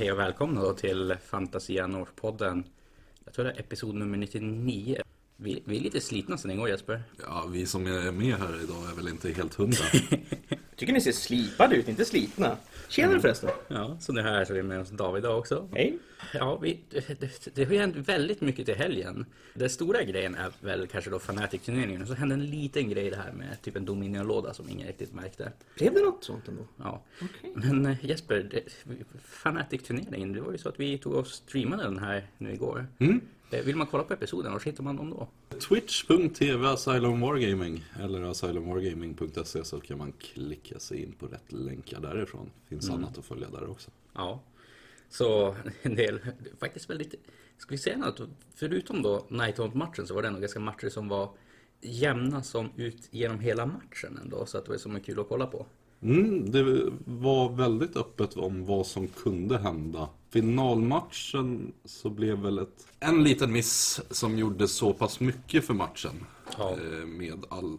Hej och välkomna då till Fantasia North-podden. Jag tror det är episod nummer 99. Vi, vi är lite slitna sen igår Jesper. Ja, vi som är med här idag är väl inte helt hundra. Tycker ni ser slipade ut, inte slitna. Tjenare förresten. Ja, så nu här så är vi med oss David också. Hej. Ja, vi, det, det, det har hänt väldigt mycket till helgen. Den stora grejen är väl kanske då Fnatic-turneringen. Och så hände en liten grej det här med typ en Dominion-låda som ingen riktigt märkte. Blev det något sånt ändå? Ja. Okej. Men eh, Jesper, Fnatic-turneringen, det var ju så att vi tog och streamade den här nu igår. Mm. Eh, Vill man kolla på episoden, var hittar man dem då? Twitch.tv Asylum Wargaming eller asylumwargaming.se så kan man klicka sig in på rätt länkar därifrån. Finns annat att följa där också. Ja. Så en del, faktiskt väldigt, ska vi säga något? Förutom då Nighthaunt-matchen så var det ändå ganska matcher som var jämna som ut genom hela matchen ändå. Så att det var som är kul att kolla på. Mm, det var väldigt öppet om vad som kunde hända. Finalmatchen så blev väl ett, en liten miss som gjorde så pass mycket för matchen. Ja. Eh, Med Al,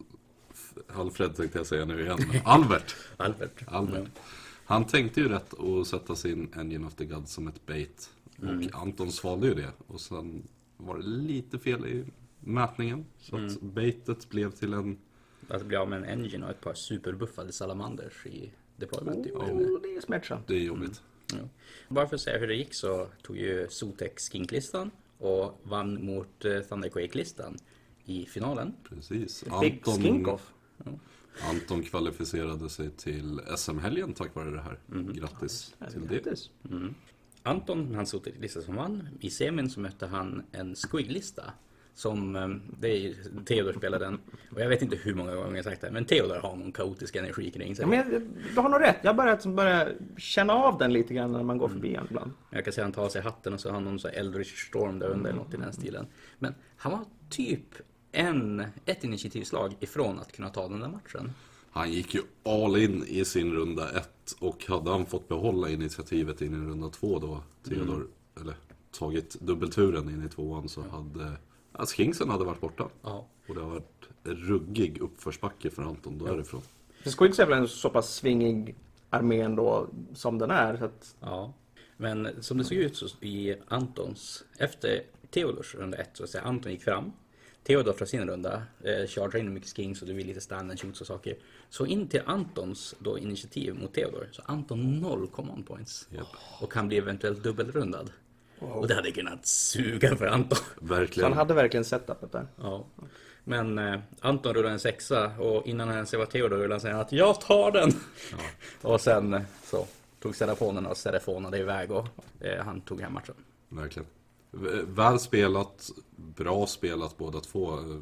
Alfred tänkte jag säga nu igen. Albert. Albert. Albert. Han tänkte ju rätt att sätta sin Engine of the Gods som ett bait. Och Anton svalde ju det. Och sen var det lite fel i mätningen. Så att baitet blev till en... Att bli av med en engine och ett par superbuffade salamanders i deployment. typ. Oh, det är smärtsamt. Det är jobbigt. Ja. Bara för att säga hur det gick så tog ju Sotex Skink-listan och vann mot eh, Thunderquake-listan i finalen. Precis. Big skink-off. Anton kvalificerade sig till SM-helgen tack vare det här. Grattis till det. Grattis. Anton, han Sotex-lista som vann. I semin så mötte han en Squig-lista. Som, eh, det är ju, Theodor spelade den. Och jag vet inte hur många gånger jag sagt det, men Theodor har någon kaotisk energi kring sig. Ja, men jag, du har nog rätt. Jag har börjat börja känna av den lite grann när man går förbi en ibland. Jag kan säga att han tar av sig hatten och så har han någon så Eldritch Storm där under eller något i den stilen. Men han var typ en, ett initiativslag ifrån att kunna ta den där matchen. Han gick ju all in i sin runda ett och hade han fått behålla initiativet in i runda två då, Theodor, eller tagit dubbelturen in i tvåan så hade, ja, Skinksen hade varit borta. Ja. Och det har varit ruggig uppförsbacke för Anton därifrån. För Squigs är väl en så pass svingig armé ändå som den är. Så att, ja. Men som det såg ut så i Antons, efter Theodors runda ett så att säga, Anton gick fram. Theodor från sin runda, eh, chargeade in mycket skings och det vill lite stand and shoots och saker. Så in till Antons då initiativ mot Theodor, så Anton noll command points. Japp. Och kan bli eventuellt dubbelrundad. Och det hade kunnat suga för Anton. Verkligen. han hade verkligen setupet där. Ja. Men eh, Anton rullade en sexa och innan han ens var Theodor rullade han säga att jag tar den. och sen eh, så tog Serafonerna och Serafonade iväg och eh, han tog hem matchen. Verkligen. Väl spelat, bra spelat båda två. eh,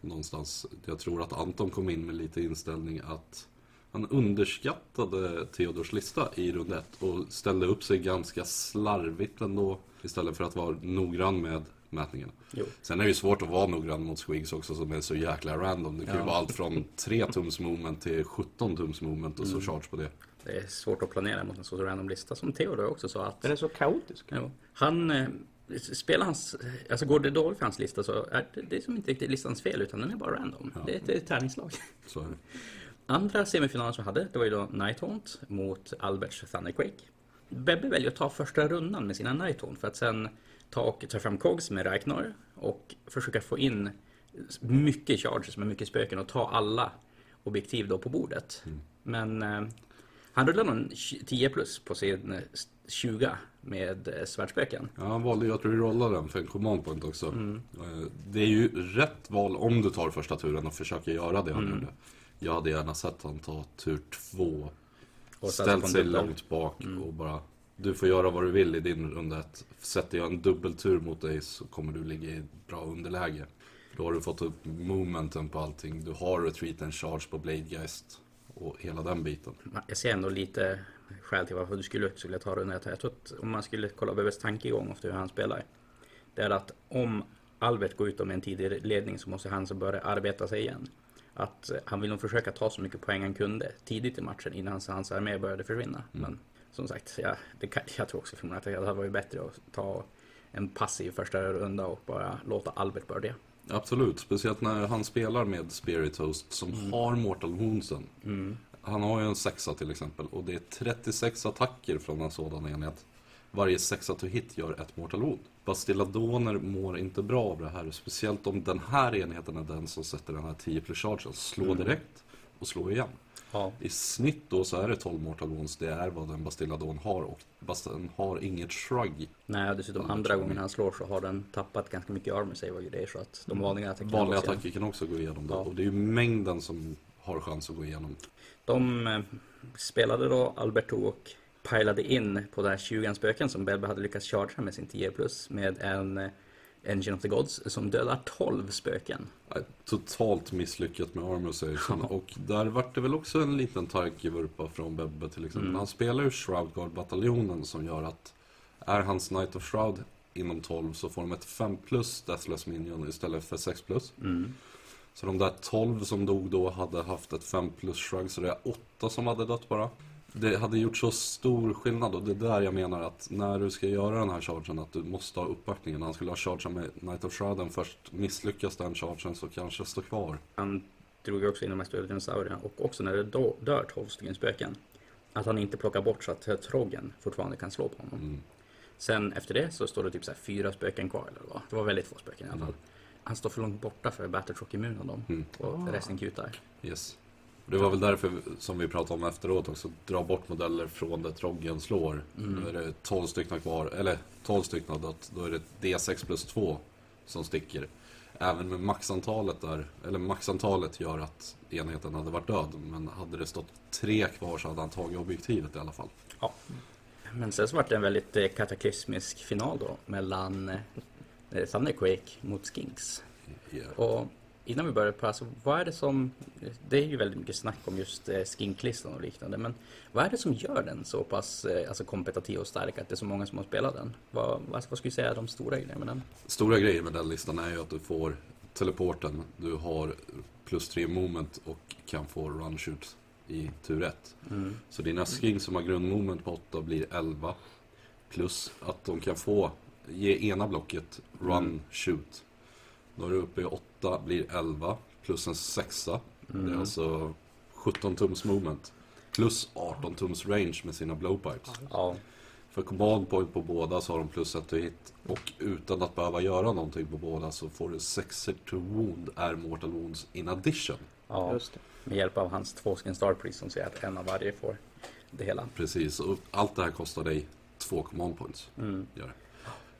Någonstans. Jag tror att Anton kom in med lite inställning att han underskattade Theodors lista i runda ett och ställde upp sig ganska slarvigt ändå. Istället för att vara noggrann med mätningarna. Jo. Sen är det ju svårt att vara noggrann mot Squigs också som är så jäkla random. Det kan ju Ja. vara allt från 3 tums moment till 17 tums moment och så Mm. charge på det. Det är svårt att planera mot en så random lista som Theodor också sa att Den är så kaotisk. jo, han eh, spelar hans, alltså går det dåligt för hans lista så är det, det är som inte riktigt listans fel utan den är bara random. Det, är ett- det är ett tärningslag. Så är det. Andra semifinalen som vi hade, det var ju då Nighthaunt mot Alberts Thunderquake. Bebbe väljer att ta första rundan med sina Nighthaunt för att sen ta och ta fram Cogs med Ragnar och försöka få in mycket charges med mycket spöken och ta alla objektiv då på bordet. Men eh, han rullade nog en 10 plus på sin eh, 20 med eh, svärdspöken. Ja, han valde ju att rerolla den för en command point också. Eh, Det är ju rätt val om du tar första turen och försöker göra det han gjorde. Jag hade gärna sett han ta tur två. Ställt sig långt bak och bara Du får göra vad du vill i din runda ett. Sätter jag en dubbeltur mot dig så kommer du ligga i ett bra underläge. För då har du fått upp momenten på allting. Du har retreat and charge på Bladegeist. Och hela den biten. Jag ser ändå lite skäl till varför du skulle vilja ta det. Jag tror att om man skulle kolla Bebbes tankegång efter hur han spelar. Det är att om Albert går ut med en tidig ledning så måste han så börja arbeta sig igen. Att han vill nog försöka ta så mycket poäng han kunde tidigt i matchen innan hans armé började försvinna. Men som sagt, ja, det kan, jag tror också förmodligen att det hade varit bättre att ta en passiv första runda och bara låta Albert börja. Absolut, speciellt när han spelar med Spirit Host som har Mortal Woundsen. Han har ju en sexa till exempel och det är 36 attacker från en sådan enhet. varje sexa to hit gör ett mortal wound. Bastilladoner mår inte bra av det här, speciellt om den här enheten är den som sätter den här 10 plus chargen. Slå direkt och slå igen. Ja. I snitt då så är det 12 mortal wounds, det är vad en Bastilladon har och Bastilladon har inget shrug. Nej, och dessutom andra gången han slår så har den tappat ganska mycket armor save och grejer så att de vanliga attackerna Vanliga attacker kan också gå igenom det Ja. och det är ju mängden som har chans att gå igenom. De eh, spelade då Alberto och pilade in på den här 20 spöken som Belba hade lyckats chargea med sin 10 plus med en eh, Engine of the Gods som dödar 12 spöken. Totalt misslyckat med armor savesen och där vart det väl också en liten tankevurpa från Bebbe till exempel. Mm. Han spelar ju Shroud Guard-bataljonen som gör att är hans Knight of Shroud inom 12 så får de ett 5 plus Deathless Minion istället för 6 plus. Mm. Så de där 12 som dog då hade haft ett 5 plus shrug, så det är 8 som hade dött bara. Det hade gjort så stor skillnad och det är där jag menar att när du ska göra den här chargen att du måste ha uppbackningen. Han skulle ha chargen med Knight of Shrouden först. Misslyckas den chargen så kanske står kvar. Han drog ju också in de här stora dinosaurierna och också när det då dör 12 stycken spöken. Att han inte plockar bort så att troggen fortfarande kan slå på honom. Mm. Sen efter det så står det typ så här fyra spöken kvar eller vad. Det var väldigt få spöken i alla fall. Han står för långt borta för Battletrock immun av dem. Mm. Och resten kutar. Yes. Det var väl därför som vi pratade om efteråt också. Dra bort modeller från där troggen slår. Mm. Är det 12 stycken kvar, eller 12 stycken dött. Då är det D6 plus 2 som sticker. Även med maxantalet där, eller maxantalet gör att enheten hade varit död. Men hade det stått tre kvar så hade han tagit objektivet i alla fall. Ja. Men sen så var det en väldigt eh, kataklysmisk final då mellan eh, Thunderquake mot Skinks. Yeah. Och innan vi börjar på, alltså, vad är det som... Det är ju väldigt mycket snack om just eh, skinklistan och liknande, men vad är det som gör den så pass eh, alltså, kompetitiv och stark att det är så många som har spelat den? Vad, vad, vad skulle du säga är de stora grejerna med den? Stora grejer med den listan är ju att du får teleporten, du har plus 3 moment och kan få run shoot i tur 1. Mm. Så dina skins som har grundmoment på 8 blir 11. Plus att de kan få, ge ena blocket run Mm. shoot. Då är du uppe i 8, blir 11. Plus en sexa. Det är Mm. alltså 17 tums movement. Plus 18 tums range med sina blowpipes. Ja, För command point på båda så har de plus 1 to hit. Och utan att behöva göra någonting på båda så får du 6 to wound är mortal wounds in addition. ja. Just det. med hjälp av hans två skin star priest som säger att en av varje får det hela. Precis, och allt det här kostar dig två command points. Mm. Gör det.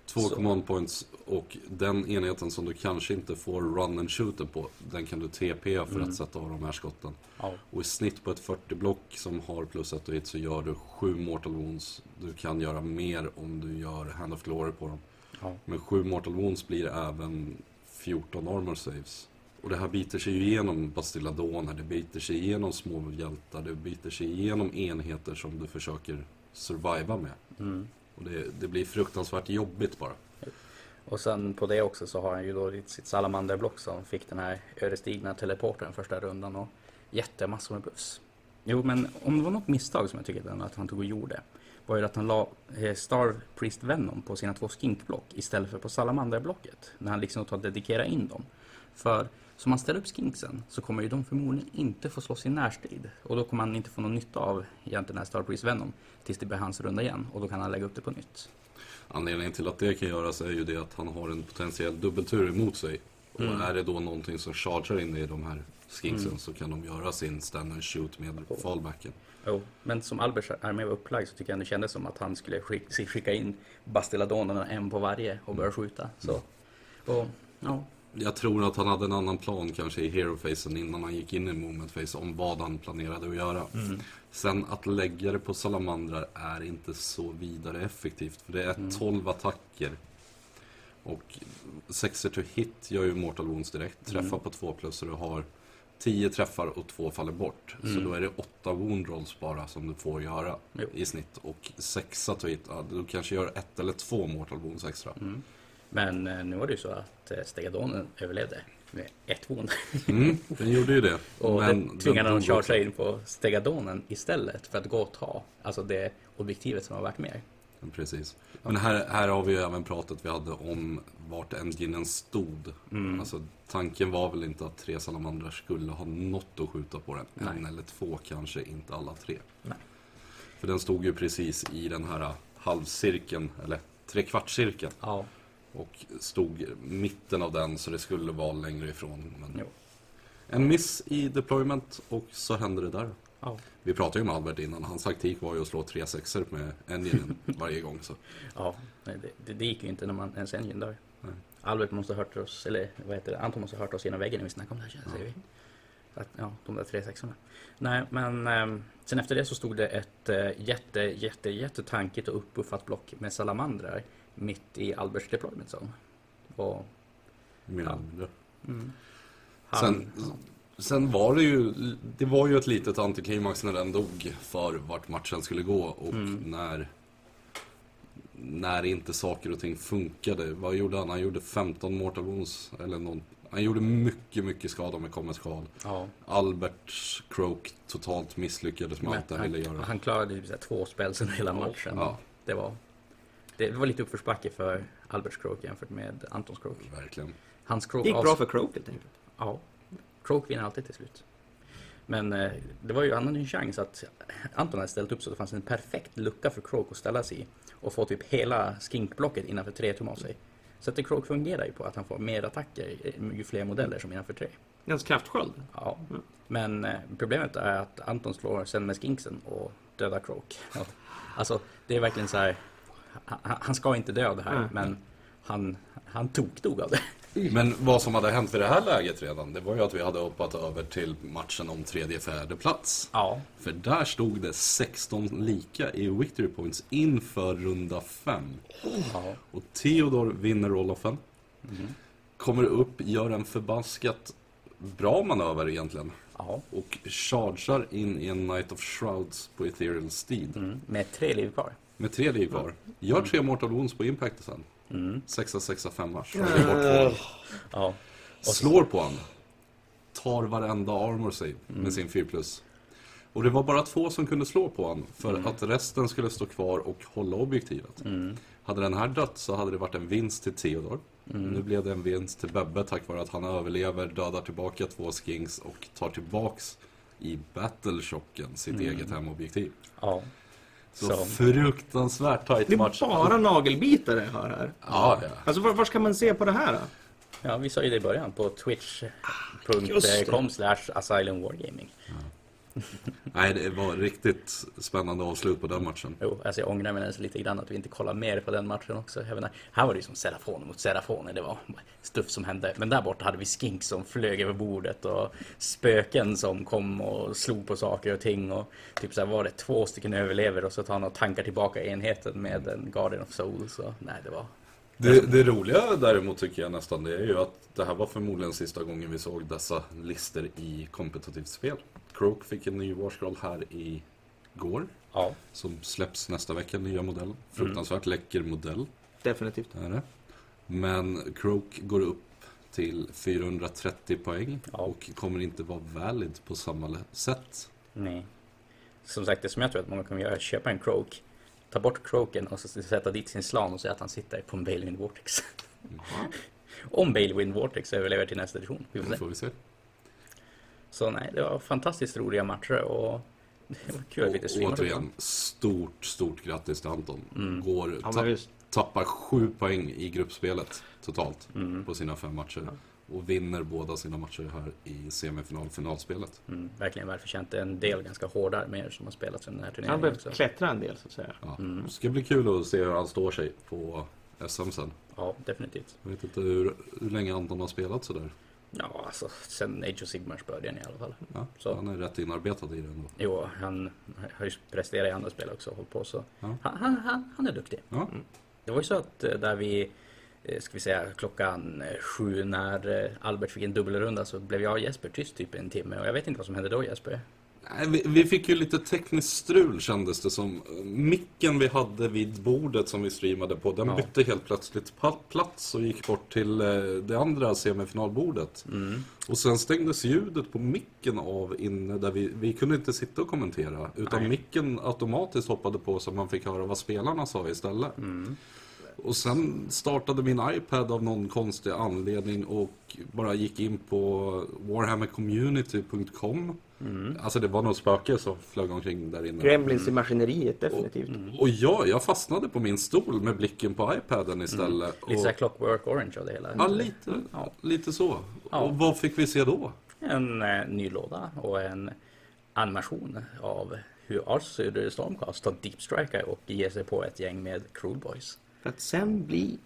Två Så- command points och den enheten som du kanske inte får run and shooten på, den kan du TP för Mm. att sätta av de här skotten. Ja. Och i snitt på ett 40-block som har plus 1 och hit så gör du 7 mortal wounds. Du kan göra mer om du gör hand of glory på dem. Ja. Men 7 mortal wounds blir även 14 armor saves. Och det här biter sig ju igenom Bastilladoner, det biter sig igenom små hjältar, det biter sig igenom enheter som du försöker surviva med. Mm. Och det, det blir fruktansvärt jobbigt bara. Och sen på det också så har han ju då sitt salamanderblock som fick den här ödesdigra teleporten första rundan och jättemassor med buffs. Jo, men om det var något misstag som jag tycker att han tog och gjorde var ju att han la eh, Star Priest Venom på sina två skinkblock istället för på salamanderblocket när han liksom tar dedikera in dem. För som man ställer upp skinksen så kommer ju de förmodligen inte få slåss i närstrid och då kommer han inte få någon nytta av egentligen den här Star Priest Venom tills det blir hans runda igen och då kan han lägga upp det på nytt. Anledningen till att det kan göras är ju det att han har en potentiell dubbeltur emot sig. Och Mm. är det då någonting som chargear in i de här skinksen Mm. så kan de göra sin stand and shoot med fallbacken. Jo, men som Alberts armé var upplagd så tycker jag det kändes som att han skulle skick- skicka in Bastilladonerna en på varje och börja skjuta. Så, och, ja, Jag tror att han hade en annan plan kanske i hero-facen innan han gick in i moment face om vad han planerade att göra. mm, Sen att lägga det på salamandrar är inte så vidare effektivt. För det är Mm. 12 attacker. Och 6 to hit gör ju mortal wounds direkt. Träffa Mm. på 2 plus så du har 10 träffar och 2 faller bort. Så Mm. då är det 8 wound rolls bara som du får göra Jo. i snitt. Och 6 to hit, ja, du kanske gör ett eller två mortal wounds extra. Men eh, nu var det ju så att eh, Stegadonen överlevde med ett wound. Mm, den gjorde ju det. Och men det tvingade den de chargea in på Stegadonen istället för att gå och ta alltså det objektivet som har varit med. Precis. Men här, här har vi ju även pratat vi hade om vart enginen stod. Mm. Alltså, tanken var väl inte att tre salamandrar skulle ha något att skjuta på den. Nej. En eller två kanske, inte alla tre. Nej. För den stod ju precis i den här halvcirkeln, eller trekvartscirkeln. Ja, Och stod mitten av den så det skulle vara längre ifrån. Men jo. en miss i deployment och så hände det där. Ja. Vi pratade ju med Albert innan, hans taktik var ju att slå tre sexor med enginen varje gång. Så. Ja, det, det, det gick ju inte när man ens engine dör. Nej. Albert måste ha hört oss, eller vad heter det, Anton måste ha hört oss genom väggen när vi snackade om det här känns säger vi. Att, ja, de där tre sexorna. Nej, men ehm, sen efter det så stod det ett eh, jätte, jätte, jättetankigt och uppbuffat block med salamandrar mitt i Alberts deployment zone. Och Mer eller mindre. han, Sen, sen var det ju, det var ju ett litet antiklimax när den dog för vart matchen skulle gå och när när inte saker och ting funkade. Vad gjorde han? Han gjorde 15 mortal wounds eller någon, Han gjorde mycket, mycket skada med Comets Karl. ja, Albert Croak totalt misslyckades med men allt han ville göra. han klarade ju två spel under hela matchen. Ja. Det, var, det var lite uppförsbacke för Alberts Croak jämfört med Antons Croak. Verkligen. Hans Croak Gick avs- bra för Croak helt enkelt. Ja, Croak vinner alltid till slut. Men eh, det var ju annan en chans att Anton hade ställt upp så det fanns en perfekt lucka för Croak att ställa sig i och få typ hela skinkblocket innanför tre tum av sig. Så att det Croak fungerar ju på att han får mer attacker eh, ju fler modeller som innanför tre. Ganska kraftsköld. Ja. Men eh, problemet är att Anton slår sen med skinksen och dödar Croak. Ja. Alltså, det är verkligen så här. Han, han ska inte dö av det här, Nej. men han, han tokdog av det. Men vad som hade hänt vid det här läget redan, det var ju att vi hade hoppat över till matchen om tredje fjärde plats. Ja, För där stod det 16 lika i victory points inför runda 5. ja. Och Theodor vinner Roloffen. Kommer upp, gör en förbaskat bra manöver egentligen. ja. Och chargear in i en Night of Shrouds på Ethereal Steed. Mm. Med tre liv kvar. Med tre liv kvar. Gör tre Mortal Wounds på impact sen. Mm. 6 6 5 bort två. Ja. Slår på honom. Tar varenda armor save med sin 4 plus. Och det var bara två som kunde slå på honom. För att resten skulle stå kvar och hålla objektivet. Hade den här dött så hade det varit en vinst till Theodor. Nu blev det en vinst till Bebbe tack vare att han överlever, dödar tillbaka två skings och tar tillbaks i battle-chocken sitt eget hemobjektiv. Ja. Så, Så. fruktansvärt Det tight är match. bara nagelbitare jag har här. Ja, ja. Alltså var, var ska man se på det här då? ja, vi sa ju det i början på twitch.com slash asylum wargaming. Nej, det var riktigt spännande avslut på den matchen. Jo, alltså jag ångrar mig lite grann att vi inte kollar mer på den matchen också. Även här, var det ju som Serafone mot Serafone, det var stuff som hände. Men där borta hade vi skink som flög över bordet och spöken som kom och slog på saker och ting. Och typ så här var det två stycken överlever och så tar han och tankar tillbaka enheten med en Guardian of Soul. Så nej, det var... Det, det roliga däremot tycker jag nästan det är ju att det här var förmodligen sista gången vi såg dessa lister i kompetitivt spel. Croak fick en ny Warscroll här i går. Ja, Som släpps nästa vecka, nya modell. Fruktansvärt läcker modell, Definitivt. det är det. Men Croak går upp till 430 poäng Ja. och kommer inte vara valid på samma sätt. nej. Som sagt, det som jag tror att många kommer göra är att köpa en Croak, ta bort Croaken och så sätta dit sin slan och säga att han sitter på en Balewind Vortex. Om Balewind Vortex överlever till nästa edition. Vi får Det se. får vi se. Så nej, det var fantastiskt roliga matcher och det var kul att vi inte Och streamade. återigen, stort, stort grattis till Anton. Mm. Går, Ja, ta- tappar sju poäng i gruppspelet totalt Mm. på sina fem matcher. Och vinner båda sina matcher här i semifinal finalspelet. Mm, verkligen välförtjänt. En del ganska hårda arméer som har spelat under den här Han turneringen har behövt också. klättra en del så att säga. Ja. Mm. Det ska bli kul att se hur han står sig på SM sen. Ja, definitivt. Jag vet inte hur, hur länge Anton har spelat sådär. Ja, alltså sen Age of Sigmars början i alla fall. Ja, Så. Han är rätt inarbetad i det ändå. Jo, han har ju presterat i andra spel också och hållit på så. Ja. Han, han, han, han är duktig. Ja, Det var ju så att eh, där vi, eh, ska vi säga klockan eh, sju när Albert fick en dubbelrunda så blev jag och Jesper tyst typ en timme och jag vet inte vad som hände då Jesper. Nej, vi, fick ju lite tekniskt strul kändes det som. Micken vi hade vid bordet som vi streamade på, den Ja. bytte helt plötsligt plats och gick bort till eh, det andra semifinalbordet. Mm. Och sen stängdes ljudet på micken av inne där vi, vi kunde inte sitta och kommentera. Utan Nej. micken automatiskt hoppade på så man fick höra vad spelarna sa istället. Mm. Och sen startade min iPad av någon konstig anledning och bara gick in på warhammercommunity.com. Alltså det var något spöke som flög omkring där inne. Gremlins i maskineriet, definitivt. Och ja, jag fastnade på min stol med blicken på iPaden istället. Lite Och, såhär Clockwork Orange av det hela. ja, lite, Ja. lite så. Ja. Och vad fick vi se då? En eh, ny låda och en animation av hur Arthur Stormcast tar Deep Striker och ger sig på ett gäng med Cruel Boys. För att sen bli...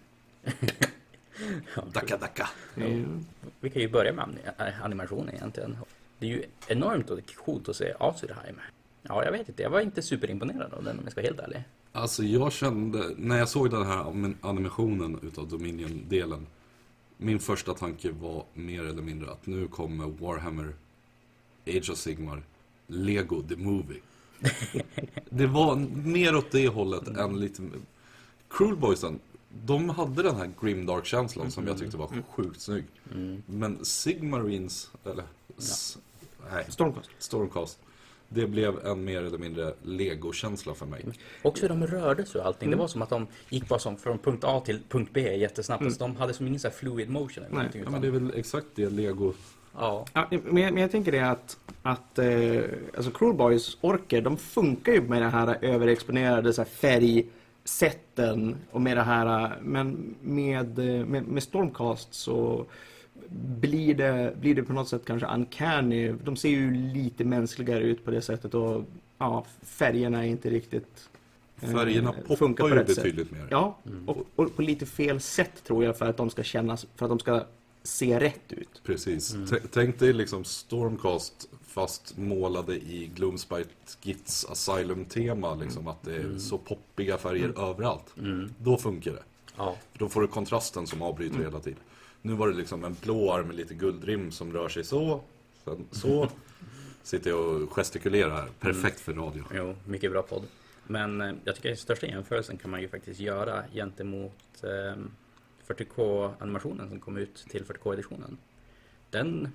Dacka, dacka. Mm. Vi kan ju börja med äh, animationen egentligen. Det är ju enormt och coolt att se Arthurheim. Ja, jag vet inte. Jag var inte superimponerad av den om jag ska vara helt ärlig. Alltså jag kände, när jag såg den här anim- animationen utav Dominion-delen. Min första tanke var mer eller mindre att nu kommer Warhammer, Age of Sigmar, Lego the Movie. det var mer åt det hållet än lite... Cruel Boysen, de hade den här grimdark-känslan som jag tyckte var sjukt snygg. Men Sigmarines, eller... S- nej, Stormcast. Stormcast. Det blev en mer eller mindre Lego-känsla för mig. Också hur de rörde sig och allting. Det var som att de gick bara som från punkt A till punkt B jättesnabbt. Alltså, de hade som ingen här fluid motion eller Nej, någonting. Ja, men det är väl exakt det Lego... ja. Ja, men, jag, men jag tänker det att, att eh, alltså Cruel Boys orker, de funkar ju med det här överexponerade så här färgsätten och med det här, men med, eh, med, med Stormcast så blir det, blir det på något sätt kanske uncanny. De ser ju lite mänskligare ut på det sättet och ja, färgerna är inte riktigt eh, Färgerna funkar poppar på ju rätt sätt. betydligt mer. Ja, och, och på lite fel sätt tror jag för att de ska kännas, för att de ska se rätt ut. Precis. T- Tänk dig liksom Stormcast fast målade i Gloomspite Gits Asylum-tema. Liksom, att det är så poppiga färger överallt. Då funkar det. ja. Då får du kontrasten som avbryter hela tiden. Nu var det liksom en blå arm med lite guldrim som rör sig så. Sen så. Sitter jag och gestikulerar här. Perfekt för radio. Jo, mycket bra podd. Men eh, jag tycker att största jämförelsen kan man ju faktiskt göra gentemot eh, 40K-animationen som kom ut till 40K-editionen. Den...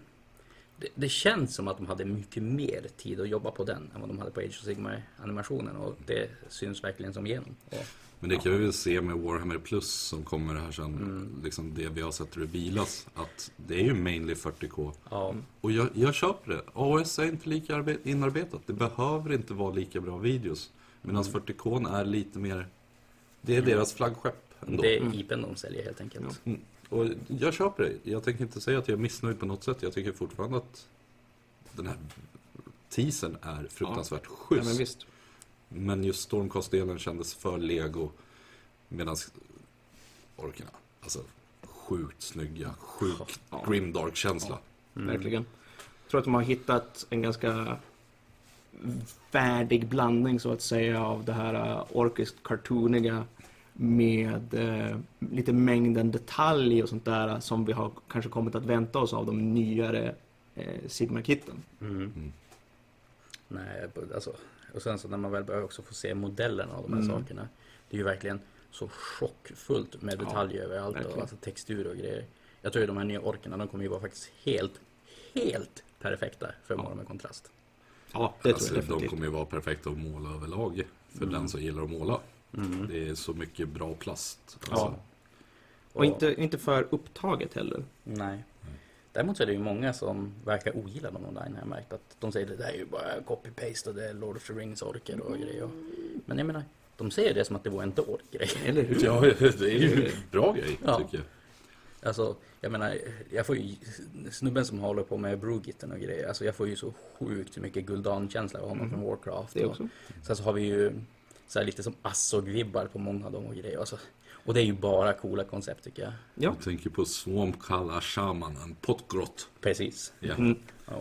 Det, det känns som att de hade mycket mer tid att jobba på den än vad de hade på Age of Sigmar-animationen och det syns verkligen som igenom. Och, Men det kan vi väl se med Warhammer Plus som kommer här sen. Liksom det vi har sett revealas. Att det är ju mainly 40K. ja, Och jag, jag köper det. AOS är inte lika arbe- inarbetat. Det behöver inte vara lika bra videos. Medan 40K är lite mer... Det är deras flaggskepp ändå. det är IPen de säljer helt enkelt. Mm. Och jag köper det. Jag tänker inte säga att jag är missnöjd på något sätt. Jag tycker fortfarande att den här teasern är fruktansvärt Ja, schysst. visst. Men just Stormcast-delen kändes för lego. Medan orkerna, alltså sjukt snygga, sjukt Ja. grimdark-känsla. Verkligen. Jag tror att de har hittat en ganska värdig blandning så att säga av det här uh, orkiskt cartooniga med eh, lite mängden detalj och sånt där uh, som vi har kanske kommit att vänta oss av de nyare eh, Sigma-kitten. Mm. Nej, alltså, och sen så när man väl börjar också få se modellerna av de här Mm. sakerna. Det är ju verkligen så chockfullt med Ja, detaljer överallt och verkligen. alltså textur och grejer. Jag tror ju de här nya orkerna, de kommer ju vara faktiskt helt, helt perfekta för att måla med kontrast. Ja, det alltså, tror jag de definitivt. kommer ju vara perfekta att måla överlag. För den som gillar att måla. Mm. Det är så mycket bra plast. Ja. Alltså, Och inte, inte för upptaget heller. Nej. Däremot så är det ju många som verkar ogilla dem online har jag märkt. Att de säger att det här är ju bara copy-paste och det är Lord of the Rings orker och grejer. Men jag menar, de säger det som att det var en dålig-grej. Eller hur? Ja, det är ju en bra grej Ja. tycker jag. Alltså, jag menar, jag får ju snubben som håller på med Brugitten och grejer. Alltså jag får ju så sjukt mycket Guldan-känsla av honom från Warcraft. Det och också. Sen så har vi ju så här lite som Assog-vibbar på många av dem och grejer. Alltså, och det är ju bara coola koncept tycker jag. Ja. Jag tänker på Swamp Kalla Shaman, en pottgrott. Precis. Ja. Mm. Ja.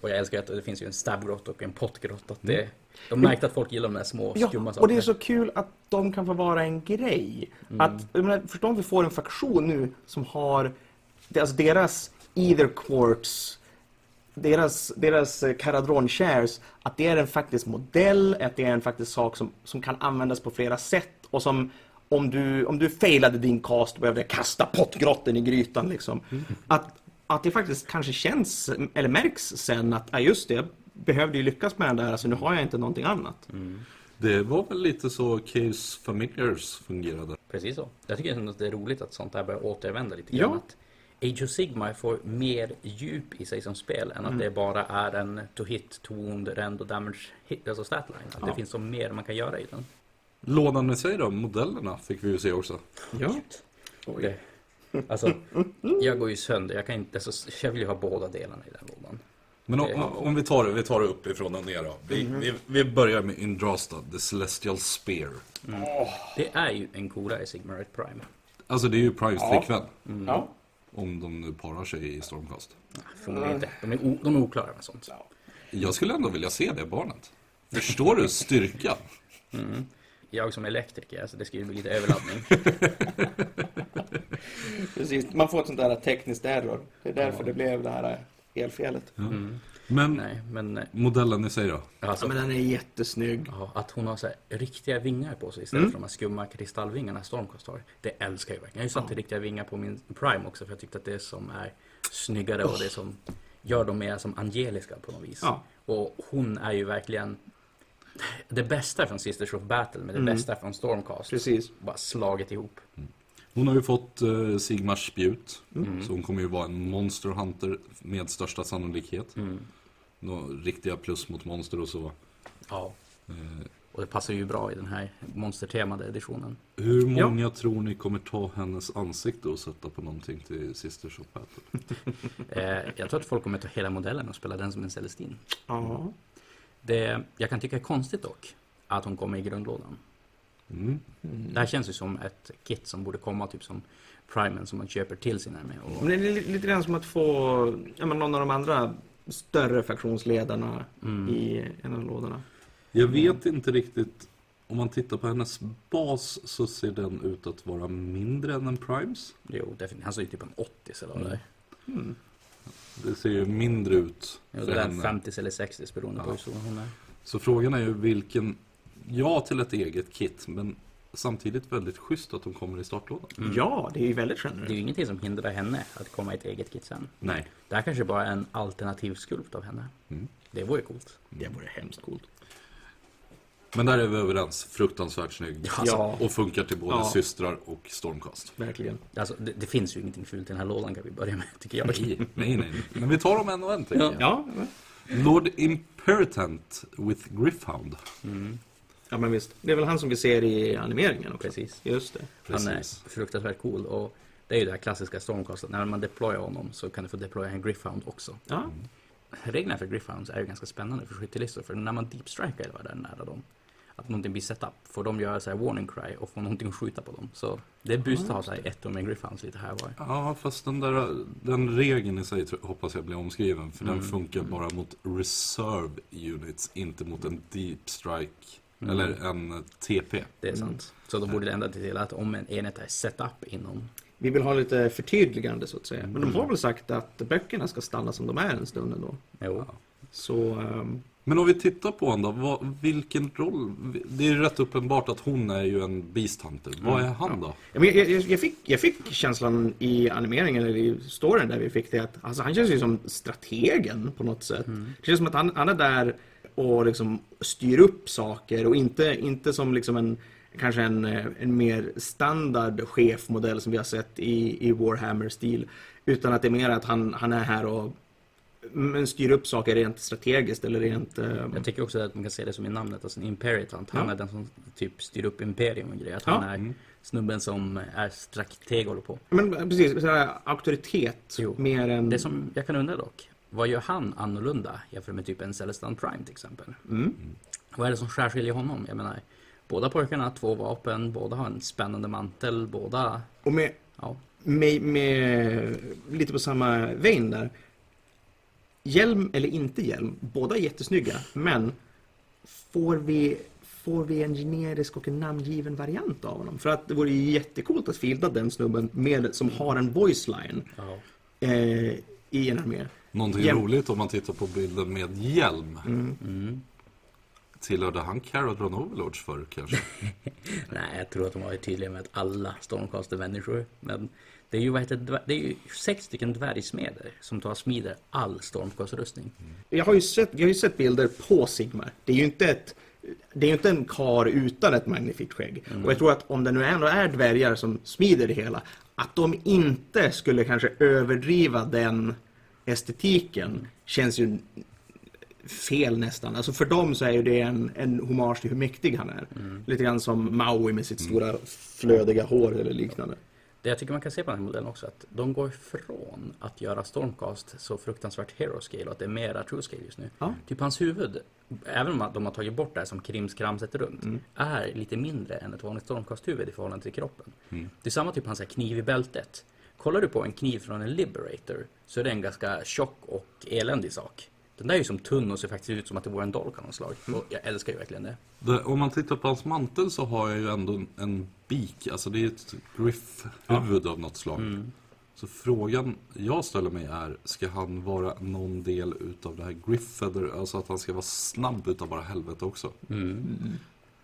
Och jag älskar att det finns ju en stabgrott och en pottgrott. Att det, de märkte att folk gillar de där små Ja, skumma sakerna. och det är så kul att de kan få vara en grej. Att, jag menar, förstå om vi får en faktion nu som har alltså deras Ether Quartz deras, deras eh, Caradron Shares, att det är en faktisk modell, att det är en faktisk sak som, som kan användas på flera sätt och som om du, om du failade din cast och behövde kasta pottgrotten i grytan liksom. Att, att det faktiskt kanske känns, eller märks sen att, ja just det, jag behövde ju lyckas med den där, alltså nu har jag inte någonting annat. Det var väl lite så Case Familiars fungerade. Precis så. Jag tycker att det är roligt att sånt här börjar återvända lite grann. Ja. Att Age of Sigma får mer djup i sig som spel än att det bara är en to hit, to wound, rend och damage hit, alltså statline. Att Ja. det finns så mer man kan göra i den. Lådan i sig då, modellerna fick vi ju se också. Ja. Oj. Det, alltså, jag går ju sönder. Jag kan inte, alltså, jag vill ju ha båda delarna i den lådan. Men om, Det- om vi tar det, vi tar det uppifrån och ner då. Vi, vi, vi börjar med Indrasta, The Celestial Spear. Det är ju en coolare Sigmarite Prime. Alltså det är ju Primes Ja. flickvän. Ja. Om de nu parar sig i Stormcast. Förmodligen inte. De är, o, de är oklara med sånt. Jag skulle ändå vilja se det barnet. Förstår du styrkan? Jag som elektriker, alltså det skulle bli lite överladdning. Precis, man får ett sånt där tekniskt error. Det är därför det blev det här elfelet. Men Nej, men eh, modellen i sig då? alltså, Ja, men den är jättesnygg. Ja, att hon har så här riktiga vingar på sig istället för de här skumma kristallvingarna Stormcast har. Det älskar jag verkligen. Jag har ju satt Ja. riktiga vingar på min Prime också för jag tyckte att det är som är snyggare och det som gör dem mer som angeliska på något vis. Ja. Och hon är ju verkligen det bästa från Sisters of Battle med det Mm. bästa från Stormcast. Precis. Bara slaget ihop. Hon har ju fått uh, Sigmars spjut. Mm. Så hon kommer ju vara en Monster Hunter med största sannolikhet. Mm. Nå, riktiga plus mot monster och så. Ja. Eh, Och det passar ju bra i den här monstertemade editionen. hur Ja. många tror ni kommer ta hennes ansikte och sätta på någonting till Sisters of Battle? Eh, jag tror att folk kommer ta hela modellen och spela den som en Celestin. Ja. Det jag kan tycka är konstigt dock, att hon kommer i grundlådan. Mm. Det här känns ju som ett kit som borde komma typ som Primen som man köper till sin armé. Och, Men det är li- lite grann som att få ja, men någon av de andra större fraktionsledarna Mm. i en av lådorna. Jag vet inte riktigt. Om man tittar på hennes bas så ser den ut att vara mindre än en Primes. jo, definitivt. Han ser ju typ en 80 eller vad det är. Det ser ju mindre ut för det är henne. 50 eller 60 beroende på Ja. hur stor hon är. Så frågan är ju vilken, ja till ett eget kit, men samtidigt väldigt schysst att de kommer i startlådan. Mm. Ja, det är ju väldigt Det är ju ingenting som hindrar henne att komma i ett eget kit sen. Nej. Det här kanske bara är en alternativ skulpt av henne. Mm. Det vore coolt. Det vore hemskt coolt. Men där är vi överens, fruktansvärt snygg. Alltså, Ja, Och funkar till både Ja. systrar och stormcast. verkligen. Alltså, det, det finns ju ingenting fult i den här lådan kan vi börja med, tycker jag. Nej, nej, nej. Men vi tar dem en och en tycker jag. Ja, Lord Imperatant with Griffhound. Mm, ja, men visst. Det är väl han som vi ser i animeringen också. precis. Just det. Han är Precis. fruktansvärt cool och det är ju det här klassiska Stormcastet. När man deployar honom så kan du få deploya en Griffhound också. Ja, Reglerna för Griffhounds är ju ganska spännande för skyttelistor. För när man deepstrikar eller vad det är nära dem. Att någonting blir set up. Får de göra så här warning cry och få någonting att skjuta på dem. Så det är boost att ha så här ett med Griffhounds lite här och var. Ja, fast den där den regeln i sig tror- hoppas jag blir omskriven. För Mm. den funkar bara mot reserve units, inte mot en deep strike. Mm. Eller en TP. Det är sant. Så då borde det ändra till att om en enhet är set up inom... vi vill ha lite förtydligande så att säga. Men de har väl sagt att böckerna ska stanna som de är en stund ändå. Jo. Så, ehm, Men om vi tittar på honom då, vad, vilken roll? Det är ju rätt uppenbart att hon är ju en Beast Hunter. Vad Mm. är han då? Ja, jag, jag, jag, fick, jag fick känslan i animeringen, eller i storyn där vi fick det att alltså, han känns ju som strategen på något sätt. Det känns som att han, han är där och liksom styr upp saker och inte, inte som liksom en kanske en, en mer standard chefmodell som vi har sett i, i Warhammer-stil. Utan att det är mer att han, han är här och men styr upp saker rent strategiskt eller rent... eh, Jag tycker också att man kan se det som i namnet, alltså en imperitant. Han Ja. är den som typ styr upp imperium och grejer. Att han Ja. är snubben som är strateg och håller på. Men precis, så här, auktoritet Jo. mer än... Det som jag kan undra dock, vad gör han annorlunda jämfört med typ en Celestan Prime till exempel? Mm. Vad är det som särskiljer honom? Jag menar, båda pojkarna har två vapen, båda har en spännande mantel, båda... Och med, Ja, med, med lite på samma vein där. Hjälm eller inte hjälm, båda är jättesnygga, men får vi, får vi en generisk och en namngiven variant av honom? För att det vore ju jättekult att fielda den snubben med, som har en voice line ja. eh, i en armé. Någonting Jäm- roligt om man tittar på bilden med hjälm. Mm. Tillhörde han Caradron Overlords förr kanske? Nej, jag tror att de var tydliga med att alla Stormcast är människor. Men det är ju, vad heter, det, är ju sex stycken dvärgsmeder som tar smider all Stormcast-rustning. Jag har, ju sett, jag har ju sett bilder på Sigmar. Det är ju inte ett det är ju inte en kar utan ett magnifikt skägg. Och jag tror att om det nu ändå är dvärgar som smider det hela, att de inte skulle kanske överdriva den estetiken känns ju fel nästan. Alltså för dem så är ju det en, en hommage till hur mäktig han är. Lite grann som Maui med sitt stora flödiga hår eller liknande. Det jag tycker man kan se på den här modellen också att de går ifrån att göra Stormcast så fruktansvärt hero scale och att det är mera true scale just nu. Ja. Typ hans huvud, även om de har tagit bort det här som krimskramset runt, är lite mindre än ett vanligt Stormcast-huvud i förhållande till kroppen. Det är samma typ hans kniv i bältet. Kollar du på en kniv från en Liberator så är det en ganska tjock och eländig sak. Den där är ju som tunn och ser faktiskt ut som att det vore en dolk av något slag. Och jag älskar ju verkligen det. Det, om man tittar på hans mantel så har jag ju ändå en, en bik, alltså det är ett griff-huvud av något slag. Så frågan jag ställer mig är, ska han vara någon del utav det här griff-feather, alltså att han ska vara snabb utav bara helvete också?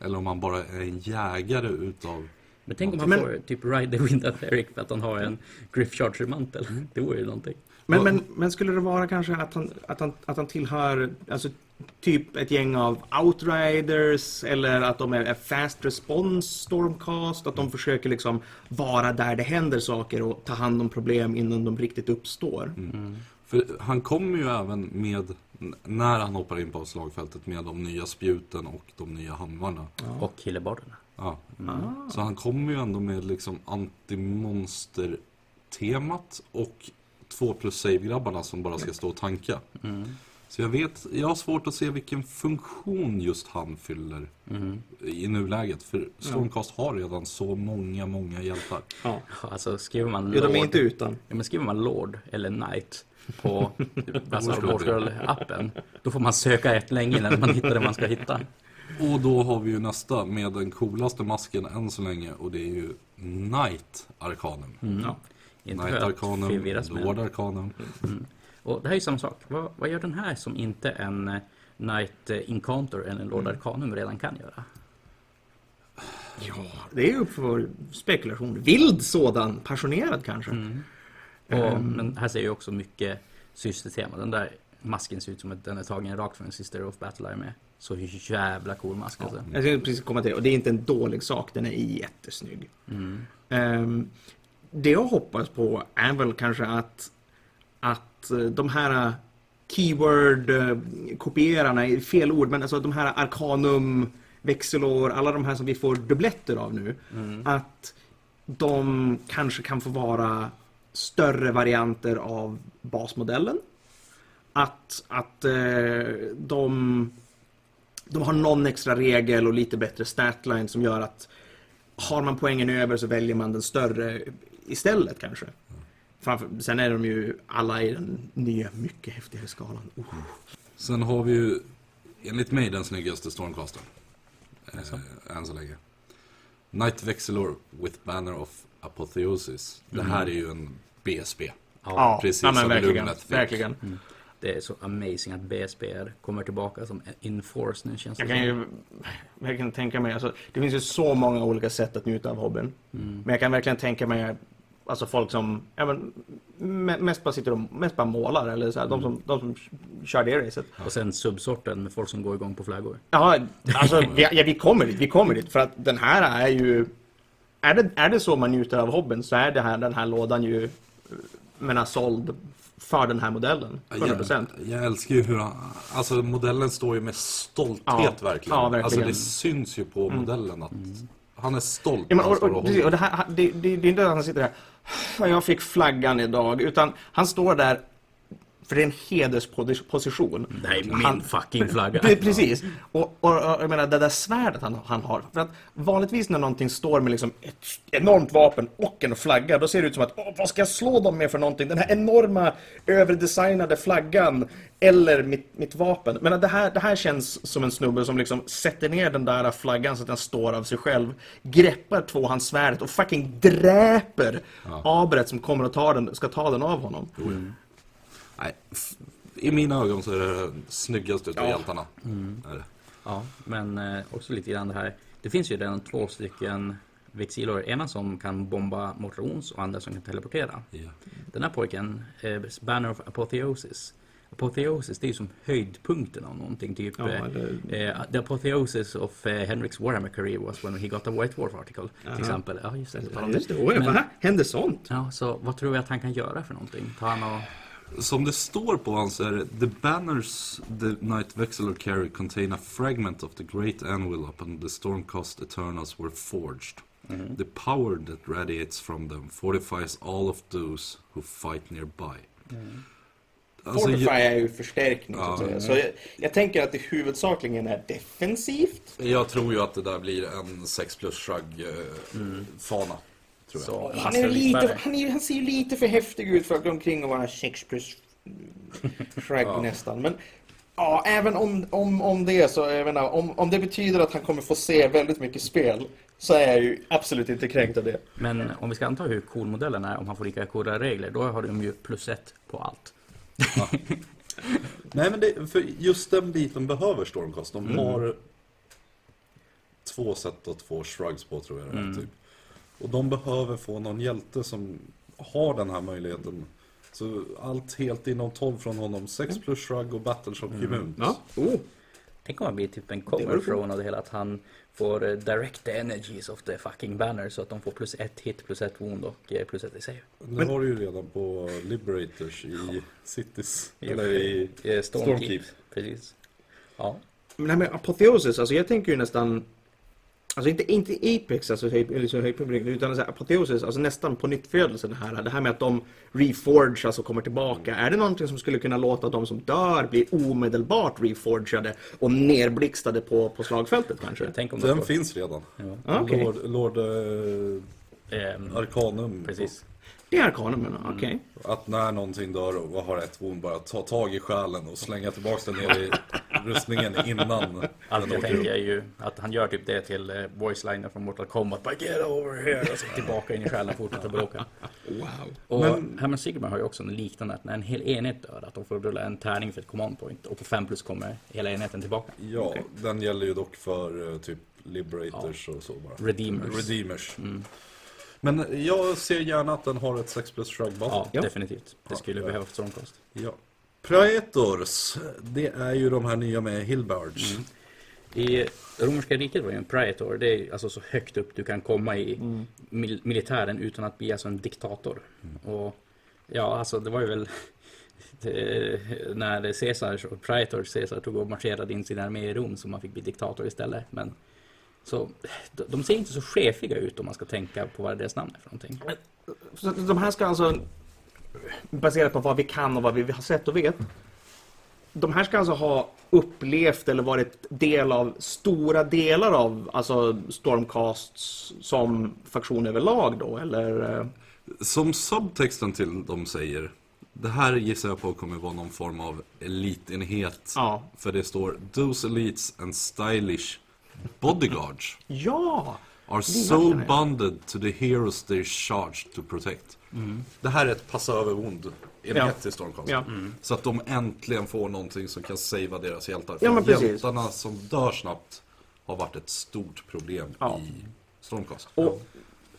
Eller om han bara är en jägare utav... Men tänk om han Men- får typ Ride the Wind of Eric för att han har en Griff Charger-mantel. Det vore ju någonting. Men, Ja. men, men skulle det vara kanske att han, att han, att han tillhör alltså, typ ett gäng av outriders eller att de är, fast response stormcast, att de försöker liksom vara där det händer saker och ta hand om problem innan de riktigt uppstår. För han kommer ju även med, när han hoppar in på slagfältet, med de nya spjuten och de nya hammarna. Och killebarderna. Ja. Ah. Så han kommer ju ändå med liksom antimonster-temat och 2 plus save-grabbarna som bara ska stå och tanka. Så jag vet, jag har svårt att se vilken funktion just han fyller i nuläget. För Stormcast har redan så många, många hjältar. Ja. Alltså skriver man Jo, de är Lord- inte utan. Ja, men skriver man Lord eller Knight på alltså. Warskroll-appen, då får man söka rätt länge innan man hittar det man ska hitta. Och då har vi ju nästa med den coolaste masken än så länge och det är ju Knight Arcanum. Ja. Inte att Arcanum, förvirras med. Lord Arcanum. Och det här är ju samma sak. Vad, vad gör den här som inte en eh, Knight eh, Encounter eller en Lord Arcanum redan kan göra? ja, det är ju upp för spekulation. Vild sådan, passionerad kanske. Och, Ehm. Men här ser jag också mycket systertema. Den där masken ser ut som att den är tagen rakt från en Sister of Battle med. Så jävla cool mask alltså. Jag ska precis komma till det. Och det är inte en dålig sak, den är jättesnygg. Ehm, det jag hoppas på är väl kanske att, att eh, de här keyword-kopierarna, är fel ord, men alltså de här Arcanum, Vexelor, alla de här som vi får dubbletter av nu. Att de kanske kan få vara större varianter av basmodellen. Att, att eh, de, de har någon extra regel och lite bättre statline som gör att har man poängen över så väljer man den större istället kanske. Framför, sen är de ju alla i den nya, mycket häftigare skalan. Oh. Sen har vi ju enligt mig den snyggaste Stormcasten. Eh, än så länge. Night Vexilor with Banner of Apotheosis. Det här är ju en BSB. Ja, precis ja, men som verkligen. Fick. verkligen. Det är så amazing att BSBR kommer tillbaka som Inforce nu känns det Jag kan som. ju verkligen tänka mig, alltså, det finns ju så många olika sätt att njuta av hobbyn. Men jag kan verkligen tänka mig Alltså folk som ja, men, me- mest bara sitter och mest bara målar eller så här, de, som, de som kör det racet. Och sen subsorten med folk som går igång på flaggor. Ja, alltså vi, ja, vi kommer dit, vi kommer dit. För att den här är ju... Är det, är det så man njuter av hobbyn så är det här, den här lådan ju menar, såld för den här modellen. 100%. Jag, jag älskar ju hur han, alltså modellen står ju med stolthet Ja. verkligen. Ja, verkligen. Alltså det syns ju på modellen att han är stolt Ja, men, och, och, och och det, här, det, det, det är inte att han sitter där "Fan, jag fick flaggan idag, utan han står där för det är en hedersposition. Det är min Han- fucking flagga. Pre- Precis. Och, och, och jag menar, det där svärdet han, han har. För att vanligtvis när någonting står med liksom ett enormt vapen och en flagga, då ser det ut som att Åh, vad ska jag slå dem med för någonting? Den här enorma överdesignade flaggan eller mitt, mitt vapen. Men det här, det här känns som en snubbe som liksom sätter ner den där flaggan så att den står av sig själv, greppar tvåhandssvärdet och fucking dräper Abret som kommer att ta den, ska ta den av honom. Nej, I mina ögon så är det den snyggaste utav Ja. hjältarna. Är det. Ja, men eh, också lite grann det här. Det finns ju redan två stycken Vexilor. Ena som kan bomba Mortrons och andra som kan teleportera. Ja. Den här pojken, eh, Banner of Apotheosis, Apotheosis, det är ju som höjdpunkten av någonting. Typ, Ja, eh, eller- eh, the apotheosis of uh, Henrik's Warhammer career was when he got a White Dwarf article. Aha. Till exempel. Ja, just det. det. Ja, just det. Men- va? Hände sånt? Ja, så vad tror vi att han kan göra för någonting? Ta han och... Som det står på hans är det, The banners the Knight Vexillor carry contain a fragment of the great anvil upon the Stormcast Eternals were forged. The power that radiates from them fortifies all of those who fight nearby. Alltså, Fortify är ju förstärkning så Ja. säga. Så jag, jag tänker att det huvudsakligen är defensivt. jag tror ju att det där blir en 6 plus shrug eh, fana. Tror jag. Så, Han, är lite, han, är, han ser ju lite för häftig ut för att gå omkring och vara 6 plus shrug Ja. nästan. Men ja, även om, om, om det är så, jag menar, om, om det betyder att han kommer få se väldigt mycket spel så är jag ju absolut inte kränkt av det. Men om vi ska anta hur cool modellen är, om han får lika coola regler, då har de ju plus ett på allt. Nej men det, för just den biten behöver Stormcast. De Mm. har två set och två shrugs på tror jag Mm. typ. Och de behöver få någon hjälte som har den här möjligheten. Så allt helt inom 12 från honom. 6 plus shrug och battleshock Mm. immunt. Ja. Oh. Tänk om han blir typ en coolt. från av det hela, att han får eh, direct the energies of the fucking banner så att de får plus ett hit, plus ett wound och eh, plus ett i save. Nu har du ju redan på Liberators i Cities. Jo. Eller i... Eh, Stormkeep. Stormkeep. Precis. Ja. Men det här med apoteosis, alltså jag tänker ju nästan Alltså inte, inte Apex, alltså höjdpublik, utan så här, apoteosis, alltså nästan på nytt födelse det här. Det här med att de reforge, alltså kommer tillbaka. Är det någonting som skulle kunna låta de som dör bli omedelbart reforgade och nerblixtade på, på slagfältet kanske? Tänk om de Den får... finns redan. Ja. Ah. Lord, Lord eh, Ehm, Arcanum. precis. Det är arkanumen, okej. Att när någonting dör och har ett wound bara ta tag i själen och slänga tillbaka den ner i rustningen innan Allt den jag tänker är ju att han gör typ det till eh, voice liner från Mortal Kombat. Bara get over here! Och så tillbaka in i själen och fortsätter bråka. Wow. Och Men- Hammer Sigma har ju också en liknande, att när en hel enhet dör, att de får rulla en tärning för ett command point. Och på 5 plus kommer hela enheten tillbaka. Ja, Okej. den gäller ju dock för eh, typ Liberators och så bara. Redeemers. Redeemers. Mm. Men jag ser gärna att den har ett 6 plus shrug bas. Ja, Ja. definitivt. Det skulle Ja. behöva för Stormcast. Ja. Praetors, det är ju de här nya med Hillbards. Mm. I romerska riket var ju en praetor, det är alltså så högt upp du kan komma i mil militären utan att bli alltså en diktator. Och ja, alltså det var ju väl det, när Caesar, praetor Caesar tog och marscherade in sin armé i Rom som man fick bli diktator istället. Men så de, ser inte så chefiga ut om man ska tänka på vad deras namn är för någonting. Så de här ska alltså, baserat på vad vi kan och vad vi har sett och vet, de här ska alltså ha upplevt eller varit del av stora delar av alltså Stormcasts som faktion överlag då, eller? eh, Som subtexten till dem säger, det här gissar jag på kommer vara någon form av elitenhet. Ja. För det står Those elites and stylish bodyguards Ja! are so är bonded to the heroes they're charged to protect. Det här är ett passa över ond Ja. enhet till Stormcast. Ja. Så att de äntligen får någonting som kan savea deras hjältar. För Ja, men precis. hjältarna som dör snabbt har varit ett stort problem Ja. i Stormcast. Och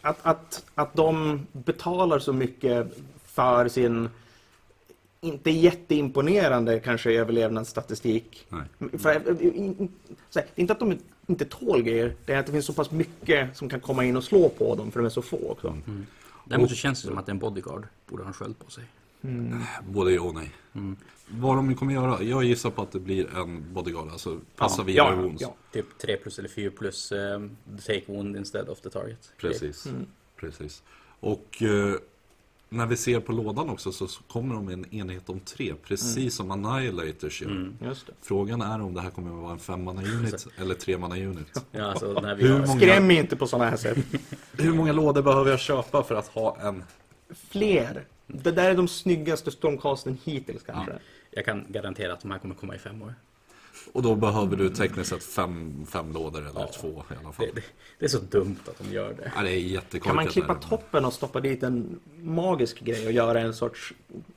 att, att, att de betalar så mycket för sin inte jätteimponerande kanske överlevnadsstatistik. Nej. För, in- in- så här, det är inte att de inte tål grejer, det är att det finns så pass mycket som kan komma in och slå på dem för de är så få också. Däremot så känns det som att en bodyguard borde ha en sköld på sig. Både ja och nej. Vad de kommer göra? Jag gissar på att det blir en bodyguard, alltså passa Ja, vidare ja, wounds. ja. Typ 3 plus eller 4 plus um, take wound instead of the target. Precis. Precis. Och eh, när vi ser på lådan också så, så kommer de med en enhet om tre, precis som Annihilators gör. Mm. Just det. Frågan är om det här kommer att vara en femmanna unit eller tremanna unit. Ja, alltså har... många- Skräm mig inte på sådana här sätt. Hur många lådor behöver jag köpa för att ha en? Fler. Det där är de snyggaste stormcasten hittills kanske. Jag kan garantera att de här kommer komma i fem år. Och då behöver du tekniskt sett fem, fem lådor eller Ja. två i alla fall. Det, det, det är så dumt att de gör det. Ja, det är jättekorkat. Kan man klippa där. toppen och stoppa dit en magisk grej och göra en sorts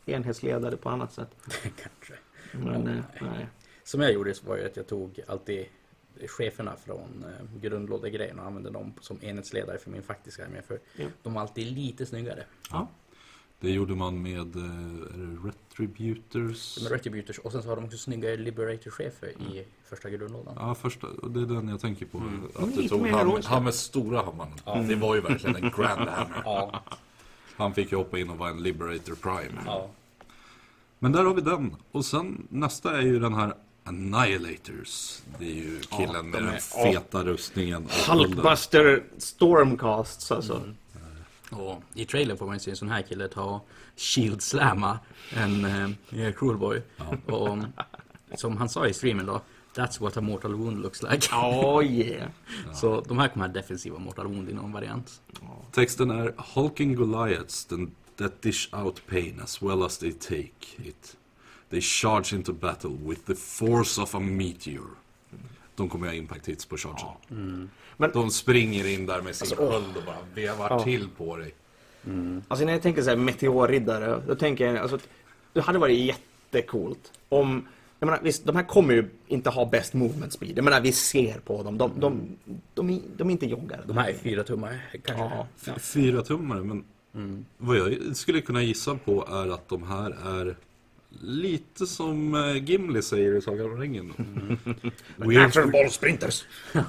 enhetsledare på annat sätt? Kanske. Men, eh, nej. Som jag gjorde så var ju att jag tog alltid cheferna från eh, grundlådegrejen och använde dem som enhetsledare för min faktiska armé. För Ja. de var alltid lite snyggare. Ja. Det gjorde man med eh, Retributors. Är Retributors och sen så har de också snygga Liberator-chefer i första grundlådan. Ja, första, det är den jag tänker på. Mm. Att Mm, du lite tog mer han, han med stora hammaren. Det var ju verkligen en grand hammer. Ja, Han fick ju hoppa in och vara en Liberator Prime. ja. Men där har vi den. Och sen nästa är ju den här Annihilators. Det är ju killen Ja, med de den är- feta rustningen. och skulden. Hulkbuster Stormcasts alltså. Mm. Och i trailern får man ju se en sån här kille ta shield slamma en eh, cruelboy. Och som han sa i streamen då, That's what a mortal wound looks like. Oh yeah. Så de här kommer ha defensiva mortal wound i någon variant. Texten är Hulking Goliaths that dish out pain as well as they take it. They charge into battle with the force of a meteor. De kommer ha impact hits på chargen. Men- De springer in där med sin Alltså, sköld och bara vevar Ja. till på dig. Alltså när jag tänker så här meteorriddare, då tänker jag alltså att det hade varit jättecoolt om jag menar, visst, de här kommer ju inte ha best movement speed. Jag menar, vi ser på dem. De, de, de, är, de är inte joggare. De här är fyra tummar kanske. Ja. F- Fyra tummare, men Mm. vad jag skulle kunna gissa på är att de här är lite som eh, Gimli säger i Sagan om ringen. Weird bollsprinters.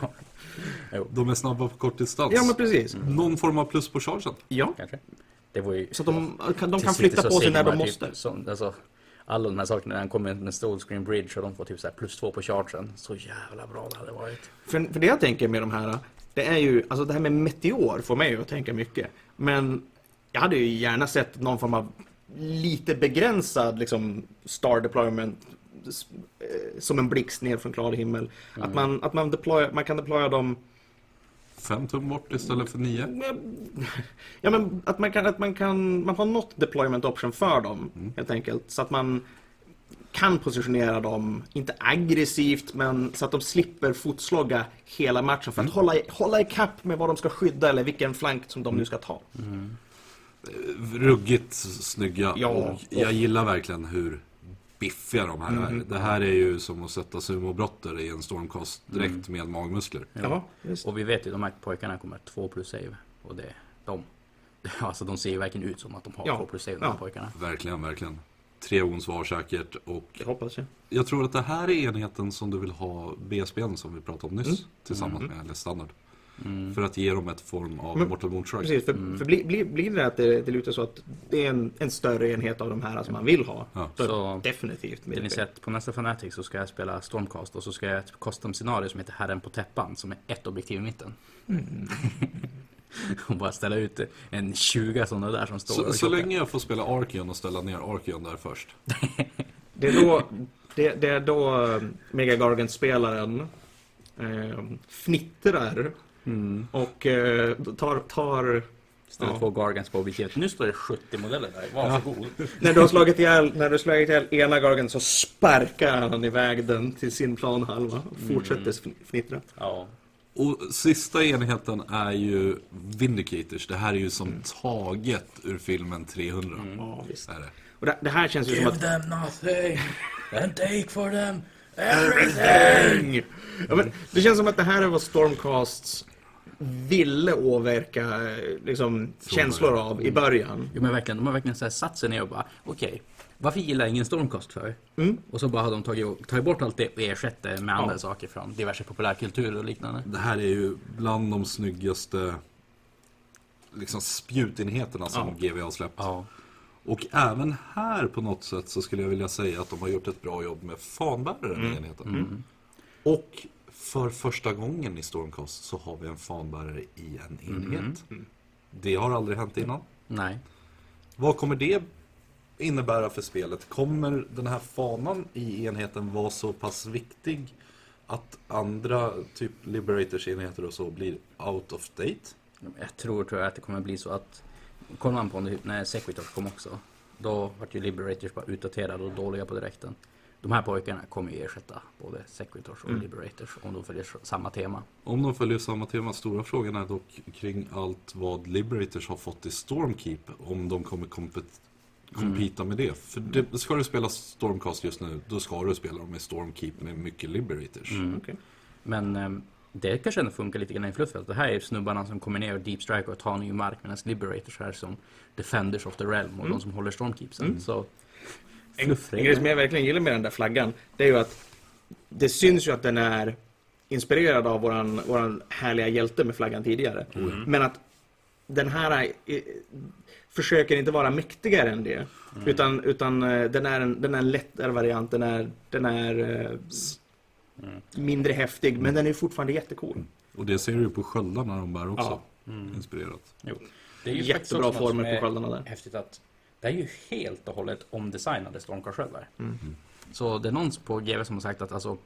De är snabba på kort distans. Ja, men precis. Någon form av plus på chargen. Ja, Kanske. Det var ju... så att de kan, de kan flytta på sig när de typ måste. Som, alltså, alla de här sakerna, när han kommer med Stone Screen Bridge och de får typ så här plus två på chargen. Så jävla bra det hade varit. För, för det jag tänker med de här, det är ju, alltså det här med meteor får mig att tänka mycket. Men jag hade ju gärna sett någon form av lite begränsad liksom star deployment som en blixt ner från klar himmel. Att, man, att man, deploy, man kan deploya dem Fem tum bort istället för nio. Ja men att man kan, att man kan, man har något deployment option för dem helt enkelt. Så att man kan positionera dem, inte aggressivt, men så att de slipper fotslogga hela matchen för att hålla, i- hålla ikapp med vad de ska skydda eller vilken flank som de nu ska ta. Ruggigt snygga. Ja. Och jag gillar verkligen hur biffiga de här är. Det här är ju som att sätta sumobrottare i en stormcast direkt med magmuskler. Ja, just. Och vi vet ju de här pojkarna kommer två plus save. Och det, de, alltså de ser ju verkligen ut som att de har Ja. två plus save de här Ja. pojkarna. Verkligen, verkligen. Tre ons var säkert och Det hoppas jag. jag tror att det här är enheten som du vill ha BSBn som vi pratade om nyss tillsammans med LS standard. För att ge dem ett form av Men- Mortal Wound Strike. Precis, för, för blir, blir, blir det att det, det lutar så att det är en, en större enhet av de här som man vill ha, Ja. så, Så- definitivt. Det ni sett på nästa Fanatic så ska jag spela Stormcast och så ska jag ett custom scenario som heter Herren på täppan som är ett objektiv i mitten. och bara ställa ut en 20 sådana där som står Så, och så länge jag får spela Arkeon och ställa ner Arkeon där först. Det är då, det, det är då eh, Mega Gargant-spelaren eh, fnittrar och eh, tar, tar Ställer Ja. två Gargants på objektivet. Nu står det 70 modeller där. Varsågod. när du har slagit ihjäl, när du slagit ihjäl ena Gargant så sparkar han iväg den till sin planhalva och fortsätter fn- fnittra. Ja. Och sista enheten är ju Vindicators. Det här är ju som taget ur filmen 300. Ja, visst. Är det. Och det, det här känns ju som att... them nothing and take for them everything. Ja, men det känns som att det här är vad Stormcasts ville åverka liksom, känslor av i början. Jo men verkligen, de har verkligen så här satt sig ner och bara okej, varför gillar ingen Stormcast för? Och så bara har de tagit, tagit bort allt det och ersatt det med andra Ja. saker från diverse populärkultur och liknande. Det här är ju bland de snyggaste liksom spjutenheterna som GV har släppt. Ja. Och även här på något sätt så skulle jag vilja säga att de har gjort ett bra jobb med fanbäraren i enheten. Och för första gången i Stormcast så har vi en fanbärare i en enhet. Det har aldrig hänt innan. Nej. Vad kommer det innebära för spelet? Kommer den här fanan i enheten vara så pass viktig att andra typ Liberators enheter och så blir out of date? Jag tror, tror jag att det kommer bli så att Kollar man på när- Sequitors kom också Då vart ju Liberators bara utdaterade och dåliga på direkten De här pojkarna kommer ju ersätta både Sequitors och Liberators om de följer samma tema Om de följer samma tema, stora frågan är dock kring allt vad Liberators har fått i Stormkeep. Om de kommer kompet- kompita med det. För det, ska du spela Stormcast just nu, då ska du spela dem i Stormkeep med mycket Liberators. Okej. Men ehm, det kanske ändå funkar lite grann i fluffet. Det här är snubbarna som kommer ner och deep strike och tar ny mark medan Liberators här som Defenders of the Realm och de som håller Stormkeepsen. Så En, en grej som jag verkligen gillar med den där flaggan, det är ju att det syns ju att den är inspirerad av våran, våran härliga hjälte med flaggan tidigare. Men att den här eh, försöker inte vara mäktigare än det. Utan, utan eh, den, är en, den är en lättare variant, den är, den är eh, mindre häftig, men den är fortfarande jättecool. Och det ser du ju på sköldarna de bär också. Ja. Inspirerat. Jo. Det är ju Jättebra former på sköldarna där. Häftigt att det är ju helt och hållet omdesignade stormkarsköldar. Mm. Så det är någon på GW som har sagt att alltså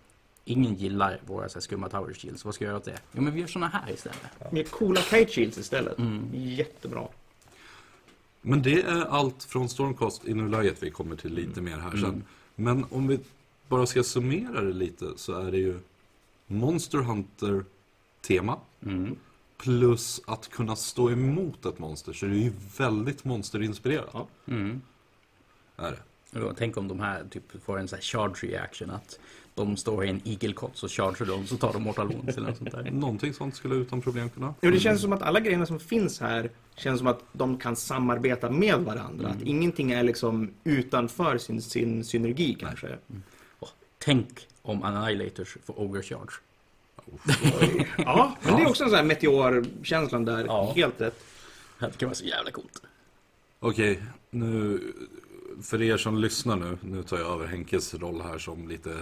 Ingen gillar våra så här, skumma tower shields. Vad ska jag göra åt det? Jo men vi gör såna här istället. Med coola kite shields istället. Mm. Jättebra. Men det är allt från Stormcast i nuläget. Vi kommer till lite mer här sen. Men om vi bara ska summera det lite så är det ju Monster Hunter-tema. Mm. Plus att kunna stå emot ett monster. Så det är ju väldigt monsterinspirerat. Ja. Mm. Är det. Tänk om de här typ får en så här charge reaction att de står i en igelkott så charger de så tar de mortal wounds eller något sånt där. Någonting sånt skulle utan problem kunna. Jo, det känns som att alla grejerna som finns här känns som att de kan samarbeta med varandra. Att ingenting är liksom utanför sin, sin synergi kanske. Och tänk om Annihilators får Ogre charge. Ja, men det är också en sån här meteorkänslan där. Ja. Helt rätt. Det kan vara så jävla coolt. Okej, nu för er som lyssnar nu, nu tar jag över Henkes roll här som lite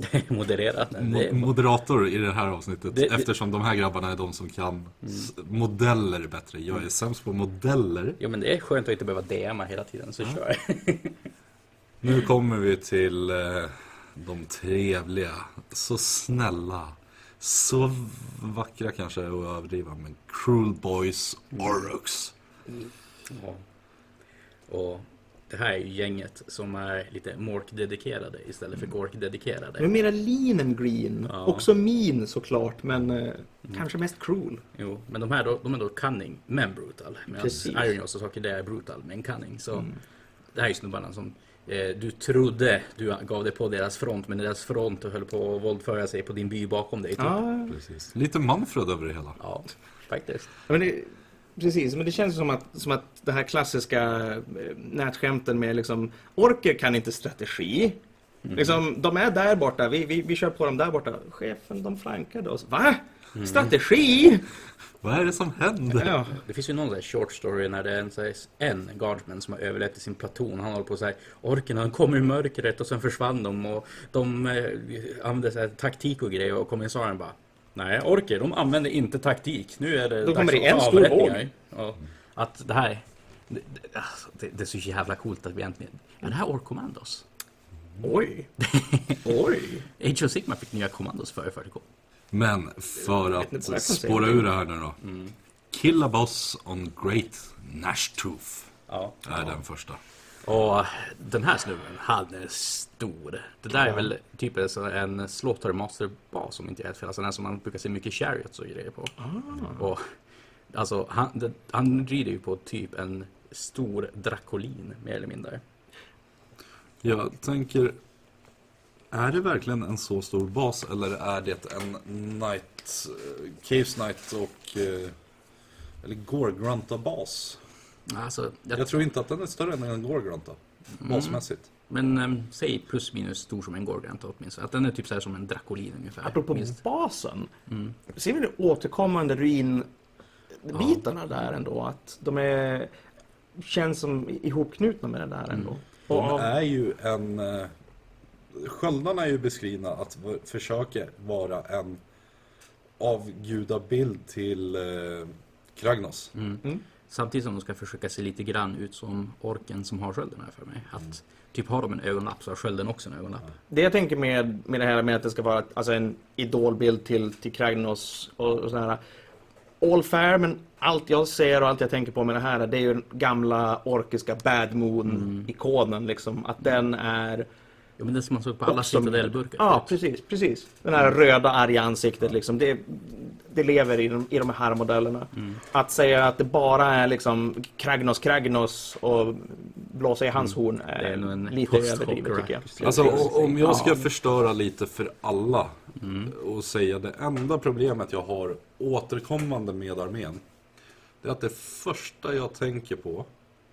Modererat. Mo- moderator i det här avsnittet. Det- det- Eftersom de här grabbarna är de som kan s- modeller bättre. Jag är sämst på modeller. jo men det är skönt att inte behöva DMa hela tiden så kör jag. Nu kommer vi till eh, de trevliga, så snälla, så vackra kanske att överdriva, men Cruel Boys Orux. Ja. Och det här är ju gänget som är lite Mork-dedikerade istället för Gork-dedikerade. mera lean än green. Ja. Också mean såklart, men eh, kanske mest cruel. Jo, men de här då, de är då cunning men brutal. Medan Precis. Iron Jaws och saker det är brutal men cunning. Så det här är ju snubbarna som du trodde du gav dig på deras front men deras front höll på att våldföra sig på din by bakom dig. Typ. Ja, Precis. Lite Manfred över det hela. ja faktiskt. men det, precis. Men det känns som att, som att det här klassiska eh, nätskämten med liksom orker kan inte strategi. Liksom, de är där borta, vi, vi, vi kör på dem där borta. Chefen, de flankade oss. Va? Strategi? Vad är det som händer? Ja. Det finns ju någon sån här short story när det är en, här, en guardsman som har överlevt i sin platon. Han håller på så här, orkerna de kom ur mörkret och sen försvann de och de eh, använde så här, taktik och grejer och kommissarien bara Nej, orker de använder inte taktik. Nu är det Då kommer det att en stor avrättningar." Ja, att det här det, det, alltså, det, det är så jävla coolt att vi äntligen... Är det här Ork Commandos? Oj. Oj. Age of Sigma fick nya kommandos före 40K. Men för att spåra ur det här nu då. Kill a boss on Great Nashtooth Ja. är den första. Och den här snubben, han är stor. Det där är väl typ en Slaughtermaster-bas om inte jag är helt fel. Alltså den som man brukar se mycket chariots och grejer på. Och, alltså han, det, han rider ju på typ en stor drakolin mer eller mindre. Jag tänker, är det verkligen en så stor bas eller är det en Knight, eh, Caves Knight och eh, eller Gorgrunta-bas? Alltså, jag, Jag tror inte att den är större än en Gorgrunta, basmässigt. men äm, säg plus minus stor som en Gorgant åtminstone. Att den är typ så här som en drakolin ungefär. Apropå minst. basen. Ser vi de återkommande ruinbitarna där ändå? Att de är, känns som ihopknutna med den där ändå. De Och, är ju en... Sköldarna är ju beskrivna att försöka vara en avgudabild till eh, Kragnos. Mm. Samtidigt som de ska försöka se lite grann ut som orken som har skölden här för mig. Att typ har de en ögonlapp så har skölden också en ögonlapp. det jag tänker med, med det här med att det ska vara alltså en idolbild till, till Kragnos och, och sådär. All fair, men allt jag ser och allt jag tänker på med det här det är ju den gamla orkiska Bad Moon-ikonen liksom. Att den är Ja men det som man såg på alla citadellburkar. Ja, precis, precis. Den här röda arga ansiktet liksom. Det, det lever i de, i de här modellerna. Att säga att det bara är liksom Kragnos, Kragnos och blåsa i hans horn Det är, är nog en lite överdrivet tycker jag. Alltså om jag ska Ja. förstöra lite för alla och säga det enda problemet jag har återkommande med armén. Det är att det första jag tänker på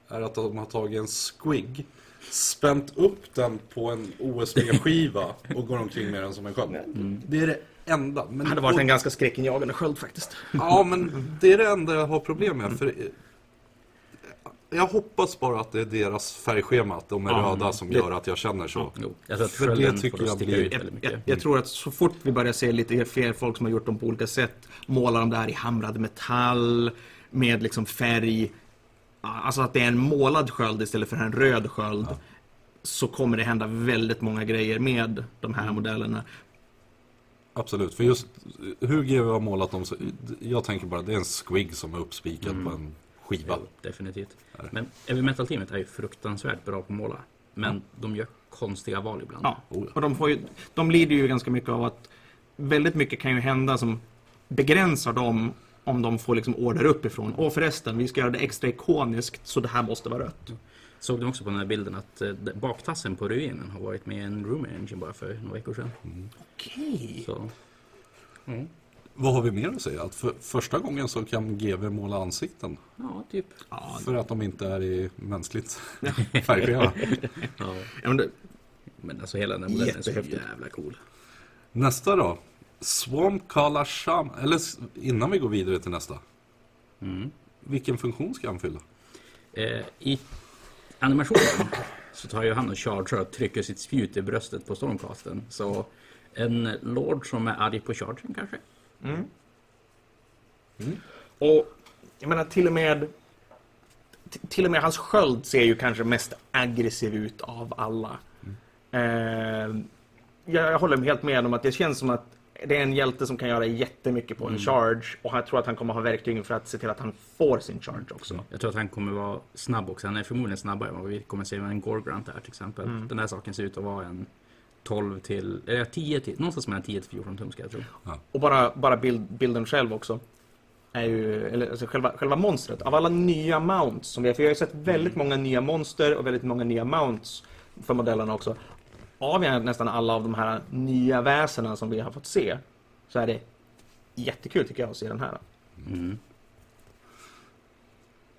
är att de har tagit en squig, spänt upp den på en OSB-skiva och går omkring med den som en sköld. Det är det enda. Men, Det hade varit en ganska skräckinjagande sköld faktiskt. Ja, men det är det enda jag har problem med. För jag hoppas bara att det är deras färgschema, att de är Ja, röda, som gör att jag känner så. Jo, jag tror att För det tycker jag blir- mycket. Jag, jag tror att så fort vi börjar se lite fler folk som har gjort dem på olika sätt, målar de där i hamrad metall, med liksom färg, alltså att det är en målad sköld istället för en röd sköld, så kommer det hända väldigt många grejer med de här modellerna. Absolut, för just hur GW har målat dem, så, jag tänker bara det är en squig som är uppspikad på en skiva. Jo, definitivt. Men Heavy Metal-teamet är ju fruktansvärt bra på att måla. Men de gör konstiga val ibland. Ja, Oh ja. och de, får ju, de lider ju ganska mycket av att väldigt mycket kan ju hända som begränsar dem om de får liksom order uppifrån. Och förresten, vi ska göra det extra ikoniskt så det här måste vara rött. Såg du också på den här bilden att eh, baktassen på ruinen har varit med i en Room Engine bara för några veckor sedan. Okej. Så, Vad har vi mer att säga? Att för första gången så kan GW måla ansikten. ja, typ. Ja, För att de inte är i mänskligt färgschema. Ja. ja, men det, Men alltså hela den modellen är så jävla cool. Nästa då. Swamp Kala Sham. Eller innan vi går vidare till nästa. Mm. Vilken funktion ska han fylla? Eh, I animationen så tar ju han och charger och trycker sitt spjut i bröstet på Stormcasten. Så en Lord som är arg på chargen kanske? och jag menar till och med till och med hans sköld ser ju kanske mest aggressiv ut av alla. Eh, jag, jag håller helt med om att det känns som att det är en hjälte som kan göra jättemycket på en charge och jag tror att han kommer ha verktygen för att se till att han får sin charge också. Jag tror att han kommer vara snabb också. Han är förmodligen snabbare än vad vi kommer se med en Gorgrant är till exempel. Den här saken ser ut att vara en 12 till, eller 10 till, någonstans mellan 10 till 14 tum ska jag tro. Och bara, bara bild, bilden själv också. Är ju, eller alltså själva, själva monstret. Av alla nya mounts som vi har, för jag har ju sett väldigt många nya monster och väldigt många nya mounts för modellerna också. Av nästan alla av de här nya väsena som vi har fått se så är det jättekul tycker jag att se den här. Mm.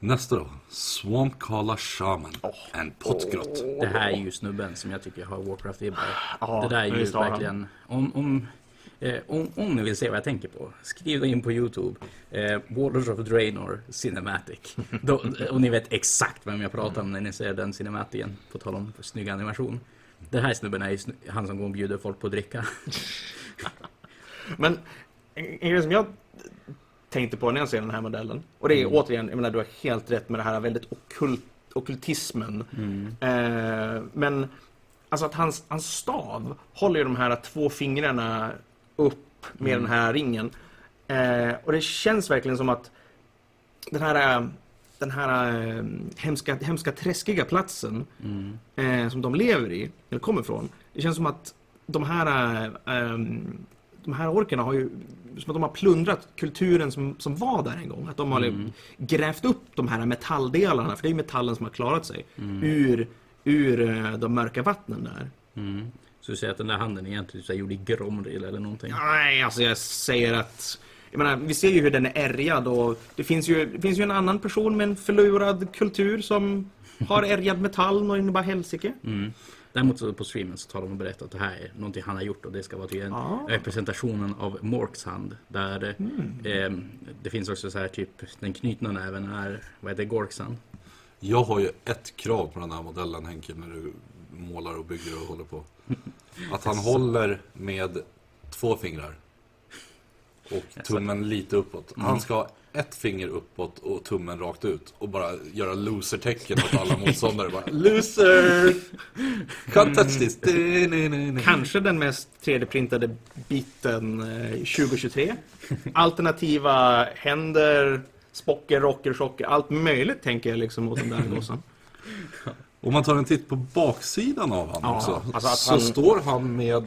Nästa då. Swamp Kala Shaman. En pottgrott. Det här är ju snubben som jag tycker har Warcraft-vibbar. Ja, det där är ju verkligen... Om, om, eh, om, om ni vill se vad jag tänker på, skriv in på Youtube. Eh, Waters of Draenor Cinematic. då, och ni vet exakt vem jag pratar om när ni ser den cinematiken. På tal om snygg animation. Den här snubben är ju han som går och bjuder folk på att dricka. Men en en grej som jag tänkte på när jag ser den här modellen. Och det är återigen, jag menar du har helt rätt med det här väldigt ockult, ockultismen. Eh, men alltså att hans, hans stav håller ju de här två fingrarna upp med den här ringen. Eh, och det känns verkligen som att den här, eh, den här eh, hemska, hemska träskiga platsen eh, som de lever i, eller kommer ifrån. Det känns som att de här, eh, ehm, de här orkerna har ju som att de har plundrat kulturen som, som var där en gång. Att de har liksom grävt upp de här metalldelarna, för det är ju metallen som har klarat sig, ur, ur eh, de mörka vattnen där. Mm. Så du säger att den där handen egentligen är gjord i Gromril eller någonting? Nej, alltså jag säger att jag menar, vi ser ju hur den är ärgad och det finns ju, det finns ju en annan person med en förlorad kultur som har ärgad metall och innebär helsike. Mm. Däremot så på streamen så tar de och berättar att det här är någonting han har gjort och det ska vara tydligen Ah. representationen av Morks hand. Där eh, det finns också så här typ den knutna näven är, vad heter det, Gorks hand. Jag har ju ett krav på den här modellen Henke när du målar och bygger och håller på. Att han håller med två fingrar. Och tummen lite uppåt. Han ska ha ett finger uppåt och tummen rakt ut. Och bara göra loser-tecken åt alla motståndare. Bara, Loser! Can't touch this! Kanske den mest 3D-printade biten eh, 2023. Alternativa händer, spocker, rocker, chocker, allt möjligt tänker jag liksom åt den där gossen. Om man tar en titt på baksidan av han Ja, också. alltså så han- står han med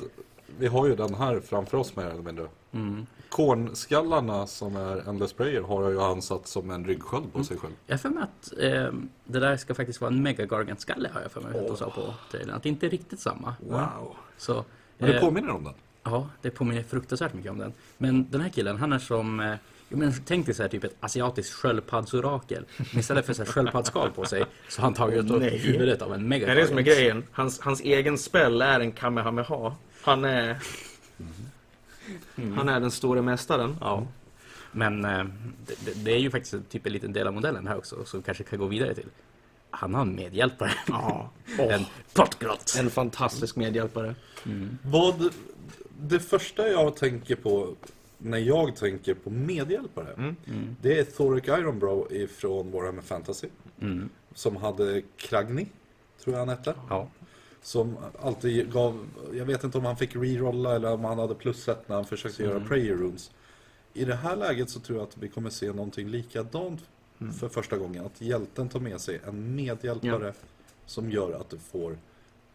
vi har ju den här framför oss mer eller mindre. Mm. Kornskallarna som är Endless Prayer har ju han satt som en ryggsköld på sig själv. Jag för mig att eh, det där ska faktiskt vara en Mega Gargant-skalle har jag för mig att de sa på trailern. Att det inte är riktigt samma. Wow. Så, Men det eh, påminner om den. Ja, det påminner fruktansvärt mycket om den. Men den här killen, han är som... Eh, men tänk dig så här, typ ett asiatiskt sköldpaddsorakel. Men istället för så här sköldpaddsskal på sig så har han tagit upp Nej. huvudet av en mega Det är det som är grejen. Hans, hans egen spel är en Kamehameha. Han är... Han är den store mästaren. Ja. Men eh, det, det- är ju faktiskt typ en liten del av modellen här också som kanske kan gå vidare till. Han har en medhjälpare. Ja. en pottgrott. En fantastisk medhjälpare. Vad, det första jag tänker på när jag tänker på medhjälpare. Mm. Det är Thoric Ironbrow ifrån Warhammer Fantasy. Mm. Som hade Kragni, tror jag han hette. Ja. Som alltid gav, jag vet inte om han fick rerolla eller om han hade plus ett när han försökte göra prayer rooms. I det här läget så tror jag att vi kommer se någonting likadant för första gången. Att hjälten tar med sig en medhjälpare som gör att du får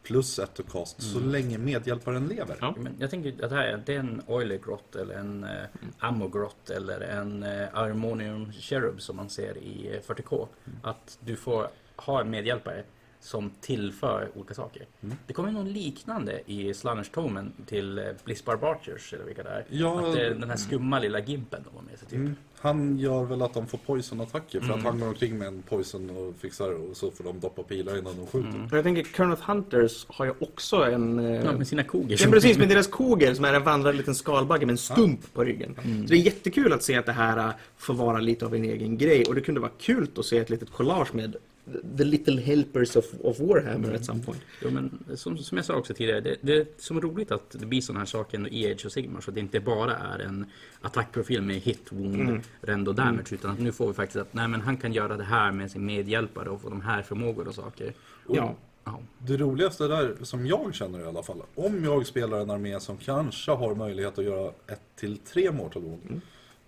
plus ett och cast så länge medhjälparen lever. Ja. Men jag tänker att det här är, det är en Grot eller en eh, Ammo Grot eller en eh, Harmonium Cherub som man ser i eh, 40K. Att du får ha en medhjälpare som tillför olika saker. Det kommer något liknande i Slanners Tomen till eh, Blizzbar Barchers eller vilka det är. Ja. Att det är den här skumma lilla gimpen de har med sig typ. Mm. Han gör väl att de får poison-attacker för att Mm. han går omkring med en poison och fixar och så får de doppa pilar innan de skjuter. Och jag tänker, Kerneth Hunters har ju också en... eh, Ja, med sina koger. Ja, precis, med deras koger som är en vandrande liten skalbagge med en stump på ryggen. Så det är jättekul att se att det här får vara lite av en egen grej. Och det kunde vara kul att se ett litet collage med The Little Helpers of, of Warhammer at some point. Jo, men som, som jag sa också tidigare, det, det är som roligt att det blir sådana här saker i Age of Sigmar så att det inte bara är en attackprofil med hit, wound, rend och damage utan att nu får vi faktiskt att nej, men han kan göra det här med sin medhjälpare och få de här förmågor och saker. Ja. Ja. Det roligaste där, som jag känner i alla fall, om jag spelar en armé som kanske har möjlighet att göra ett till tre Mortal Wound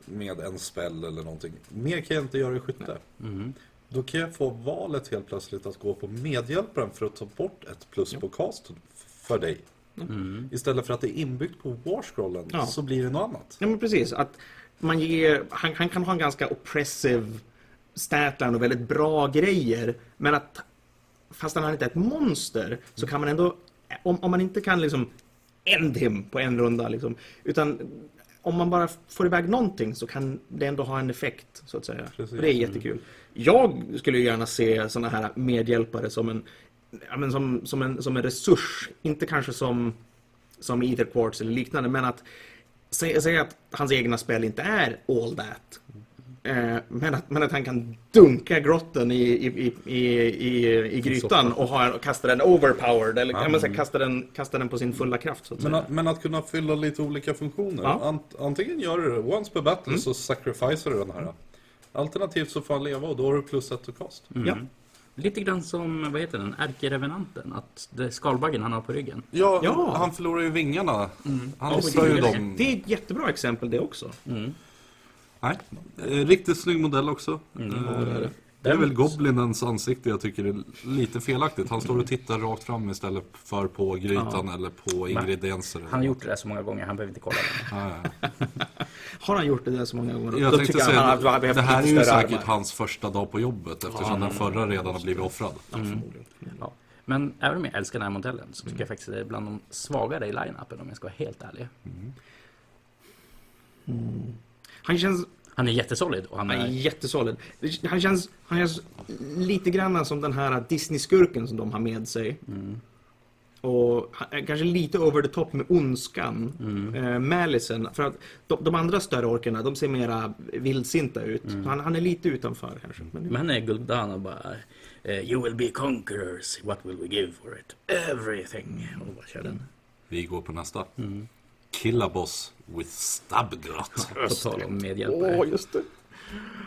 med en spell eller någonting. Mer kan jag inte göra i skytte. Mhm. Då kan jag få valet helt plötsligt att gå på medhjälparen för att ta bort ett plus på cast för dig. Mm. Istället för att det är inbyggt på warscrollen Ja. så blir det något annat. Ja men precis, att man ger, han, han kan ha en ganska oppressive statline och väldigt bra grejer. Men att fast han inte är ett monster så kan man ändå, om, om man inte kan liksom end him på en runda liksom, utan om man bara får iväg någonting så kan det ändå ha en effekt så att säga. Precis. Och det är jättekul. Jag skulle ju gärna se sådana här medhjälpare som en, ja, men som, som, en, som en resurs. Inte kanske som, som Ether Quartz eller liknande, men att Säg, säg att hans egna spel inte är all that. Eh, men, att, men att han kan dunka grotten i, i, i, i, i, i grytan och, ha, och kasta den overpowered. Eller kan man säga, kasta, den, kasta den på sin fulla kraft. Så att Men säga. att, men att kunna fylla lite olika funktioner. Ja. Mm. Ant, antingen gör du det once per battle så sacrificear du den här. Alternativt så får han leva och då har du plus ett och cast. Ja. Lite grann som, vad heter den, ärkerevenanten. Att det är skalbaggen han har på ryggen. Ja, Ja. han förlorar ju vingarna. Han Ja, offrar ju dem. Det är ett jättebra exempel det också. Nej. Eh, Riktigt snygg modell också. Mm. Eh, Ja, det är det. Det är väl Goblinens ansikte jag tycker är lite felaktigt. Han står och tittar rakt fram istället för på grytan eller på ingredienser. Han har gjort det där så många gånger, han behöver inte kolla. Ja, ja. Har han gjort det där så många gånger? Jag Då tänkte tycker säga, han han det här är ju säkert armar. hans första dag på jobbet eftersom den förra redan har blivit offrad. Ja, förmodligen. Ja. Men även om jag älskar den här modellen så tycker jag faktiskt att det är bland de svagare i line-upen om jag ska vara helt ärlig. Han känns Han är jättesolid och han Han är jättesolid. Han känns, han känns lite grann som den här Disney-skurken som de har med sig. Och han är kanske lite over the top med ondskan. Eh, Malicen. För att de, de andra större orkerna, de ser mera vildsinta ut. Han, han är lite utanför kanske. Men, Men han är Gul'dan och bara... eh, You will be conquerors, what will we give for it? Everything! Och bara kör den. Vi går på nästa. Killaboss with stabgrot. På tal om medhjälpare. Åh, just det.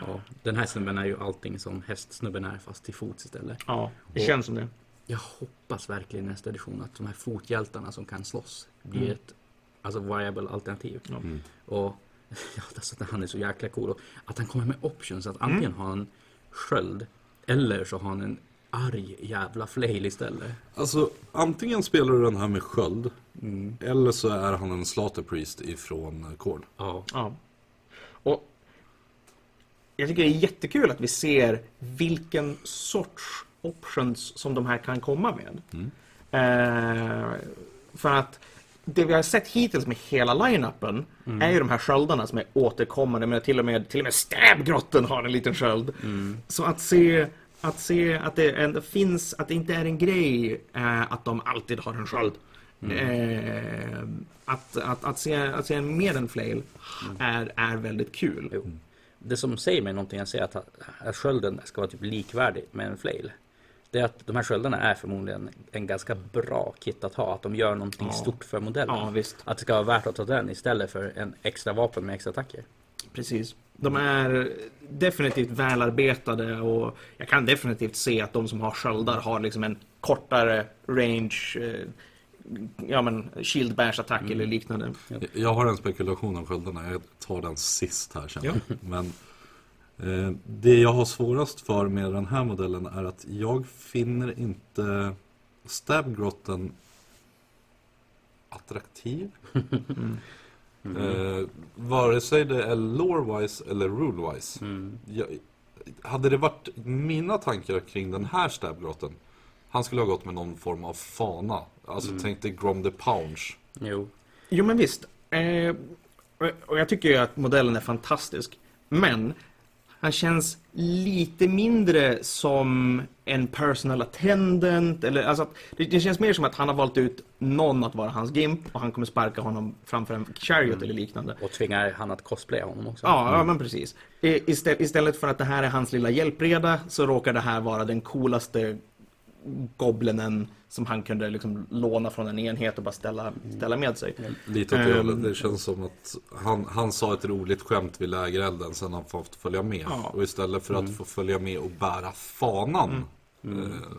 Ja, den här snubben är ju allting som hästsnubben är fast till fots istället. Ja, det känns som det. Jag hoppas verkligen i nästa edition att de här fothjältarna som kan slåss blir ett alltså, viable alternativ. Och ja, alltså, han är så jäkla cool. Och att han kommer med options. Att antingen har han sköld eller så har han en arg jävla flail istället. Alltså, antingen spelar du den här med sköld. Eller så är han en slaughter priest ifrån Korn. Ja. Ja. Och jag tycker det är jättekul att vi ser vilken sorts options som de här kan komma med. Eh, för att det vi har sett hittills med hela line-upen är ju de här sköldarna som är återkommande. Men till och med, till och med stäbgrotten har en liten sköld. Så att se att se att det ändå finns, att det inte är en grej eh, att de alltid har en sköld. Eh, att, att, att, se, att se en med en flail är, är väldigt kul. Jo. Det som säger mig någonting, jag säger att, att skölden ska vara typ likvärdig med en flail. Det är att de här sköldarna är förmodligen en ganska bra kit att ha. Att de gör någonting Ja. stort för modellen. Ja. Att det ska vara värt att ta den istället för en extra vapen med extra attacker. Precis. De är definitivt välarbetade och jag kan definitivt se att de som har sköldar har liksom en kortare range, eh, ja men shield bash attack eller liknande. Jag har en spekulation om sköldarna. Jag tar den sist här sen. Men eh, det jag har svårast för med den här modellen är att jag finner inte stabgrotten attraktiv. Eh, vare sig det är lore-wise eller rule-wise. Jag, hade det varit mina tankar kring den här stabgrotten. Han skulle ha gått med någon form av fana. Alltså tänk dig Grom the Pounge. Jo. Jo men visst. Eh, och- och jag tycker ju att modellen är fantastisk. Men han känns lite mindre som en personal attendant. Eller, alltså att, det, det känns mer som att han har valt ut någon att vara hans gimp och han kommer sparka honom framför en chariot eller liknande. Och tvingar han att cosplaya honom också. Ja, ja men precis. Istället, istället för att det här är hans lilla hjälpreda så råkar det här vara den coolaste goblinen som han kunde liksom låna från en enhet och bara ställa, ställa med sig. Lite åt det hållet. Det känns som att han, han sa ett roligt skämt vid lägerelden sen han fått följa med. Ja. Och istället för att få följa med och bära fanan eh,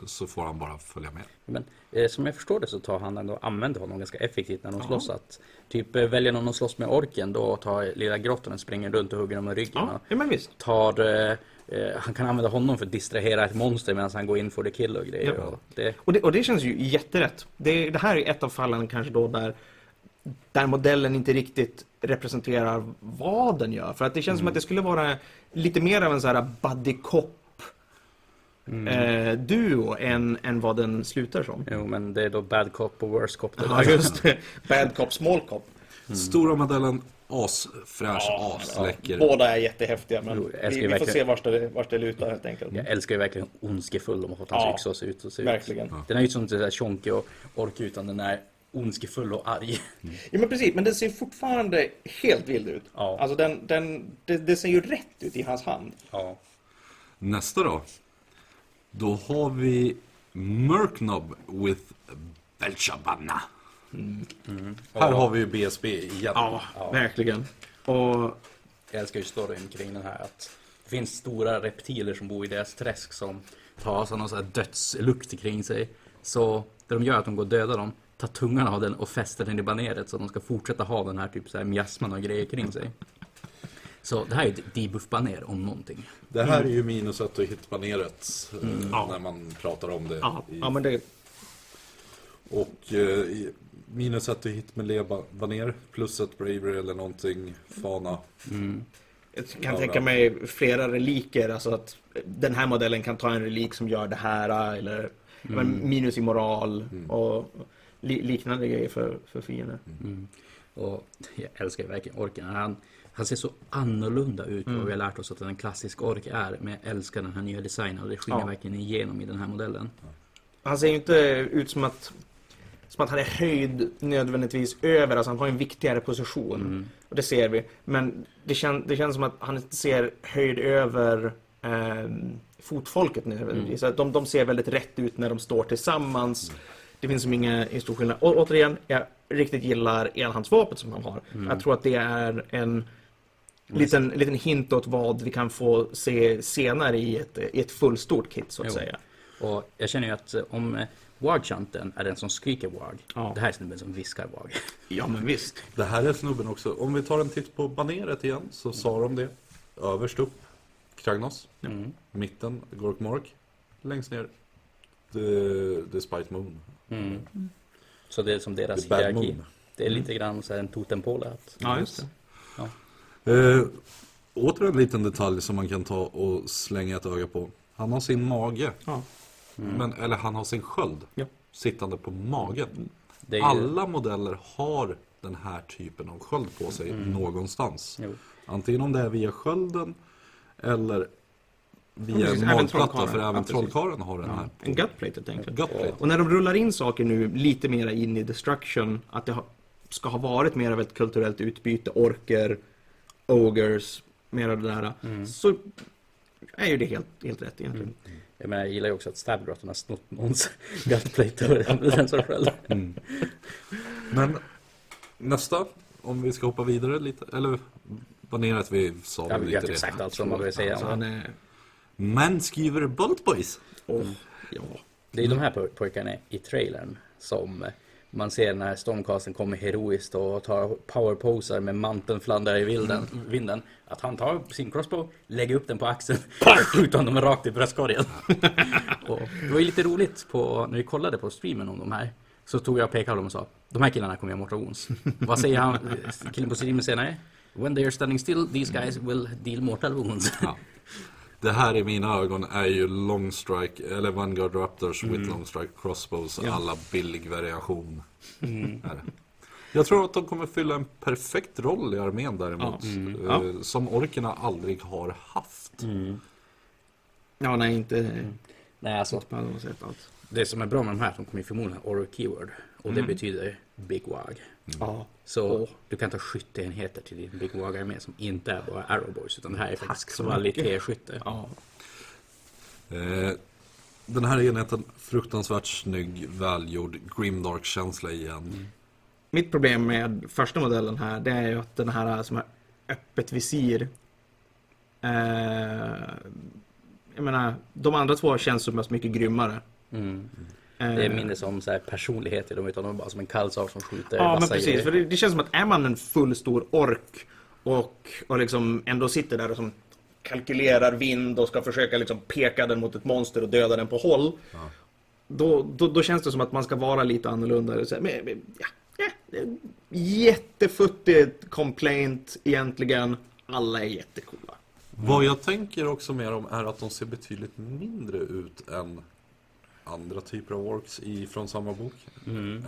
så får han bara följa med. Men eh, som jag förstår det så tar han ändå, använder honom ganska effektivt när de slåss. Att, typ eh, väljer någon att slåss med orken då tar lilla grottan och springer runt och hugger dem i ryggen. Ja, och ja men visst. tar, eh, eh, han kan använda honom för att distrahera ett monster medan han går in för the kill och grejer. Ja. Och det, Och det, och det känns ju jätterätt. Det, det här är ett av fallen kanske då där, där modellen inte riktigt representerar vad den gör. För att det känns som att det skulle vara lite mer av en så här buddy cop eh, duo än, än vad den slutar som. jo, men det är då bad cop och worst cop. Ja, just det. Bad cop, small cop. Stora modellen, asfräsch, asläcker. Båda är jättehäftiga, men vi, vi får se vart det, vart det lutar helt enkelt. Jag älskar ju verkligen ondskefull de har fått hans Ja, yxa att se ut. Och se ut. verkligen. Den är ju inte som sådär tjonke och ork utan den är ondskefull och arg. Ja men precis, men den ser fortfarande helt vild ut. Ja. Alltså den, den, det, det ser ju rätt ut i hans hand. Ja. Nästa då. Då har vi Murknob with Belchabanna. Här har vi ju BSB igen. Ja, verkligen. Och Jag älskar ju storyn kring den här att det finns stora reptiler som bor i deras träsk som tar sån här dödslukt kring sig. Så det de gör är att de går och dödar dem, tar tungan av den och fäster den i baneret så att de ska fortsätta ha den här typ så här miasman och grejer kring sig. Så det här är ett debuff-baner om någonting. Det här är ju minuset och hitbaneret eh, Ja. när man pratar om det. ja, i- ja men det, Och eh, minus ett hit med lebaner plus ett bravery eller någonting. Fana. jag kan Ja, tänka mig flera reliker, alltså att den här modellen kan ta en relik som gör det här, eller men minus i moral och li, liknande grejer för, för fiender. Och jag älskar ju verkligen orken. Han, han ser så annorlunda ut vad vi har lärt oss att en klassisk ork är. Men jag älskar den här nya designen och det skiner Ja. verkligen igenom i den här modellen. Han ser ju inte ut som att som att han är höjd nödvändigtvis över, alltså han har en viktigare position. Och det ser vi. Men det, kän, det känns som att han ser höjd över eh, fotfolket nödvändigtvis. Så att De, de ser väldigt rätt ut när de står tillsammans. Det finns som inga stor skillnad. Och återigen, jag riktigt gillar enhandsvapnet som han har. Jag tror att det är en liten, liten hint åt vad vi kan få se senare i ett, i ett fullstort kit så att Jo. säga. Och jag känner ju att om Warg-chanten är den som skriker Warg. Ja. Det här är snubben som viskar Warg. Ja men visst. Det här är snubben också. Om vi tar en titt på baneret igen så sa de det. Överst upp, Kragnos. Mm. Mitten, Gorkmork. Längst ner, The, Despite Moon. Mm. Så det är som deras The hierarki. Moon. Det är lite grann så här en totempåle. Att, Ja, just det. Eh, åter en liten detalj som man kan ta och slänga ett öga på. Han har sin mage, Ja. Men, eller han har sin sköld Ja. sittande på magen. är ju, Alla modeller har den här typen av sköld på sig någonstans. Jo. Antingen om det är via skölden eller via en magplatta, för även Ja, precis. trollkarlen har den Ja. här. En gutplate helt enkelt. Gutplate. Och när de rullar in saker nu lite mer in i Destruction, att det ska ha varit mer av ett kulturellt utbyte, orker, ogres, mer av det där, så är ju det helt, helt rätt egentligen. Jag, menar, jag gillar ju också att Stabgrotton har snott någons gutplate och den som sköld. Men nästa, om vi ska hoppa vidare lite, eller var ner att vi sa vet lite det. exakt allt som man vill säga. Så han är... Manskeever Bolt Boys. Oh, ja. Det är de här poj- pojkarna i trailern som man ser när Stormcasten kommer heroiskt och tar powerposar med manteln fladdrar i vinden, vinden. Att han tar sin crossbow, lägger upp den på axeln, skjuter honom rakt i bröstkorgen. och det var ju lite roligt på, när vi kollade på streamen om de här. Så tog jag och pekade på dem och sa De här killarna kommer göra mortal wounds. Vad säger han, killen på streamen senare? When they are standing still, these guys will deal mortal wounds. Ja. Det här i mina ögon är ju long strike, eller Vanguard Raptors with long strike crossbows, Ja. alla billig variation. Är det. Jag tror att de kommer fylla en perfekt roll i armén däremot. Ja. eh, Som orkerna aldrig har haft. ja, nej, inte Nej, alltså på något sätt. Det som är bra med de här, de kommer ju förmodligen ha Aura Keyword. Och Mm. det betyder Big Wag. Ja. Så du kan ta skytteenheter till din Big Wag-armé som inte är bara Arrowboys. Utan det här är Tack faktiskt så kvalitetsskytte. ja. Eh, Den här enheten, fruktansvärt snygg, välgjord, grimdark-känsla igen. Mitt problem med första modellen här, det är ju att den här som har öppet visir. Eh, jag menar, de andra två känns som mycket grymmare. Mm. Eh, Det är mindre som så här personlighet i dem, utan de är bara som en kallsar som skjuter Ja, men precis. grejer. För det, det känns som att är man en full stor ork och, och liksom ändå sitter där och som kalkylerar vind och ska försöka liksom peka den mot ett monster och döda den på håll. Då, då, då känns det som att man ska vara lite annorlunda. Så här, Men, men, ja, ja, jättefuttigt complaint egentligen. Alla är jättecoola. Vad jag tänker också mer om är att de ser betydligt mindre ut än andra typer av orks i, från samma bok.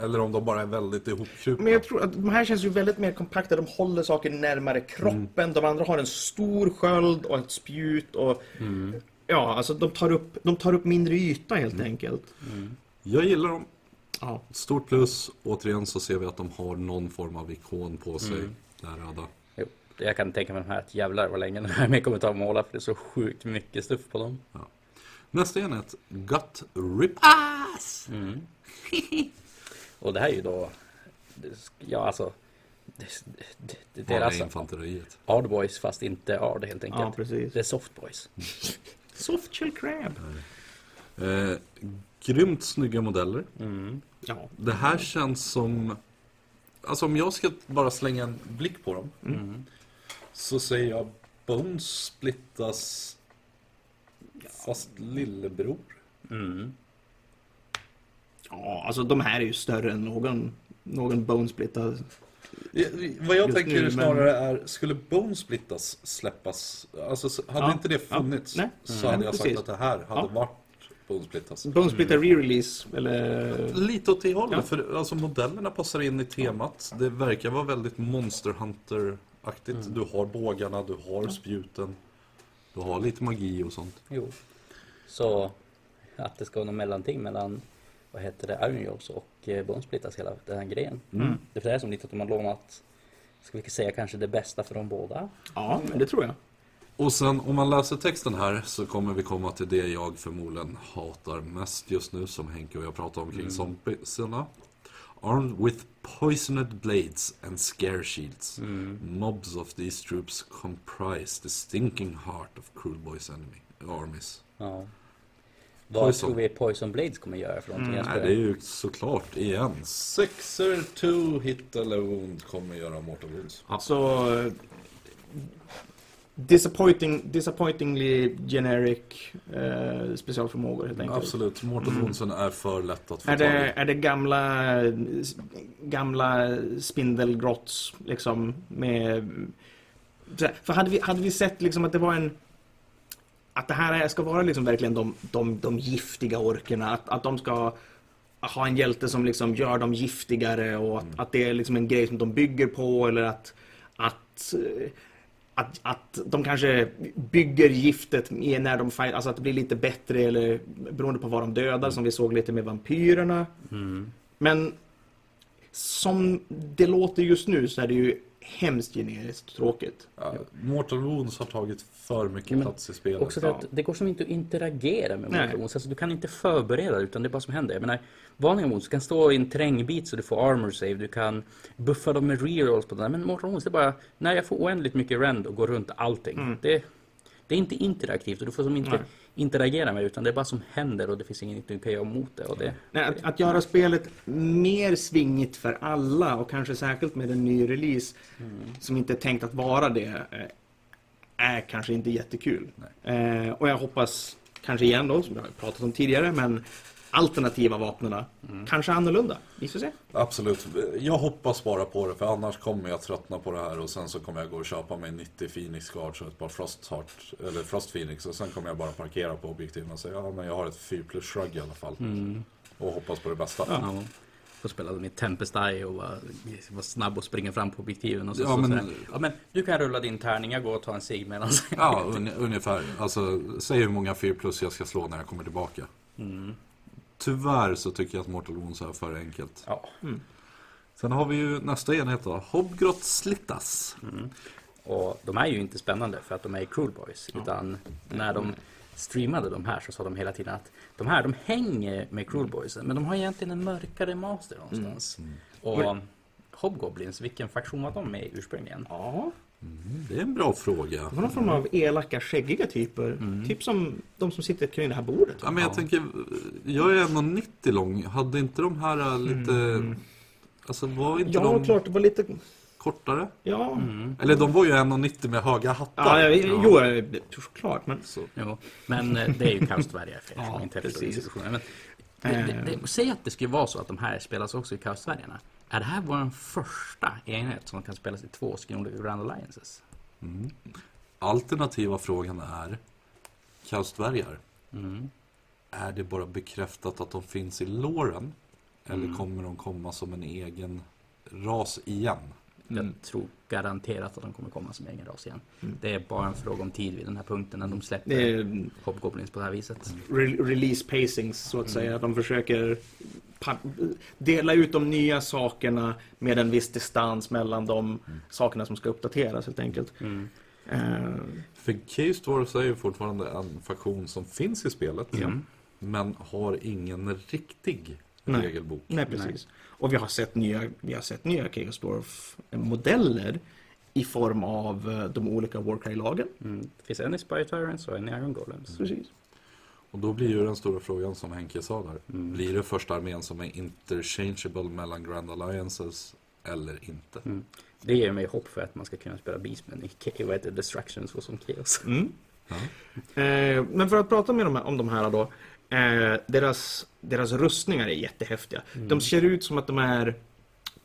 Eller om de bara är väldigt ihopkrupna. Men jag tror att de här känns ju väldigt mer kompakta. De håller saker närmare kroppen. De andra har en stor sköld och ett spjut. Och, Ja, alltså de tar, upp, de tar upp mindre yta helt enkelt. Jag gillar dem. Ja. Stort plus. Återigen så ser vi att de har någon form av ikon på sig. Där röda. Jo, jag kan tänka mig de här att jävlar vad länge den här armén kommer ta att måla. För det är så sjukt mycket stuff på dem. Nästa enhet, Gut Rip Ass! Och det här är ju då... Ja, alltså... Det, det, det, Vanliga deras infanteriet. Ard Boys fast inte Ard helt enkelt. Ja, precis. Det är Soft Boys. Soft shell crab. Eh, grymt snygga modeller. Ja. Det här känns som... Alltså om jag ska bara slänga en blick på dem. Så säger jag Bones splittas fast lillebror. Mm. ja, alltså de här är ju större än någon, någon bone splitta. Ja, Vad jag tänker nu, men- snarare är, skulle Bones splittas släppas? Alltså så- hade Ja, inte det ja, funnits nej. så Mm. hade jag sagt Precis. att det här hade Ja. varit Bones splittas. Bone splitta re-release, eller... Lite åt det hållet, Ja. för alltså, modellerna passar in i temat. Det verkar vara väldigt Monster Hunter-aktigt. Mm. Du har bågarna, du har spjuten. Du har lite magi och sånt. Jo. Så att det ska vara någon mellanting mellan vad heter det, Iron Jobs och eh, Bone Splitters, hela den här grejen. Mm. Det är för det här som lite att de har lånat, ska vi säga kanske det bästa för dem båda. Ja, men det tror jag. Och sen om man läser texten här så kommer vi komma till det jag förmodligen hatar mest just nu som Henke och jag pratar om kring zombiesarna. Armed with poisoned blades and scare shields. Mobs of these troops comprise the stinking heart of Cruel Boys enemy armies. Ja. Vad Poison. tror vi Poison Blades kommer göra för någonting? Nej, det är ju såklart igen. Sexer to hit eller wound kommer göra mortal wounds. Så... disappointing, disappointingly generic eh, specialförmågor helt enkelt. Absolut, Mortal Mm. Woundsen är för lätt att få Är tag det, i. är det gamla, gamla spindelgrotts liksom med... För hade vi, hade vi sett liksom att det var en... Att det här är- ska vara liksom verkligen de, de, de giftiga orkerna, att, att de ska ha en hjälte som liksom gör dem giftigare och att, att det är liksom en grej som de bygger på eller att, att eh, att, att de kanske bygger giftet när de fight, alltså att det blir lite bättre eller beroende på vad de dödar som vi såg lite med vampyrerna. Mm. Men som det låter just nu så är det ju hemskt generiskt tråkigt. Ja, Mortal Wounds har tagit för mycket men plats i spelet. Också för att det går som inte att interagera med. Mortal Wounds. Alltså, du kan inte förbereda utan det är bara som händer. Jag menar, vanliga Wounds, du kan stå i en terrängbit så du får armor save. Du kan buffa dem med rerolls på det där. Men Mortal Wounds, det är bara, nej jag får oändligt mycket rend och går runt allting. Mm. Det, det är inte interaktivt och du får som inte Nej. interagera med utan det är bara som händer och det finns inget du kan göra emot det. Och det Nej, att, att göra spelet mer svingigt för alla och kanske särskilt med en ny release som inte är tänkt att vara det eh, är kanske inte jättekul. Eh, och jag hoppas kanske igen då, som jag har pratat om tidigare, men alternativa vapnen kanske annorlunda. Vi får se. Absolut. Jag hoppas bara på det, för annars kommer jag tröttna på det här och sen så kommer jag gå och köpa mig 90 Phoenix Guards och ett par Frost, Heart, eller Frost Phoenix och sen kommer jag bara parkera på objektiven och säga ja men jag har ett 4 plus shrug i alla fall. Och hoppas på det bästa. Ja. Får spela med Tempest Eye och vara, vara snabb och springa fram på objektiven. Och så, Ja, så, men- sådär. ja, men du kan rulla din tärning, jag går och tar en cigg medan... Ja, un ungefär. Alltså, säg hur många 4 plus jag ska slå när jag kommer tillbaka. Mm. Tyvärr så tycker jag att Mortal Wounds är för enkelt. Ja. Sen har vi ju nästa enhet då. Hobgrot Slittas. Och de är ju inte spännande för att de är Cruel Boys. Utan när de streamade de här så sa de hela tiden att de här de hänger med Cruel Boys. Men de har egentligen en mörkare master någonstans. Och Hobgoblins, vilken faktion var de med i ursprungligen? Ja, Det är en bra fråga. det var någon form av elaka, skäggiga typer. Typ som de som sitter kring det här bordet. Ja, men jag tänker, jag är 1,90 lång. Hade inte de här äh, lite... Alltså var inte Ja, de klart, det var lite... kortare? Ja, Eller de var ju 1,90 med höga hattar. ja, ja, jo, eh, såklart, men... Så. Jo, men eh, det är ju er Ja, som inte förstår precis. institutionen. Men det, det, det, säg att det skulle vara så att de här spelas också i Kaos Sverige. Är det här vår första enhet som kan spelas i två olika Grand Alliances? Alternativa frågan är, Kaustdvärgar, Mm. är det bara bekräftat att de finns i låren? Eller Mm. kommer de komma som en egen ras igen? Mm. Jag tror garanterat att de kommer komma som egen ras igen. Det är bara en fråga om tid vid den här punkten när de släpper Det är Hobgoblins på det här viset. re- release pacings, så att säga. Att de försöker dela ut de nya sakerna med en viss distans mellan de sakerna som ska uppdateras, helt enkelt. Mm. Eh, För Case Dwarfs är ju fortfarande en faktion som finns i spelet. Men har ingen riktig Nej. regelbok. nej, precis. Och vi har sett nya, vi har sett nya Chaos Dwarf-modeller i form av eh, de olika Warcry-lagen. Mm. Det finns en i Spy Tyrants och en i Iron Golems. Precis. Och då blir ju den stora frågan som Henke sa där. Mm. Blir det första armén som är interchangeable mellan Grand Alliances eller inte? Mm. Det ger mig hopp för att man ska kunna spela Beastmen i vad heter Destruction så som Chaos. Mm. Ja. Eh, men för att prata med dem, om de här då. Eh, deras, deras rustningar är jättehäftiga. De ser ut som att de är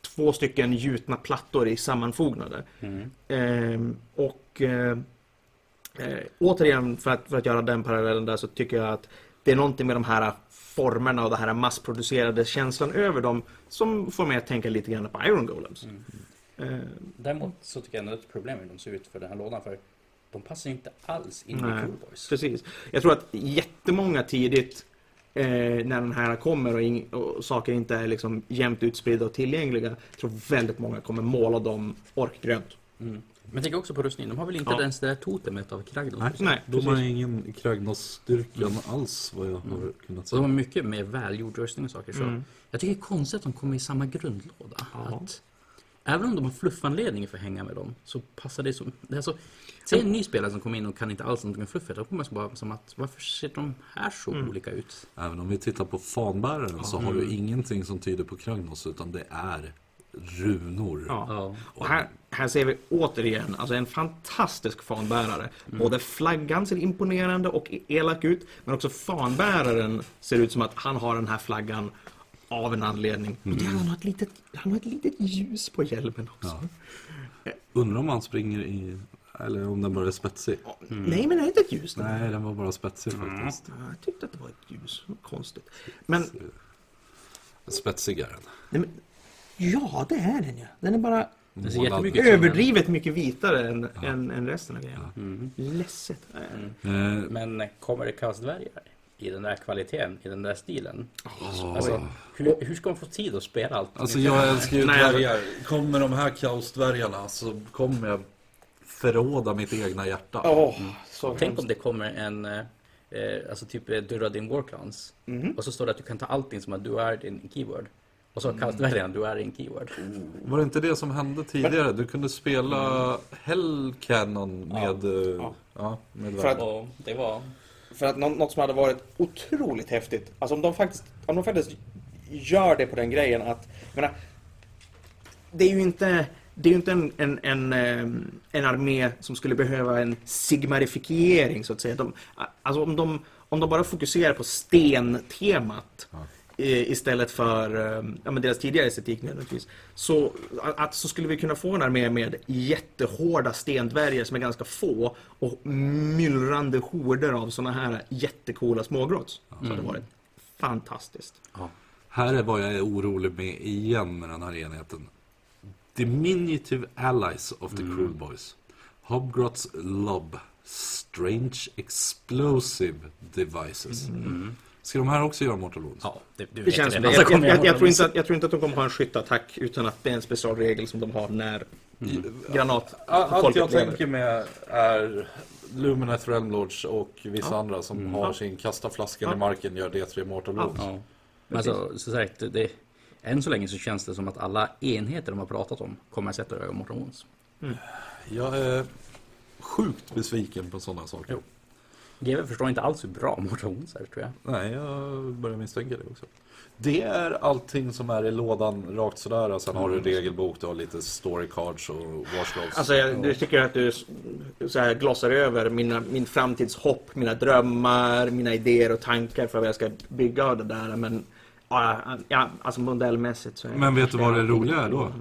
två stycken gjutna plattor i sammanfognade. Mm. Eh, och eh, återigen, för att, för att göra den parallellen där så tycker jag att det är någonting med de här formerna och den här massproducerade känslan över dem som får mig att tänka lite grann på Iron Golems. Eh, Däremot så tycker jag ändå att det är ett problem hur de ser ut för den här lådan. För de passar inte alls in i Nej. Cool Boys. Precis. Jag tror att jättemånga tidigt eh, när den här kommer och, ing- och saker inte är liksom jämnt utspridda och tillgängliga. Jag tror väldigt många kommer måla dem orkgrönt. Mm. Men tänk också på rustningen. De har väl inte Ja. ens det där totemet av Kragnos? Nej. Nej, De har ingen Kragnos-styrkan alls vad jag har kunnat Så de säga. har mycket mer välgjord rustning och saker. Så Mm. Jag tycker det är konstigt att de kommer i samma grundlåda. Ja. Att, även om de har fluffanledning för att hänga med dem så passar det som... Det är så, säg en ny spelare som kommer in och kan inte alls någonting om fluffet. Då kommer man bara som att varför ser de här så Mm. olika ut? Även om vi tittar på fanbäraren så har du ingenting som tyder på Kragnos utan det är runor. Ja. Ja. Och här, här ser vi återigen alltså en fantastisk fanbärare. Både flaggan ser imponerande och elak ut, men också fanbäraren ser ut som att han har den här flaggan av en anledning. Och det är att han, har ett litet, han har ett litet ljus på hjälmen också. Undrar om han springer i... Eller om den bara är spetsig. Nej, men det är inte ett ljus. Nej, den var bara spetsig faktiskt. Ja, Jag tyckte att det var ett ljus. Konstigt. Men, Spetsig är den. nej, men ja, det är den ju. Den är bara Det ser jättemycket överdrivet mycket vitare än, än, än resten av grejerna. Ledset. Eh, Men kommer det kastdvärgar i den där kvaliteten, i den där stilen? Alltså, hur, hur ska man få tid att spela allt? Alltså jag älskar ju dvärgar. Kommer de här kaosdvärgarna så kommer jag förråda mitt egna hjärta. Åh, så Tänk om det kommer en, eh, eh, alltså typ eh, du har din Warclans. Och så står det att du kan ta allting som att du är din keyword. Och så har kastdvärgen, du är din keyword. Var det inte det som hände tidigare? Du kunde spela Hell Cannon med... Ja. Ja, med För att- det var... För att något som hade varit otroligt häftigt, alltså om de faktiskt, om de faktiskt gör det på den grejen att, jag menar, det är ju inte, det är ju inte en, en, en, eh, en armé som skulle behöva en sigmarifiering så att säga. De, alltså om de, om de bara fokuserar på stentemat ja istället för eh, ja, men deras tidigare estetik nödvändigtvis. Så, att, så skulle vi kunna få en armé med jättehårda stendvärgar som är ganska få och myllrande horder av såna här jättekola smågrotts. Så hade det varit fantastiskt. Här är vad jag är orolig med igen med den här enheten. Diminutive allies of the Cruel Boys. Hobgrots Lob. Strange explosive devices. Ska de här också göra Mortal Wounds? Ja, det, du Det känns som det. Så Jag, jag, jag, jag, tror inte att, jag tror inte att de kommer ha en skyttattack utan att det är en specialregel som de har när granat Allt jag lever. tänker med är Lumineth Realmlords och vissa andra som har Ja. sin kasta flaskan Ja. i marken gör D3 Mortal Ja. Wounds. Ja. Men alltså, så sagt, det, än så länge så känns det som att alla enheter de har pratat om kommer att sätta öga mot Ramones. Jag är sjukt besviken på sådana saker. Jo. GW förstår inte alls hur bra Mortal Wounds är, tror jag. Nej, jag börjar misstänka det också. Det är allting som är i lådan rakt sådär. Sen har du regelbok, du har lite story cards och watchlogs. Alltså jag, jag tycker att du så här glossar över mina, min framtidshopp, mina drömmar, mina idéer och tankar för vad jag ska bygga av det där. Men ja, alltså modellmässigt så är Men vet du vad det roliga är då?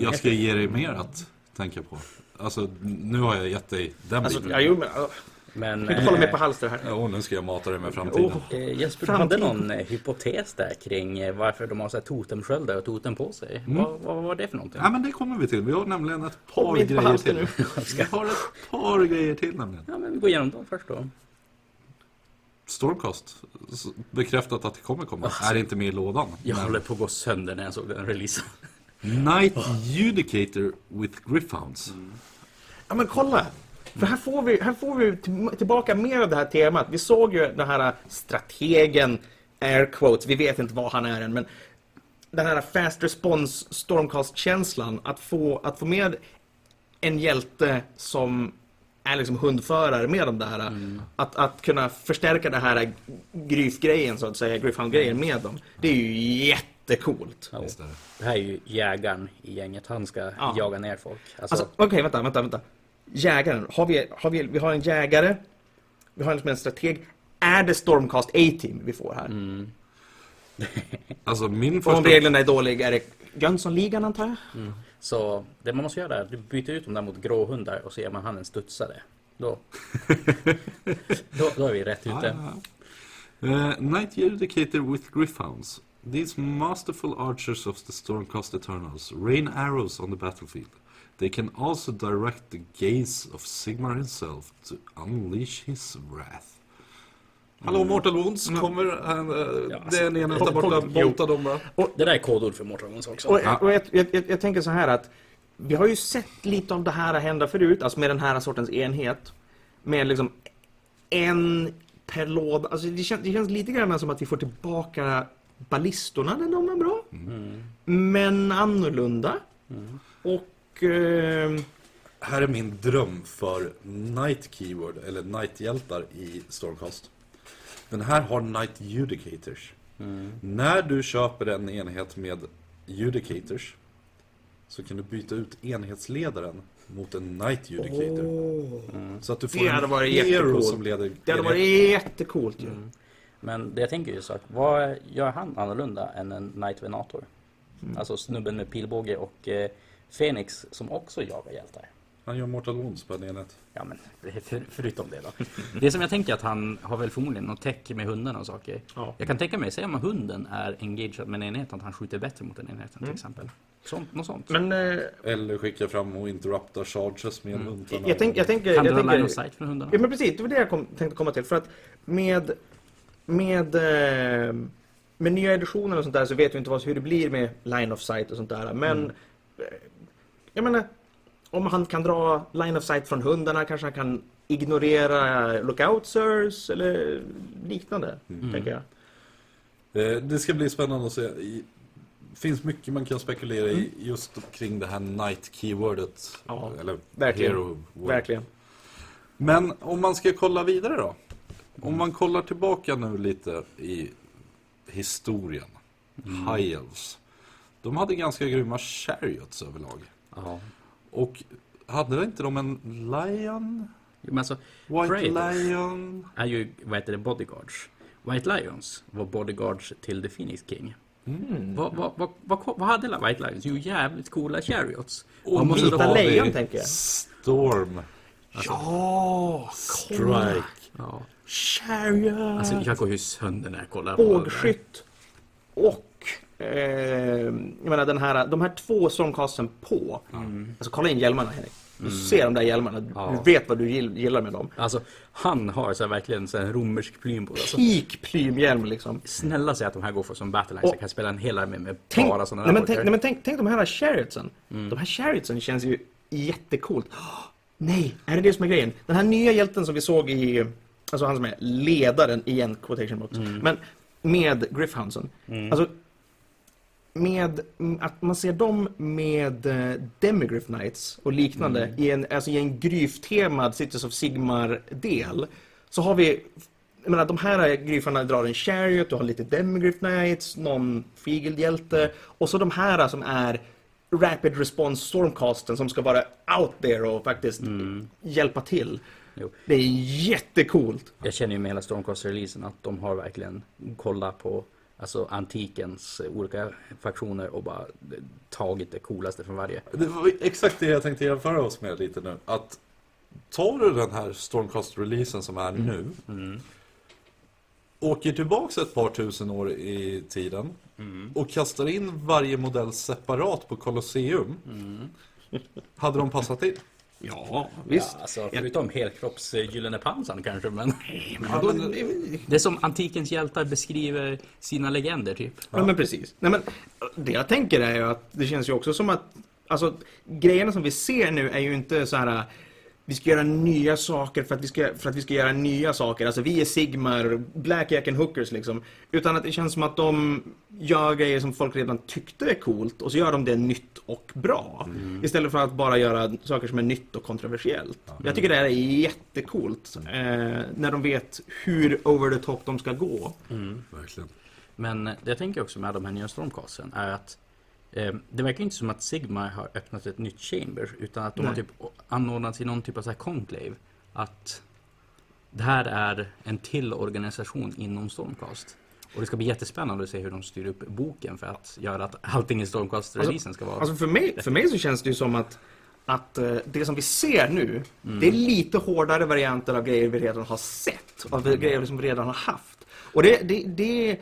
Jag ska ge dig mer att tänka på. Alltså, nu har jag gett dig den Alltså, jo, men, ja, Men jag hålla mig eh, på halster här. Ja, nu ska jag mata dig med framtiden. Oh. eh, Jesper, du hade någon eh, hypotes där kring varför de har så här totemsköldar och totem på sig. Vad, vad var det för någonting? Ja, men det kommer vi till. Vi har nämligen ett par grejer till. nu. Vi har ett par grejer till nämligen. Ja, men vi går igenom dem först då. Stormcast, bekräftat att det kommer komma, är inte med i lådan. Jag Men håller på att gå sönder när jag såg den releasen. Night Judicator with Griffhounds. Ja men kolla! För här får vi, här får vi till- tillbaka mer av det här temat. Vi såg ju den här strategen, air quotes, vi vet inte vad han är än, men den här fast response stormcast-känslan, att få, att få med en hjälte som är liksom hundförare med de där. Att, att kunna förstärka det här Gryf-grejen så att säga, Gryfhound-grejen med dem. Det är ju jättecoolt. Ja. Det. Det här är ju jägaren i gänget. Han ska Ja. jaga ner folk. Alltså, Alltså, okej, vänta, vänta, vänta. Jägaren. Har vi, har vi, vi har en jägare, vi har liksom en strateg. Är det Stormcast A-team vi får här? Alltså min Och om första... reglerna är dåliga, är det Jönssonligan antar jag? så det man måste göra är att du byter ut dem där mot gråhundar och så ger man han en studsare. Då, då, då är vi rätt ute. ja, ja. Eh, Night Judicator with Griffhounds. These masterful archers of the Stormcast Eternals rain arrows on the battlefield. They can also direct the gaze of Sigmar himself to unleash his wrath. Hallå Mortal Wounds, kommer han, eh, Ja, det är en enhet där borta, jo. bota dem bara. Det där är kodord för Mortal Wounds också. Och, och jag, jag, jag, jag tänker så här att vi har ju sett lite av det här hända förut, alltså med den här sortens enhet. Med liksom en per låda. Alltså det, känns, det känns lite grann som att vi får tillbaka ballistorna när de är bra. Men annorlunda. Och... ehm, Här är min dröm för Night Keyword, eller Night-hjältar i Stormcast. Den här har Night Judicators. När du köper en enhet med Judicators så kan du byta ut enhetsledaren mot en Night Judicator. Åh. Så att du får Det en varit hero som leder Det hade varit jättecoolt ju. Men det jag tänker är så att vad gör han annorlunda än en Knight Venator? Mm. Alltså snubben med pilbåge och eh, Fenix som också jagar hjältar. Han gör Mortal Wounds enhet. Ja men det är för, förutom det då. Det som jag tänker att han har väl förmodligen något tech med hundarna och saker. Ja. Jag kan tänka mig, säg om hunden är engagerad med en enhet, att han skjuter bättre mot den enheten Mm. till exempel. Sånt, något sånt. Men eh, Eller skicka fram och interrupta charges med Mm. hundarna. jag, tänk, jag tänker... kan Jag du ha line of sight från hundarna? ja men precis, det var det jag kom, tänkte komma till. För att med... Med... Eh, med nya editioner och sånt där så vet vi inte vad, hur det blir med line of sight och sånt där. Men... Mm. Jag menar... Om han kan dra line of sight från hundarna kanske han kan ignorera lookoutsers eller liknande. Mm. Tänker jag. Eh, Det ska bli spännande att se. Det finns mycket man kan spekulera i just kring det här night-keywordet. Ja, eller verkligen. hero word. Verkligen. Men om man ska kolla vidare då? Om man kollar tillbaka nu lite i historien. High Elves. De hade ganska grymma chariots överlag. Ja. Och hade inte de en Lion? Jo, Men alltså, White Praetors Lion? är ju, vad heter det, bodyguards. White Lions var bodyguards till The Phoenix King. Mm. Vad, vad, vad, vad, hade White Lions? Jo, jävligt coola chariots. Och Man Vita lejon, tänker jag. Storm. Ja! Strike. Ja. Chariot! Alltså, jag går ju sönder när jag kollar på det. Bågskytt och eh, jag menar den här, de här två stormcasten på. Alltså kolla in hjälmarna Henrik. Du ser de där hjälmarna. Ja. Du vet vad du gill- gillar med dem. Alltså, han har så här, verkligen så här, en romersk plym på sig. Alltså, Peak plymhjälm liksom. snälla säg att de här går för som battle Och- Jag kan spela en hel armé med Tänk, bara sådana nej, men tänk, nej, men tänk, tänk de här chariotsen. De här chariotsen känns ju jättecoolt. Nej, är det det som är grejen? Den här nya hjälten som vi såg i, alltså han som är ledaren igen, quotation marks. Men med Griffhoundsen. Alltså, med mm, att man ser dem med eh, Demigryph Knights och liknande i en, alltså i en Gryf-temad Cities of Sigmar-del. Så har vi, jag menar de här gryfarna drar en Chariot, du har lite Demigryph Knights, någon Figeldhjälte och så de här som är Rapid Response Stormcasten som ska vara out there och faktiskt hjälpa till. Jo. Det är jättecoolt. Jag känner ju med hela Stormcast-releasen att de har verkligen kollat på alltså, antikens olika faktioner och bara tagit det coolaste från varje. Det var exakt det jag tänkte jämföra oss med lite nu. Att tar du den här Stormcast-releasen som är nu. Åker tillbaks ett par tusen år i tiden. Och kastar in varje modell separat på Colosseum. Hade de passat in? Ja, visst. Ja, alltså, förutom helkropps eh, gyllene pansaren kanske, men... Men vadå? Det är som antikens hjältar beskriver sina legender, typ. Ja, men precis. Nej, men, det jag tänker är ju att det känns ju också som att alltså, grejerna som vi ser nu är ju inte så här vi ska göra nya saker för att vi ska, för att vi ska göra nya saker. Alltså vi är Sigmar, Black Jack and Hookers liksom. Utan att det känns som att de gör grejer som folk redan tyckte är coolt och så gör de det nytt och bra. Istället för att bara göra saker som är nytt och kontroversiellt. Jag tycker det här är jättecoolt. Eh, när de vet hur over the top de ska gå. Verkligen. Men det jag tänker också med de här nya stormcasten är att det verkar inte som att Sigma har öppnat ett nytt chamber utan att de har Nej. typ anordnat i någon typ av så här conclave. Att det här är en till organisation inom Stormcast. Och det ska bli jättespännande att se hur de styr upp boken för att göra att allting i Stormcast-releasen ska vara... Alltså för mig, för mig så känns det ju som att, att eh, det som vi ser nu, det är lite hårdare varianter av grejer vi redan har sett. Av grejer som vi redan har haft. Och det, det, det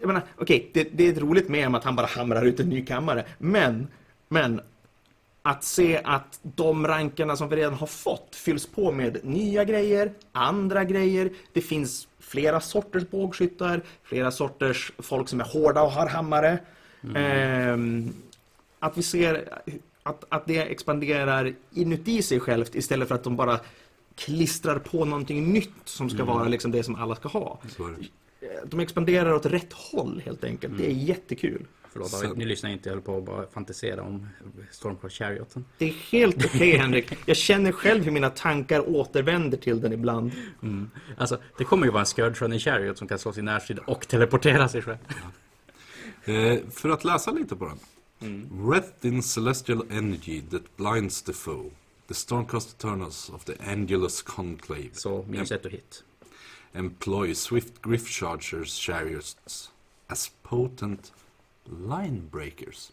jag menar, okej, det, det är ett roligt med att han bara hamrar ut en ny kammare. Men, men att se att de rankerna som vi redan har fått fylls på med nya grejer, andra grejer. Det finns flera sorters bågskyttar, flera sorters folk som är hårda och har hammare. Ehm, att vi ser att, att det expanderar inuti sig självt istället för att de bara klistrar på någonting nytt som ska vara liksom det som alla ska ha. Det. De expanderar åt rätt håll helt enkelt. Det är jättekul. Förlåt, David, ni lyssnar inte, jag höll på att bara fantisera om Stormcast Charioten. Det är helt okej Henrik. Jag känner själv hur mina tankar återvänder till den ibland. Mm. Alltså, det kommer ju vara en Skördrunning Chariot som kan slå sin närstrid och teleportera sig själv. Eh, för att läsa lite på den. Wreathed in celestial energy that blinds the foe. The Stormcast Eternals of the Angelus Conclave. Så minus ett och hit. Employ swift griff chargers chariots as potent line breakers.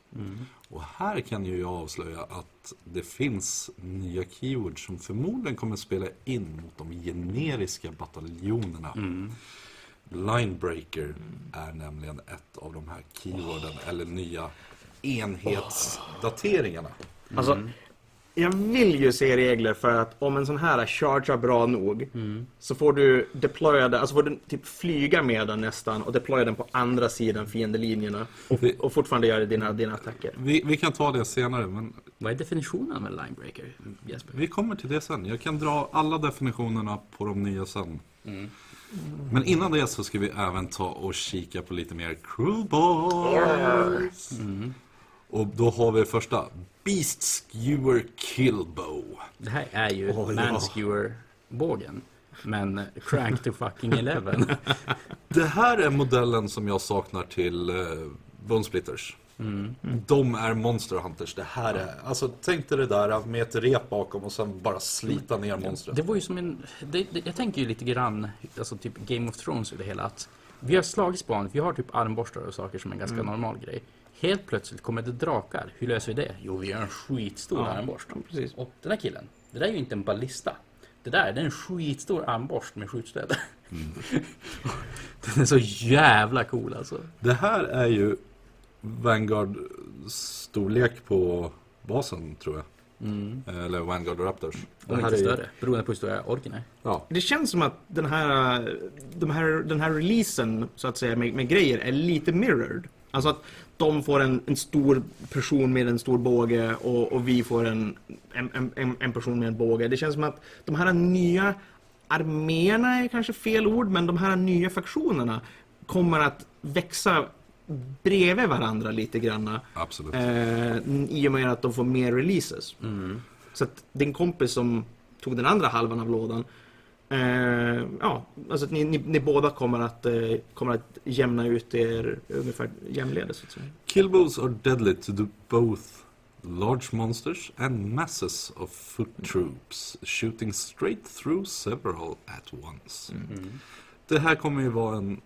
Och här kan ju jag avslöja att det finns nya keywords som förmodligen kommer spela in mot de generiska bataljonerna. Linebreaker är nämligen ett av de här keyworden eller nya enhetsdateringarna. Alltså, jag vill ju se regler för att om en sån här chargear bra nog så får du deploya den, alltså får du typ flyga med den nästan och deploya den på andra sidan fiendelinjerna och, Vi- och fortfarande göra dina, dina attacker. Vi, vi kan ta det senare, men Vad är definitionen med linebreaker, Jesper? Vi kommer till det sen. Jag kan dra alla definitionerna på de nya sen. Men innan det så ska vi även ta och kika på lite mer crewbars. Och då har vi första. Beast Skewer Killbow. Det här är ju Åh, ja. Manskewer-bågen. Men crank to fucking eleven. Det här är modellen som jag saknar till eh, Bone Splitters. De är Monster Hunters. Det här är, alltså tänk dig det där med ett rep bakom och sen bara slita ner monstret. Det var ju som en... Det, det, jag tänker ju lite grann, alltså typ Game of Thrones i det hela. Att vi har slagspan, vi har typ armborstar och saker som är en ganska normal grej. Helt plötsligt kommer det drakar. Hur löser vi det? Jo, vi gör en skitstor Ja, armborst. precis. Och den här killen, det där är ju inte en ballista. Det där det är en skitstor armborst med skjutstöd. den är så jävla cool alltså. Det här är ju Vanguard-storlek på basen, tror jag. Eller Vanguard Raptors. Det Och här inte är ju- större, beroende på hur stora orken är. Ja, Det känns som att den här, de här, den här releasen så att säga med, med grejer är lite mirrored. Alltså att de får en, en stor person med en stor båge och, och vi får en, en, en, en person med en båge. Det känns som att de här nya arméerna är kanske fel ord, men de här nya faktionerna kommer att växa bredvid varandra lite granna. absolut. Eh, I och med att de får mer releases. Så att din kompis som tog den andra halvan av lådan eh, Ja, alltså att ni, ni, ni båda kommer att, eh, kommer att jämna ut er ungefär jämledes. Så att säga. Killbows are deadly to do both large monsters and masses of foot troops, shooting straight through several at once. Det här kommer ju vara en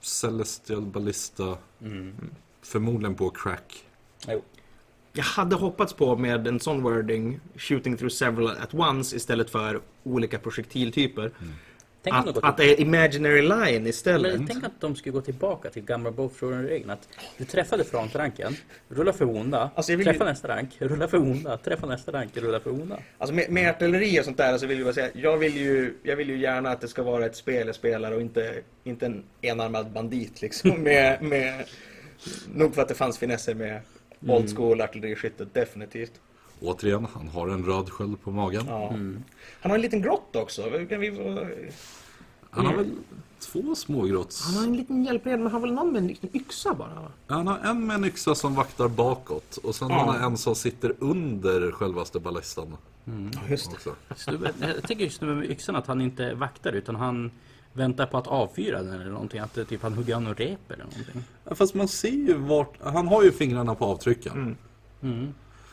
Celestial Ballista, förmodligen på crack. Jo. Jag hade hoppats på med en sån wording, shooting through several at once istället för olika projektiltyper. De Att, går att det är imaginary line istället. Men tänk att de skulle gå tillbaka till gamla Bowthrowing-regeln. Att du träffade frontranken, rulla för onda, Alltså, vill träffa nästa rank, rulla för onda, träffa nästa rank, rulla för onda. Alltså med, med artilleri och sånt där så vill jag bara säga, jag vill ju, jag vill ju gärna att det ska vara ett spel jag spelar och inte, inte en enarmad bandit liksom. Med, med, nog för att det fanns finesser med old school artilleriskyttet, definitivt. Återigen, han har en röd sköld på magen. Ja. Han har en liten grott också. Kan vi, Han har väl två smågrotts... han har en liten hjälpred, men han har väl någon med en liten yxa bara? va? Han har en med en yxa som vaktar bakåt och sen Ja. har han en som sitter under självaste ballistan. Ja, just det. Jag tänker just nu med yxan att han inte vaktar utan han väntar på att avfyra den eller någonting. Att det, typ, han hugger av någon rep eller någonting. Ja, Fast man ser ju vart... Han har ju fingrarna på avtrycken.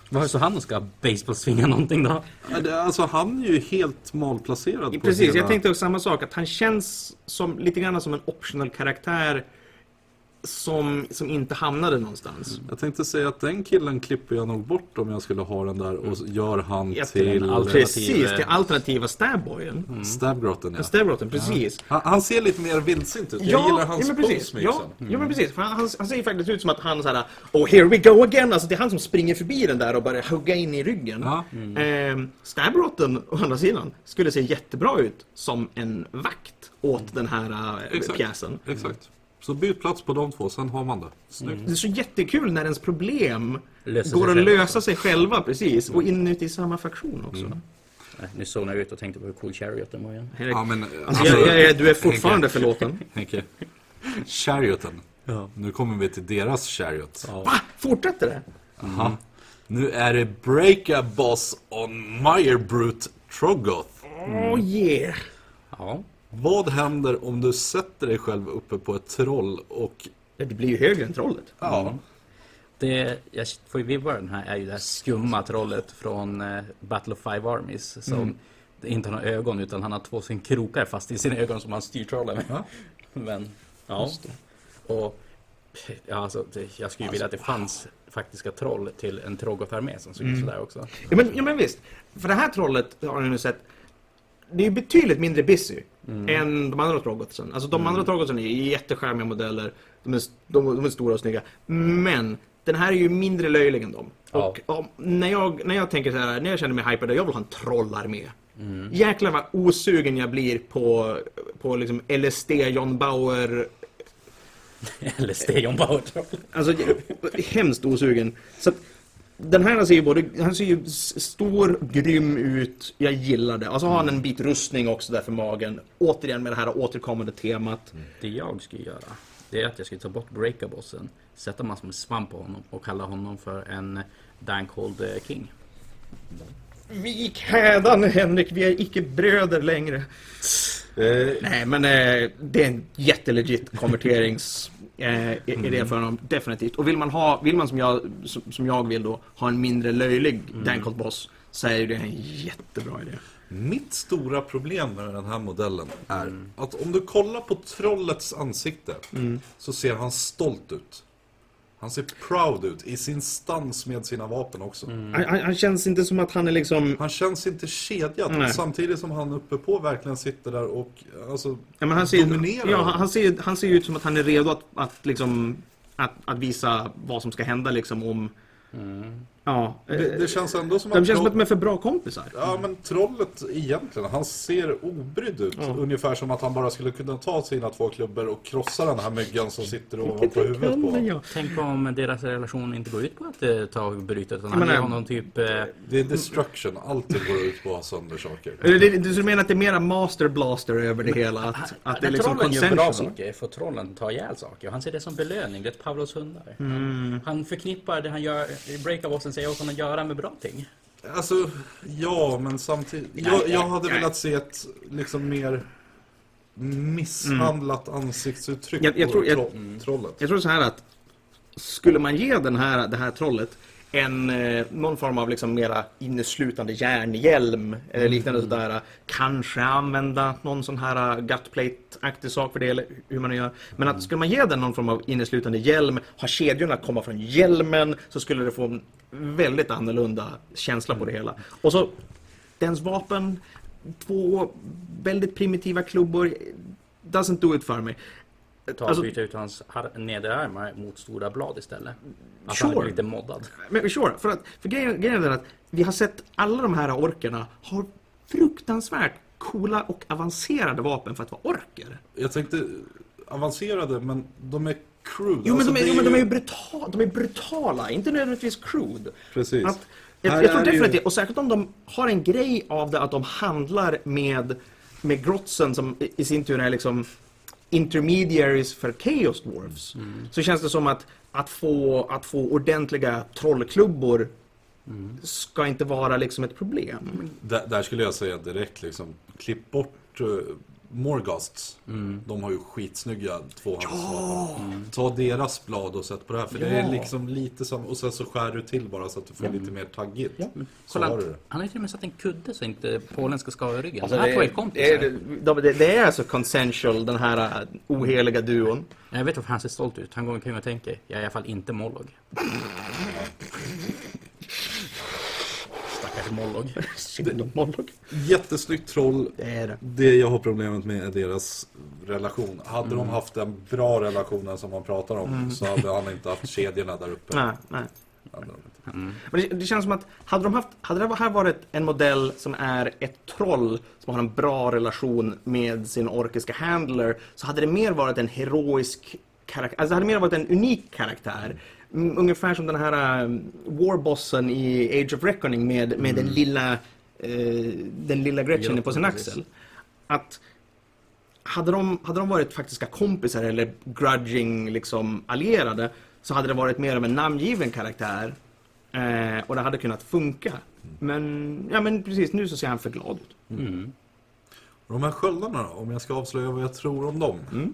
Vad så han ska baseballsvinga någonting då? Ja, det- Alltså han är ju helt malplacerad Precis, hela... jag tänkte också samma sak. Att han känns som, lite grann som en optional karaktär som, som inte hamnade någonstans. Jag tänkte säga att den killen klipper jag nog bort om jag skulle ha den där och gör han Ja, till en alternativ- Precis, till alternativa stabboyen. stabgrotten. Ja. Stabrotten, precis. Han, han ser lite mer vildsint ut. Jag gillar hans ja, men precis. pose Ja, liksom. ja, men precis. För han, han, han ser faktiskt ut som att han såhär Oh, here we go again! Alltså det är han som springer förbi den där och börjar hugga in i ryggen. Ja. Ehm, Stabrotten, å andra sidan, skulle se jättebra ut som en vakt åt den här äh, Exakt. pjäsen. Exakt. Så byt plats på de två, sen har man det. Snyggt. Det är så jättekul när ens problem Löser går att själva lösa sig själva, precis. Och inuti samma faktion också. Nej, Nu zonade jag ut och tänkte på hur cool Charioten var igen. Ja, men, Alltså, jag, jag, jag, du är fortfarande förlåten. Henke. Charioten. Ja. Nu kommer vi till deras chariot. Va? Fortsätter det? Aha. Nu är det Breaka Boss on Meyerbrute Trogoth. Oh yeah! Ja. Vad händer om du sätter dig själv uppe på ett troll och... Det blir ju högre än trollet. Ja. Det jag får ju vibbar den här är ju det här skumma trollet från eh, Battle of Five Armies som Mm. inte har några ögon utan han har två stycken krokar fast i sina ögon som han styr trollen med. Ja. Men ja. Och ja, alltså, det, jag skulle ju vilja att det fanns faktiska troll till en Trogoth-armé som såg ut Mm. sådär också. Ja men, ja men visst. För det här trollet har ni nu sett. Det är ju betydligt mindre busy än de andra Trogotsen. Alltså de andra Trogotsen är ju jättecharmiga modeller. De är, de, de är stora och snygga. Men den här är ju mindre löjlig än dem. Ja. Och ja, när, jag, när jag tänker så här, när jag känner mig hypad, jag vill ha en trollarmé. Jäklar vad osugen jag blir på, på liksom LSD John Bauer Eller Stegon Bauer-troll. Alltså, hemskt osugen. Så att, den här ser ju både, han ser ju stor, grym ut. Jag gillar det. Och så har han en bit rustning också där för magen. Återigen med det här återkommande temat. Det jag skulle göra, det är att jag skulle ta bort Breaker-bossen, sätta massor med svamp på honom och kalla honom för en Dankhold eh, King. Vik hädan Henrik, vi är icke bröder längre. Eh, Nej, men eh, det är en jättelegit konverterings... Eh, idé för honom, definitivt. Och vill man ha, vill man som jag, som, som jag vill då, ha en mindre löjlig Dancolt boss så är det en jättebra idé. Mitt stora problem med den här modellen är att om du kollar på trollets ansikte så ser han stolt ut. Han ser proud ut i sin stans med sina vapen också. Han, han, han känns inte som att han är liksom... Han känns inte kedjad Nej. samtidigt som han uppe på verkligen sitter där och alltså, Ja, men han ser, dominerar. ja, han, ser, han ser ut som att han är redo att, att, liksom, att, att visa vad som ska hända liksom om... Ja, eh, det, det känns ändå som de att känns som troll- att de är för bra kompisar. Ja men trollet egentligen, han ser obrydd ut. Ja. Ungefär som att han bara skulle kunna ta sina två klubbor och krossa den här myggan som sitter ovanpå huvudet på honom. Tänk om deras relation inte går ut på att eh, ta och bryta utan han ger honom typ... Eh, Det är destruction, alltid går ut på att ha sönder saker. Det, det, du menar att det är mera master blaster över det hela? Att, att det är liksom trollen gör bra saker får trollen ta ihjäl saker. Han ser det som belöning, det är ett Pavlos hundar. Mm. Han förknippar det han gör, Breaker-bossen säger åt honom att göra med bra ting. Alltså, ja men samtidigt. Jag, jag hade velat se ett liksom mer misshandlat ansiktsuttryck Jag- jag på tror- jag- tro- trollet. Jag tror så här att skulle man ge den här, det här trollet en, eh, någon form av liksom mera inneslutande järnhjälm eller liknande sådär. Kanske använda någon sån här uh, gutplate-aktig sak för det eller hur man gör. Men att skulle man ge den någon form av inneslutande hjälm, ha kedjorna komma från hjälmen så skulle det få en väldigt annorlunda känsla på det hela. Och så dens vapen, två väldigt primitiva klubbor, doesn't do it för mig. Ta och Alltså- byta ut hans ar- nederarmar mot stora blad istället. Att Sure. han blir lite moddad. Men sure, för, att, för grejen, grejen är att vi har sett alla de här orkerna har fruktansvärt coola och avancerade vapen för att vara orker. Jag tänkte avancerade men de är crude. Jo, men, Alltså, de, är, jo, men de är ju brutal, de är brutala, inte nödvändigtvis crude. Precis. Att, jag, Här jag tror är det ju- definitivt, och särskilt om de har en grej av det att de handlar med, med grotsen som i, i sin tur är liksom intermediaries för Chaos Dwarfs. Så känns det som att, att, få, att få ordentliga trollklubbor ska inte vara liksom ett problem. Där, där skulle jag säga direkt liksom, klipp bort eh, Morgasts. De har ju skitsnygga tvåhandsvapen. Ta deras blad och sätt på det här. För det är Ja. liksom lite som, och sen så skär du till bara så att du får lite mer taggigt. Ja. Så Kolla. har du det. Han har ju till och med satt en kudde så inte Polen ska skava ryggen. Alltså, det här är är, är, det, det är alltså consensual, den här uh, oheliga duon. Jag vet varför han ser stolt ut. Han går omkring och tänker, jag är i alla fall inte Mollog. Stackars Mollog. Synd om Moloch. Jättesnyggt troll. Det är det. Det jag har problemet med är deras relation. Hade Mm. de haft den bra relationen som man pratar om så hade han inte haft kedjorna där uppe. Nej, nej. Inte. Men det, det känns som att hade, de haft, hade det här varit en modell som är ett troll som har en bra relation med sin orkiska handler så hade det mer varit en heroisk karaktär, alltså det hade mer varit en unik karaktär. Mm, ungefär som den här um, warbossen i Age of Reckoning med, med den lilla eh, den lilla Gretchen Ja, på sin precis. axel. Att hade de, hade de varit faktiska kompisar eller grudging liksom allierade så hade det varit mer av en namngiven karaktär eh, och det hade kunnat funka. Men, ja men precis, nu så ser han för glad ut. Mm. De här sköldarna då, om jag ska avslöja vad jag tror om dem. Mm.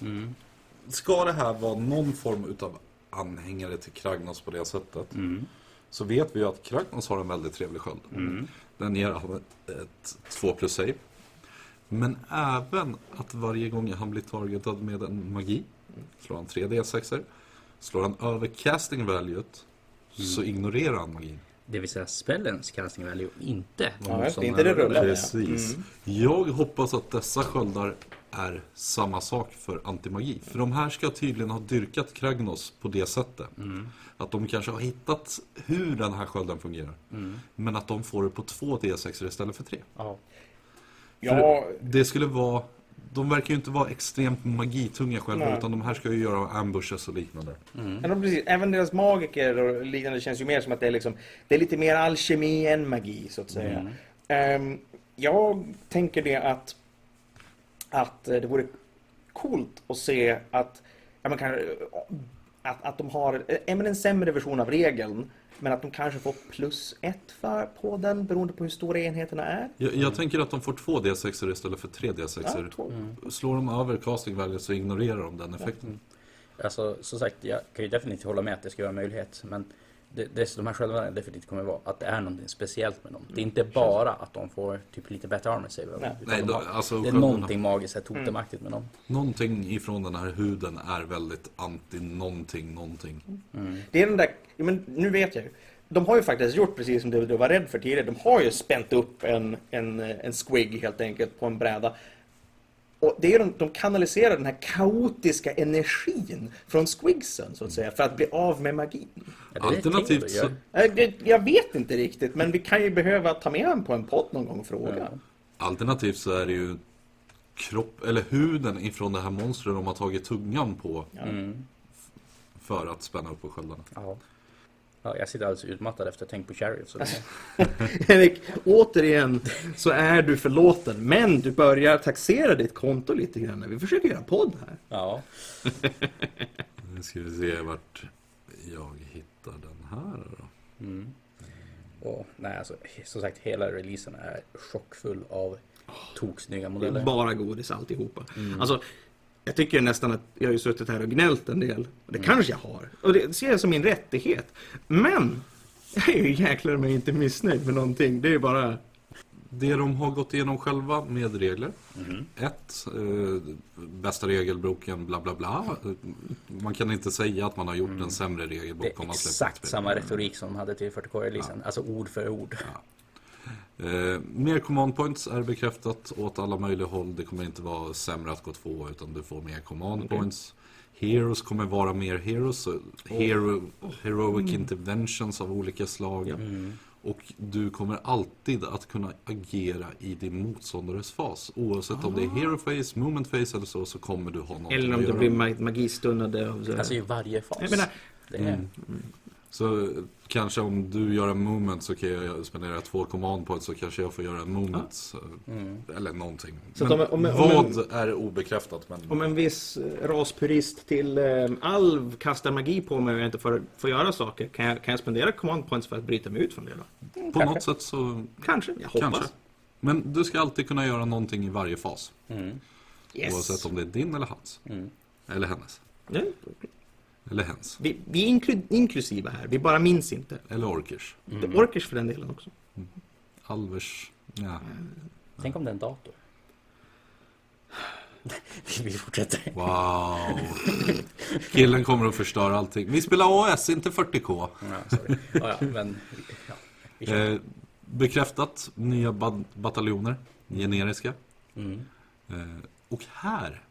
Mm. Ska det här vara någon form utav anhängare till Kragnos på det sättet. Mm. Så vet vi ju att Kragnos har en väldigt trevlig sköld. Den ger han ett 2 plus save. Men även att varje gång han blir targetad med en magi slår han 3 D6. Slår han över casting valuet så ignorerar han magin. Det vill säga spellens casting value inte Ja, motståndaren inte det rullar. Precis. Jag hoppas att dessa sköldar är samma sak för antimagi. För de här ska tydligen ha dyrkat Kragnos på det sättet. Att de kanske har hittat hur den här skölden fungerar. Men att de får det på två D6 istället för tre. Ja. För Ja, det skulle vara... De verkar ju inte vara extremt magitunga själva Nej. utan de här ska ju göra ambushes och liknande. Ja, de precis. Även deras magiker och liknande känns ju mer som att det är, liksom, det är lite mer alkemi än magi, så att säga. Ehm, jag tänker det att, att eh, det vore coolt att se att, ja, man kan, att, att de har eh, ja, men en sämre version av regeln, men att de kanske får plus ett för, på den beroende på hur stora enheterna är. Jag, jag tänker att de får två D6 istället för tre D6. Ja, två. Slår de över casting value så ignorerar de den effekten. Alltså som sagt, jag kan ju definitivt hålla med att det ska vara en möjlighet. Men det, det de här själva definitivt kommer vara att det är någonting speciellt med dem. Det är inte bara att de får typ lite bättre armor save. Nej. Nej, de alltså, det är sköldarna- någonting magiskt, här totemaktigt med dem. Någonting ifrån den här huden är väldigt anti någonting, någonting. Det är den där, men nu vet jag ju. De har ju faktiskt gjort precis som du, du var rädd för tidigare. De har ju spänt upp en, en, en squig helt enkelt på en bräda. Och det är de, de kanaliserar den här kaotiska energin från squigsen så att säga för att bli av med magin. Alternativt så. Äh, Jag vet inte riktigt men vi kan ju behöva ta med honom på en podd någon gång och fråga. Ja. alternativt så är det ju kropp, eller huden ifrån det här monstret de har tagit tungan på Mm. för att spänna upp på sköldarna. Ja. Ja, jag sitter alldeles utmattad efter att ha tänkt på Chariot. Så Erik, återigen så är du förlåten men du börjar taxera ditt konto lite grann. Vi försöker göra podd här. ja. Nu ska vi se vart jag hittar den här då. Mm. Och, nej, alltså, som sagt, hela releasen är chockfull av toksnygga Det modeller. är bara godis alltihopa. Alltså, jag tycker nästan att jag har ju suttit här och gnällt en del. Och det kanske jag har. Och det ser jag som min rättighet. Men jag är ju jäklar mig inte missnöjd med någonting. Det är ju bara... Det de har gått igenom själva med regler. Mhm. Ett, eh, bästa regelboken bla bla bla. Man kan inte säga att man har gjort en sämre Det regelbok är om man exakt samma retorik som de hade till 40K-releasen. Alltså ord för ord. Eh, mer command points är bekräftat åt alla möjliga håll. Det kommer inte vara sämre att gå två utan du får mer command points. Heroes kommer vara mer heroes. så Hero, heroic interventions av olika slag. Mm. Och du kommer alltid att kunna agera i din motståndares fas. Oavsett om det är hero face, movement face eller så, så kommer du ha något Eller om du blir mag-. Alltså i varje fas. jag menar, det är, Mm. Så kanske om du gör en movement så kan jag spendera två command points så kanske jag får göra en movement. så- mm. Eller någonting. Så om- om- om vad är obekräftat? Men... om en viss eh, raspurist till eh, alv kastar magi på mig och jag inte får, får göra saker. Kan jag, kan jag spendera command points för att bryta mig ut från det då? På något sätt så Kanske, jag hoppas. kanske. Men du ska alltid kunna göra någonting i varje fas. Mm. Yes. Oavsett om det är din eller hans. Mm. Eller hennes. Ja. Eller hens. Vi, vi är inklu inklusiva här, vi bara minns inte. Eller orkers. Är Orkers för den delen också. Alvers. Ja. Tänk om det är en dator. Vi fortsätter. Wow. Killen kommer att förstöra allting. Vi spelar AS, inte 40K. Ja, men... Ja. Eh, bekräftat. Nya ba- bataljoner. Generiska. Mm. Eh, och här.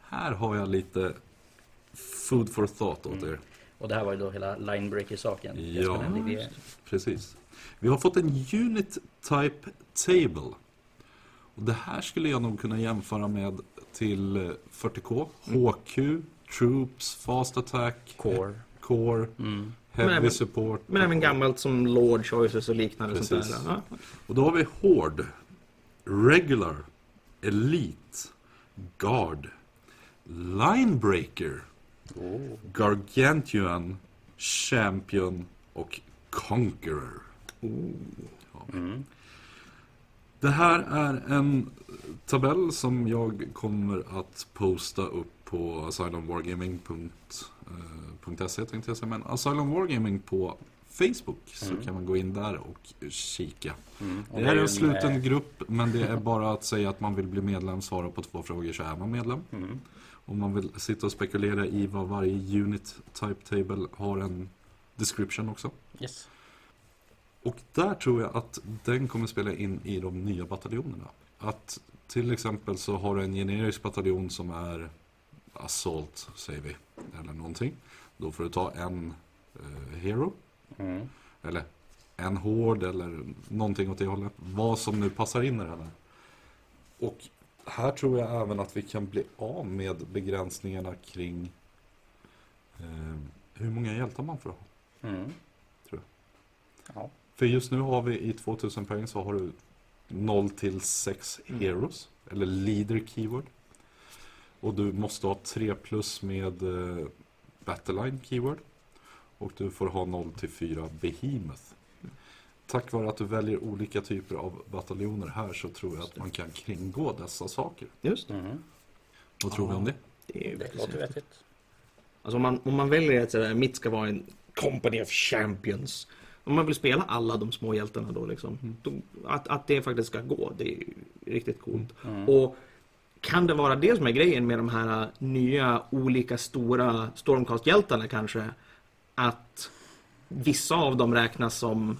Här har jag lite food for thought åt er. Och det här var ju då hela linebreaker-saken. Ja. Precis. Vi har fått en unit type table. Och det här skulle jag nog kunna jämföra med till eh, 40K. HQ, Troops, Fast Attack, Core. Core, Mm. Heavy Men även- Support. Men även gammalt som Lord Choices och liknande. Sånt Precis. där. Ja. Och då har vi Horde, Regular, Elite, Guard, Linebreaker, Oh. Gargantuan, Champion och Conqueror. Ja. Mm. Det här är en tabell som jag kommer att posta upp på eh, .se tänkte jag säga, men Asylum Wargaming på Facebook så Mm. kan man gå in där och kika. Mm. Och Det är ju en sluten eh, grupp, men det är bara att säga att man vill bli medlem, svara på två frågor så är man medlem. Mm. Om man vill sitta och spekulera i vad varje unit type table har en description också. Yes. Och där tror jag att den kommer spela in i de nya bataljonerna. Att till exempel så har du en generisk bataljon som är Assault, säger vi, eller någonting. Då får du ta en eh, Hero, Mm. eller en Hård eller någonting åt det hållet. Vad som nu passar in i det här. Och här tror jag även att vi kan bli av med begränsningarna kring eh, hur många hjältar man får ha. Mm. Tror Ja. För just nu har vi i 2000 poäng så har du 0 till 6 Mm. heroes, eller leader keyword. Och du måste ha 3 plus med eh, battleline keyword. Och du får ha 0 till 4 behemoth. Tack vare att du väljer olika typer av bataljoner här så tror jag att man kan kringgå dessa saker. Just det. Mm. Vad tror vi om det? Det är låter vettigt. Alltså om man, om man väljer att sådär, mitt ska vara en company of champions. Om man vill spela alla de små hjältarna då liksom. Då, att, att det faktiskt ska gå, det är ju riktigt coolt. Mm. Och kan det vara det som är grejen med de här nya olika stora Stormcast-hjältarna kanske? Att vissa av dem räknas som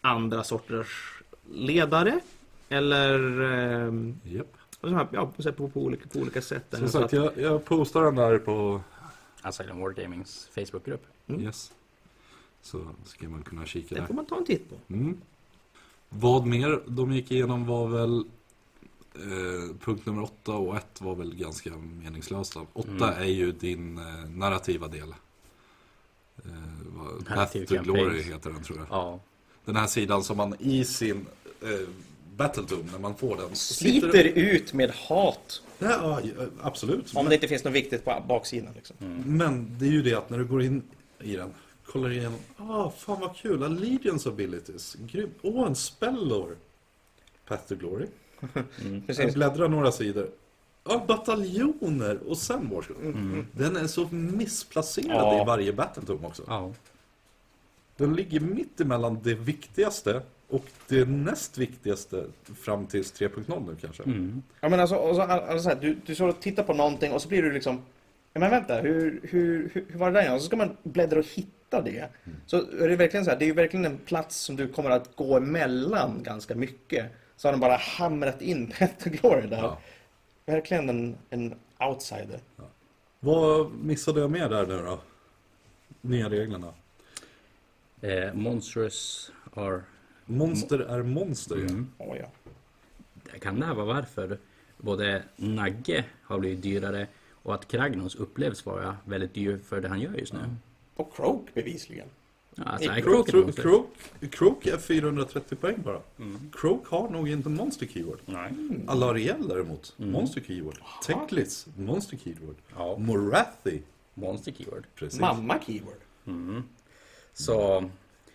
andra sorters ledare? Eller Japp. så här, ja, på, på, på, olika, på olika sätt. Som Så sagt, jag, jag postar den där på Asylum Wargamings Facebookgrupp. Mm. Yes. Så ska man kunna kika där. får man ta en titt på. Mm. Vad mer de gick igenom var väl eh, punkt nummer åtta och ett var väl ganska meningslösa. Åtta Mm. är ju din eh, narrativa del. Eh, vad- Path to Glory heter den tror jag. Ja. Den här sidan som man i sin eh, Battletome, när man får den, Sliter ut med hat. Ja, ja, absolut. Om det inte finns något viktigt på baksidan. Liksom. Men det är ju det att när du går in i den, kollar igenom, ah fan vad kul, Allegiance abilities, grymt, åh en spellor. Path to Glory. Jag Precis. bläddrar några sidor. Ja, bataljoner och sen Wars. Mm. Den är så missplacerad Ja. i varje Battletome också. Ja. Den ligger mitt emellan det viktigaste och det näst viktigaste fram tills 3.0 nu kanske. Mm. Ja, men alltså, och så, alltså, så här, du, du står och tittar på någonting och så blir du liksom... Ja, men vänta, hur, hur, hur, hur var det där? Och så ska man bläddra och hitta det. Så är det verkligen så här, det är ju verkligen en plats som du kommer att gå emellan ganska mycket. Så har de bara hamrat in Petter Glory där. Ja. Verkligen en, en outsider. Vad missade jag med där nu då? Nya reglerna. Eh, monstrous are... Monster är monster ju. Mm. Oh, ja. Det kan det vara varför både Nagge har blivit dyrare och att Kragnos upplevs vara väldigt dyr för det han gör just nu. Och Croak bevisligen. Ja, alltså, Nej, är Croak, Croak? Croak, Croak är 430 poäng bara. Mm. Croak har nog inte monster keyword. Nej. Alariel däremot, Mm. monster keyword. Teklis, monster keyword. Ja, Morathi, monster keyword. precis. Mamma keyword. Mm. Så,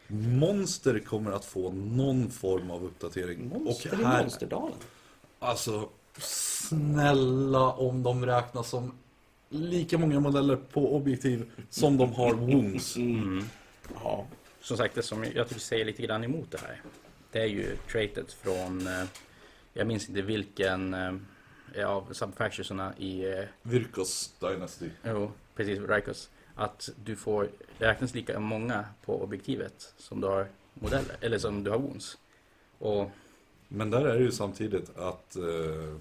Monster kommer att få någon form av uppdatering. Monster och i här, Monsterdalen. alltså, snälla om de räknas som lika många modeller på objektiv som de har wounds. mm. Ja. som sagt, det som jag tycker säger lite grann emot det här. Det är ju traitet från, eh, jag minns inte vilken eh, av subfactionerna i, eh, Virkos Dynasty. jo, precis, Rikos. Att du får, räknas lika många på objektivet som du har modeller, eller som du har wounds. Och Men där är det ju samtidigt att eh,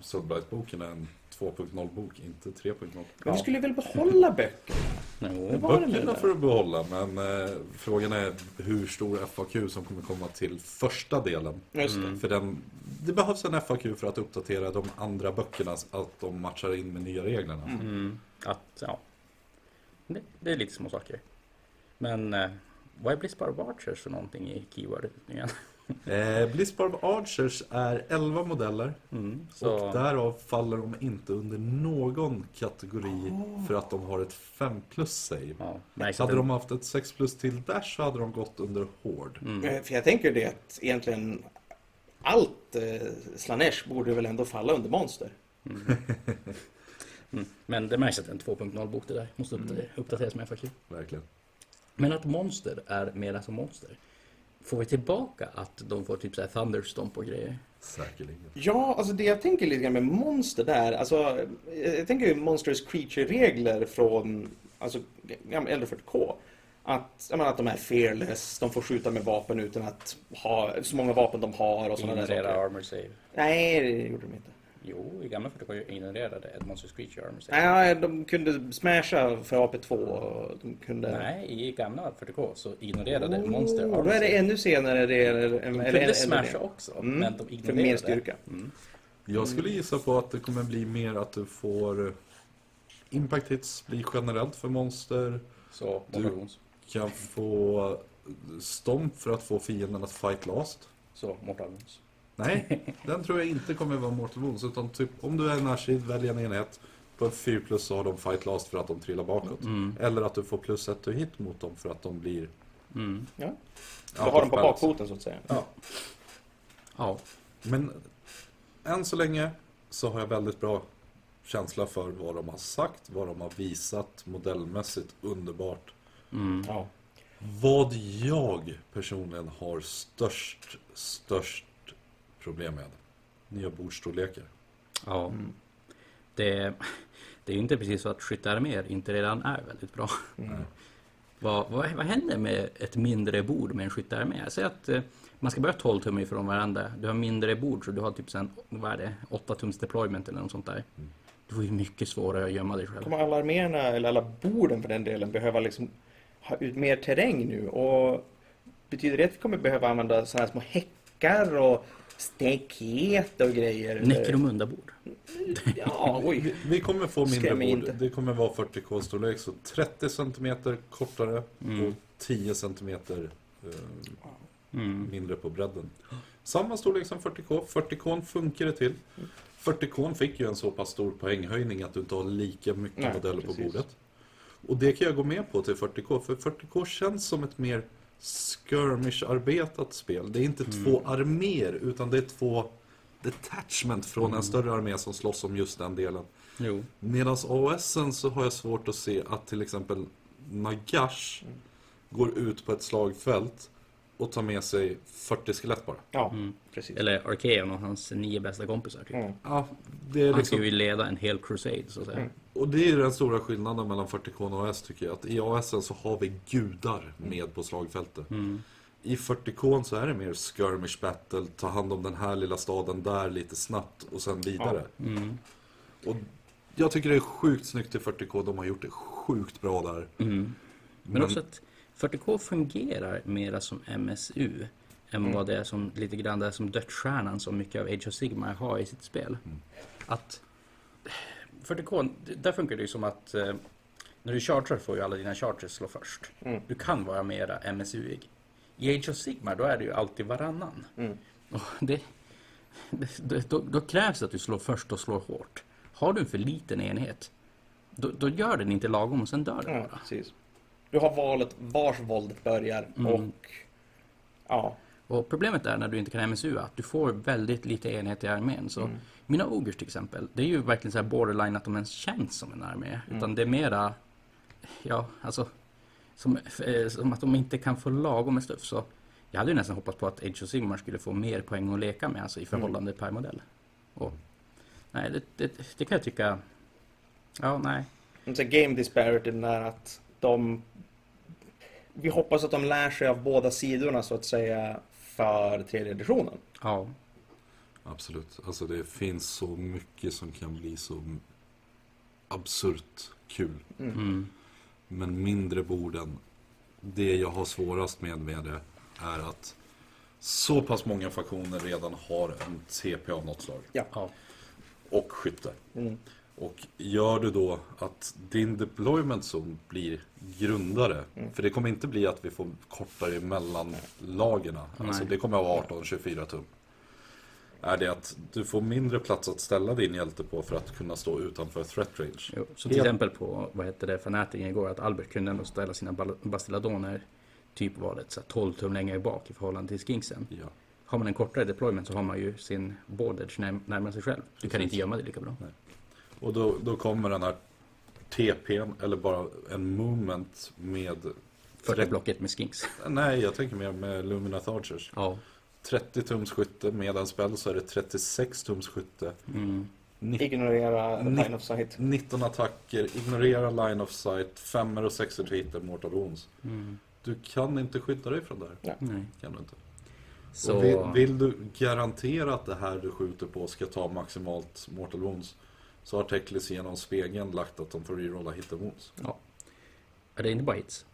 Soulblight-boken är en 2.0-bok, inte 3.0. Men du skulle väl behålla böcker? jo, Det var det Böckerna får du behålla, men eh, frågan är hur stor FAQ som kommer komma till första delen. Just det. Mm. För den, det behövs en FAQ för att uppdatera de andra böckerna, så att de matchar in med nya reglerna. Mm, att, ja. Det, det är lite små saker. Men eh, vad är Blizzard Archers för någonting i keyword igen? Eh, Blizzbarb Archers är 11 modeller Mm, så, och därav faller de inte under någon kategori för att de har ett 5 plus save. ja, Så hade de haft ett 6 plus till Dash så hade de gått under Hård. mm, Eh, För jag tänker det att egentligen allt eh, Slanesh borde väl ändå falla under monster. Mm. Men det märks att en 2.0-bok det där. Måste uppdater- uppdateras med FAQ. Verkligen. Men att monster är mera som monster. Får vi tillbaka att de får typ såhär thunderstomp och grejer? Säkerligen. Ja, alltså det jag tänker lite grann med monster där, alltså jag tänker ju Monsters Creature-regler från alltså, gamla äldre 40K. Att, jag menar, att de är fearless, de får skjuta med vapen utan att ha så många vapen de har och sådana där saker. armor save. Nej, det gjorde de inte. Jo, i gamla 40 ignorerade Monsters Creature armor save. Nej, de kunde smasha för AP2 och de kunde... Nej, i gamla 40K så ignorerade Oh, monster armor Då är det ännu senare det är... De kunde smasha också, Mm, men de För ignorerade. mer styrka. Mm. Jag skulle gissa på att det kommer bli mer att du får Impact hits blir generellt för monster. Så, Du-. Kan få stomp för att få fienden att fight last. Så, Mortal Wounds. Nej, den tror jag inte kommer vara Mortal Wounds. Utan typ om du är närsid, välj en enhet. På en 4 plus så har de fight last för att de trillar bakåt. Mm. Eller att du får plus ett to hit mot dem för att de blir... Mm. Ja. Då har de på bakfoten så att säga. Ja. Ja. Men än så länge så har jag väldigt bra känsla för vad de har sagt, vad de har visat modellmässigt underbart. Mm. Ja. Vad jag personligen har störst, störst problem med. Nya bordstorlekar. ja. Det, det är ju inte precis så att skyttearméer inte redan är väldigt bra. Mm. Vad, vad, vad händer med ett mindre bord med en skyttearmé? Säg att eh, man ska börja 12 tum ifrån varandra. Du har mindre bord så du har typ sen, vad är det, 8 tums deployment eller något sånt där. Det får ju mycket svårare att gömma dig själv. Kommer alla arméerna, eller alla borden för den delen, behöva liksom ha ut mer terräng nu? Och betyder det att vi kommer behöva använda sådana här små häckar och staket och grejer? Necromunda-bord. Ja, oj. Vi, kommer få mindre bord. inte. Det kommer vara 40k storlek. Så 30 cm kortare Mm. och 10 cm eh, Mm. mindre på bredden. Samma storlek som 40k. 40k funkar det till. 40k fick ju en så pass stor poänghöjning att du inte har lika mycket Nej, modeller på precis. bordet. Och det kan jag gå med på till 40k. För 40k känns som ett mer skirmish-arbetat spel. Det är inte Mm. två arméer utan det är två detachment från Mm. en större armé som slåss om just den delen. Jo. Medan AOSen så har jag svårt att se att till exempel Nagash Mm. går ut på ett slagfält och tar med sig 40 skelett bara. Ja, Mm. precis. Eller Arkeon och hans nio bästa kompisar. Typ. Mm. Ja, det är Han ska liksom, ju leda en hel crusade så att säga. Och det är den stora skillnaden mellan 40K och AOS tycker jag. Att i AOSen så har vi gudar med på slagfältet. Mm. I 40K så är det mer skirmish battle, ta hand om den här lilla staden där lite snabbt och sen vidare. Mm. Och jag tycker det är sjukt snyggt i 40K, de har gjort det sjukt bra där. Mm. Men, också att 40K fungerar mera som MSU än Mm. vad det är som lite grann det är som dödsstjärnan som mycket av Age of Sigma har i sitt spel. Mm. Att 40K, där funkar det ju som att eh, när du chartrar får ju alla dina charters slå först. Mm. Du kan vara mera MSU-ig. I Age of Sigma då är det ju alltid varannan. Mm. Det, det, då, då krävs det att du slår först och slår hårt. Har du en för liten enhet, då, då gör den inte lagom och sen dör den Ja, bara. precis. Du har valet vars våldet börjar Mm. och... Ja. Och problemet är när du inte kan MSU att du får väldigt lite enhet i armén. Så Mm. Mina ogers till exempel, det är ju verkligen så här borderline att de ens känns som en armé. Mm. Utan det är mera, ja alltså, som, eh, som att de inte kan få lagom med stuff. Så jag hade ju nästan hoppats på att Age of Sigmar skulle få mer poäng att leka med, alltså i förhållande per modell. Och, nej, det, det, det kan jag tycka, ja nej. Så game disparity den där att de... Vi hoppas att de lär sig av båda sidorna så att säga för tredje editionen. Ja, Absolut. Alltså det finns så mycket som kan bli så absurt kul. mm, Men mindre borden, det jag har svårast med med det är att så pass många faktioner redan har en TP av något slag. ja, Och skytte. Mm. Och gör du då att din deployment zone blir grundare. Mm. För det kommer inte bli att vi får kortare mellan lagerna. Alltså det kommer att vara 18-24 tum. Är det att du får mindre plats att ställa din hjälte på för att kunna stå utanför threat range. jo. Så till exempel på, vad hette det, Fanatiken igår, att Albert kunde ändå ställa sina bastilladoner typ var det så här 12 tum längre bak i förhållande till skinksen. Ja. Har man en kortare deployment så har man ju sin boardage när, närmare sig själv. Du kan Precis. inte gömma det lika bra. Och då, då kommer den här TPn, eller bara en moment med... 40-blocket med skinks. Nej, jag tänker mer med Lumineth Archers. Ja. 30 tums skytte, med en spel så är det 36 tums skytte. Mm. Ignorera Ni- line of sight. 19 attacker, ignorera line of sight, 5 och 6 till hitter, mortal wounds. Mm. Du kan inte skydda dig från det här. Nej. Kan du inte. Så... Och vill, vill du garantera att det här du skjuter på ska ta maximalt mortal wounds så har Teklis genom spegeln lagt att de får rerolla hit and wounds. Ja. Är det inte bara hits?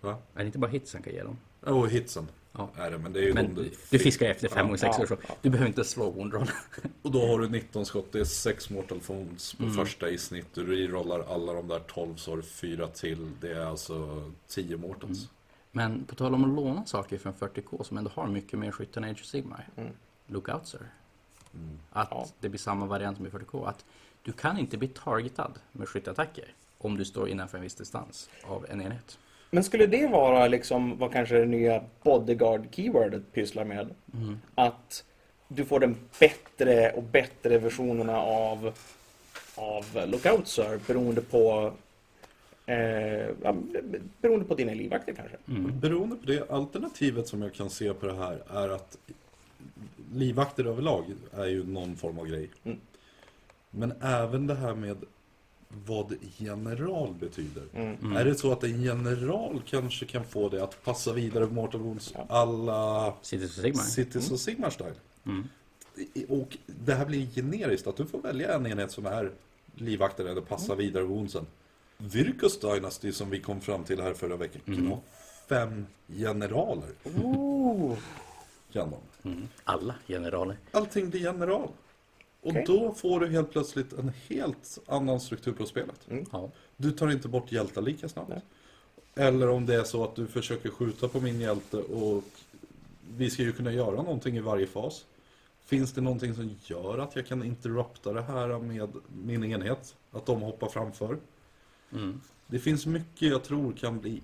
Va? Är det inte bara hits han kan ge dem? Och hitsen Ja. är det, men det är ju Men du, du fiskar efter 5 Ja. och 6 Ja, år så. ja. Du behöver inte slå woundroll. Och då har du 19 skott, det är 6 mortal wounds på Mm. första i snitt. Du rerollar alla de där 12 så har du 4 till. Det är alltså 10 mortals. Men på tal om att låna saker från 40K som ändå har mycket mer skytte än Age of Sigmar. Mm. Look out sir. Mm. Att Ja. det blir samma variant som i 40K. Att du kan inte bli targetad med skytteattacker om du står innanför en viss distans av en enhet. Men skulle det vara liksom vad kanske det nya bodyguard-keywordet pysslar med? Mm. Att du får den bättre och bättre versionerna av, av Lookout Sir beroende på eh, beroende på dina livvakter kanske. Mm. Beroende på det, alternativet som jag kan se på det här är att livvakter överlag är ju någon form av grej. Mm. Men även det här med vad general betyder. Mm. Är det så att en general kanske kan få det att passa vidare på Mortal Wounds Ja. alla Cities of Sigmar. Cities och Sigmar style? Mm. Och det här blir generiskt, att du får välja en enhet som är livvakter eller passar Mm. vidare woundsen. Virkus Dynasty som vi kom fram till här förra veckan kan Mm. ha fem generaler. Ooh. Kan de. Mm. Alla generaler. Allting blir general. Och Okej. då får du helt plötsligt en helt annan struktur på spelet. Mm. Ja. Du tar inte bort hjältar lika snabbt. Nej. Eller om det är så att du försöker skjuta på min hjälte och vi ska ju kunna göra någonting i varje fas. Finns det någonting som gör att jag kan interrupta det här med min enhet? Att de hoppar framför? Mm. Det finns mycket jag tror kan bli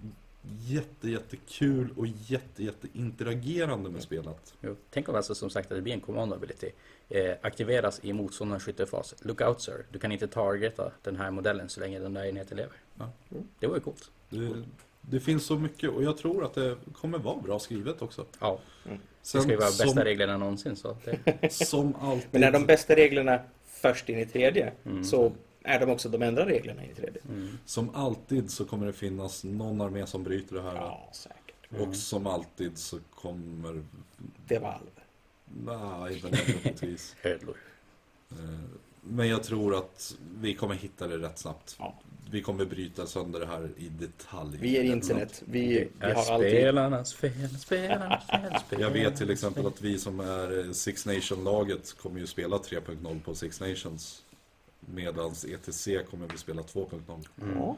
jätte, jättekul och jätte, jätte interagerande med spelet. Jo. Tänk om alltså som sagt att det blir en command ability. Eh, aktiveras i motståndarens skyttefas. Look out sir. Du kan inte targeta den här modellen så länge den där enheten lever. Ja. Det var ju coolt. Det, det finns så mycket och jag tror att det kommer vara bra skrivet också. Ja. Mm. Det ska ju vara bästa som, reglerna någonsin. Så det, som alltid. Men är de bästa reglerna först in i tredje Mm. så är de också de enda reglerna i tredje. mm. Som alltid så kommer det finnas någon armé som bryter det här. Ja, säkert. Och som alltid så kommer... Det var alv. Nej, inte nödvändigtvis. Eh, Men jag tror att vi kommer hitta det rätt snabbt. Ja. Vi kommer bryta sönder det här i detalj. Vi är internet. Vi, vi har alltid... spelarnas fel, spelarnas fel, Jag spelarnas vet till exempel att vi som är Six Nation-laget kommer ju spela 3.0 på Six Nations. Medans ETC kommer vi spela 2.0. Ja.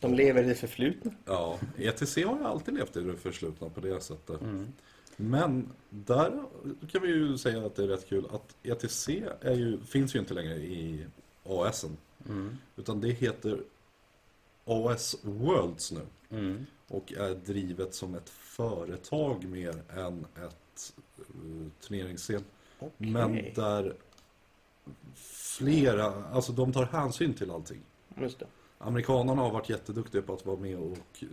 De lever i det förflutna. Ja, ETC har ju alltid levt i det förslutna på det sättet. Mm. Men där kan vi ju säga att det är rätt kul att ETC är ju, finns ju inte längre i ASen. Mm. Utan det heter AS Worlds nu. Mm. Och är drivet som ett företag mer än ett uh, turneringsscen. Okej. Men där flera, alltså de tar hänsyn till allting. Just det. Amerikanerna har varit jätteduktiga på att vara med och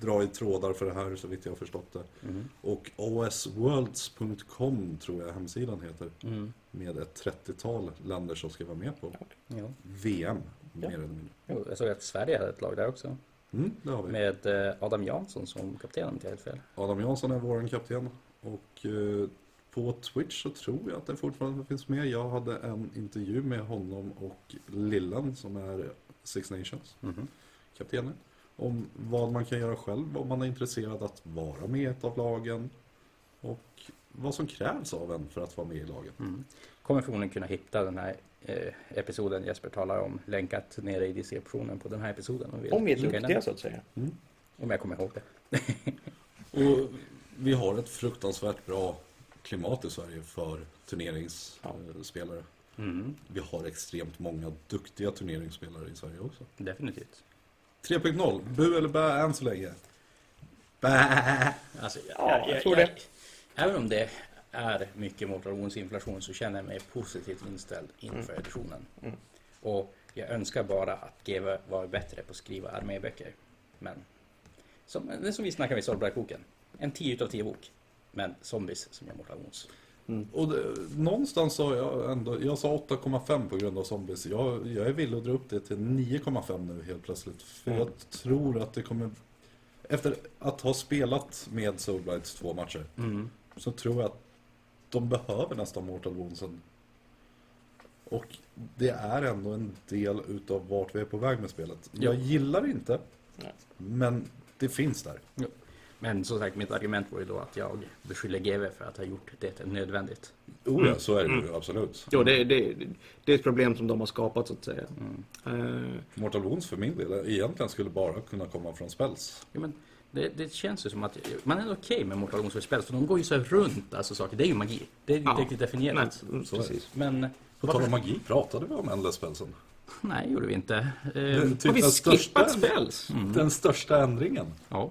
dra i trådar för det här så vitt jag har förstått det. Mm. Och osworlds.com tror jag hemsidan heter. Mm. Med ett 30-tal länder som ska vara med på Ja. VM. Ja. Mer eller mindre. Jo, jag såg att Sverige hade ett lag där också. Mm, det har vi. Med eh, Adam Jansson som kapten om inte helt fel. Adam Jansson är vår kapten. Och eh, på Twitch så tror jag att det fortfarande finns med. Jag hade en intervju med honom och Lillen som är Six Nations Mhm. kaptenen. Om vad man kan göra själv om man är intresserad att vara med i ett av lagen. Och vad som krävs av en för att vara med i laget. Mm. Kommer förmodligen kunna hitta den här eh, episoden Jesper talar om länkat nere i descriptionen på den här episoden. Om, vi Om vi är duktiga den. så att säga. Om jag kommer ihåg det. Och vi har ett fruktansvärt bra klimat i Sverige för turneringsspelare. Mm. Vi har extremt många duktiga turneringsspelare i Sverige också. Definitivt. 3.0, bu eller bä än så länge? Bä! Alltså, Ja, jag tror det. Även om det är mycket motivationsinflation så känner jag mig positivt inställd inför editionen. Mm. Och jag önskar bara att GW var bättre på att skriva arméböcker. Men som, det är som vi snackade om i Soulblight-boken. En 10 utav 10 bok. Men zombies som gör Mortal Wounds. Och det, någonstans sa jag ändå, jag sa 8,5 på grund av zombies. Jag, jag är villig att dra upp det till 9,5 nu helt plötsligt. För Mm. jag tror att det kommer... Efter att ha spelat med Soulblights två matcher så tror jag att de behöver nästan Mortal Woundsen. Och det är ändå en del utav vart vi är på väg med spelet. Jag Ja. gillar det inte, Nej. men det finns där. Men som sagt, mitt argument var ju då att jag beskyller GW för att ha gjort det nödvändigt. Oh ja, så är det ju absolut. Jo, det, det, det är ett problem som de har skapat så att säga. Eh, Mortal Wounds för min del egentligen skulle bara kunna komma från spells. Ja, men det, det känns ju som att man är okej med Mortal Wounds för spel, för de går ju så här runt alltså saker. Det är ju magi. Det är ju Ja. inte riktigt definierat. nej, precis. Men På tal om magi, pratade vi om Endless Spellsen? nej, gjorde vi inte. Eh, Typ Har vi den skippat största- spells? Den största ändringen. ja.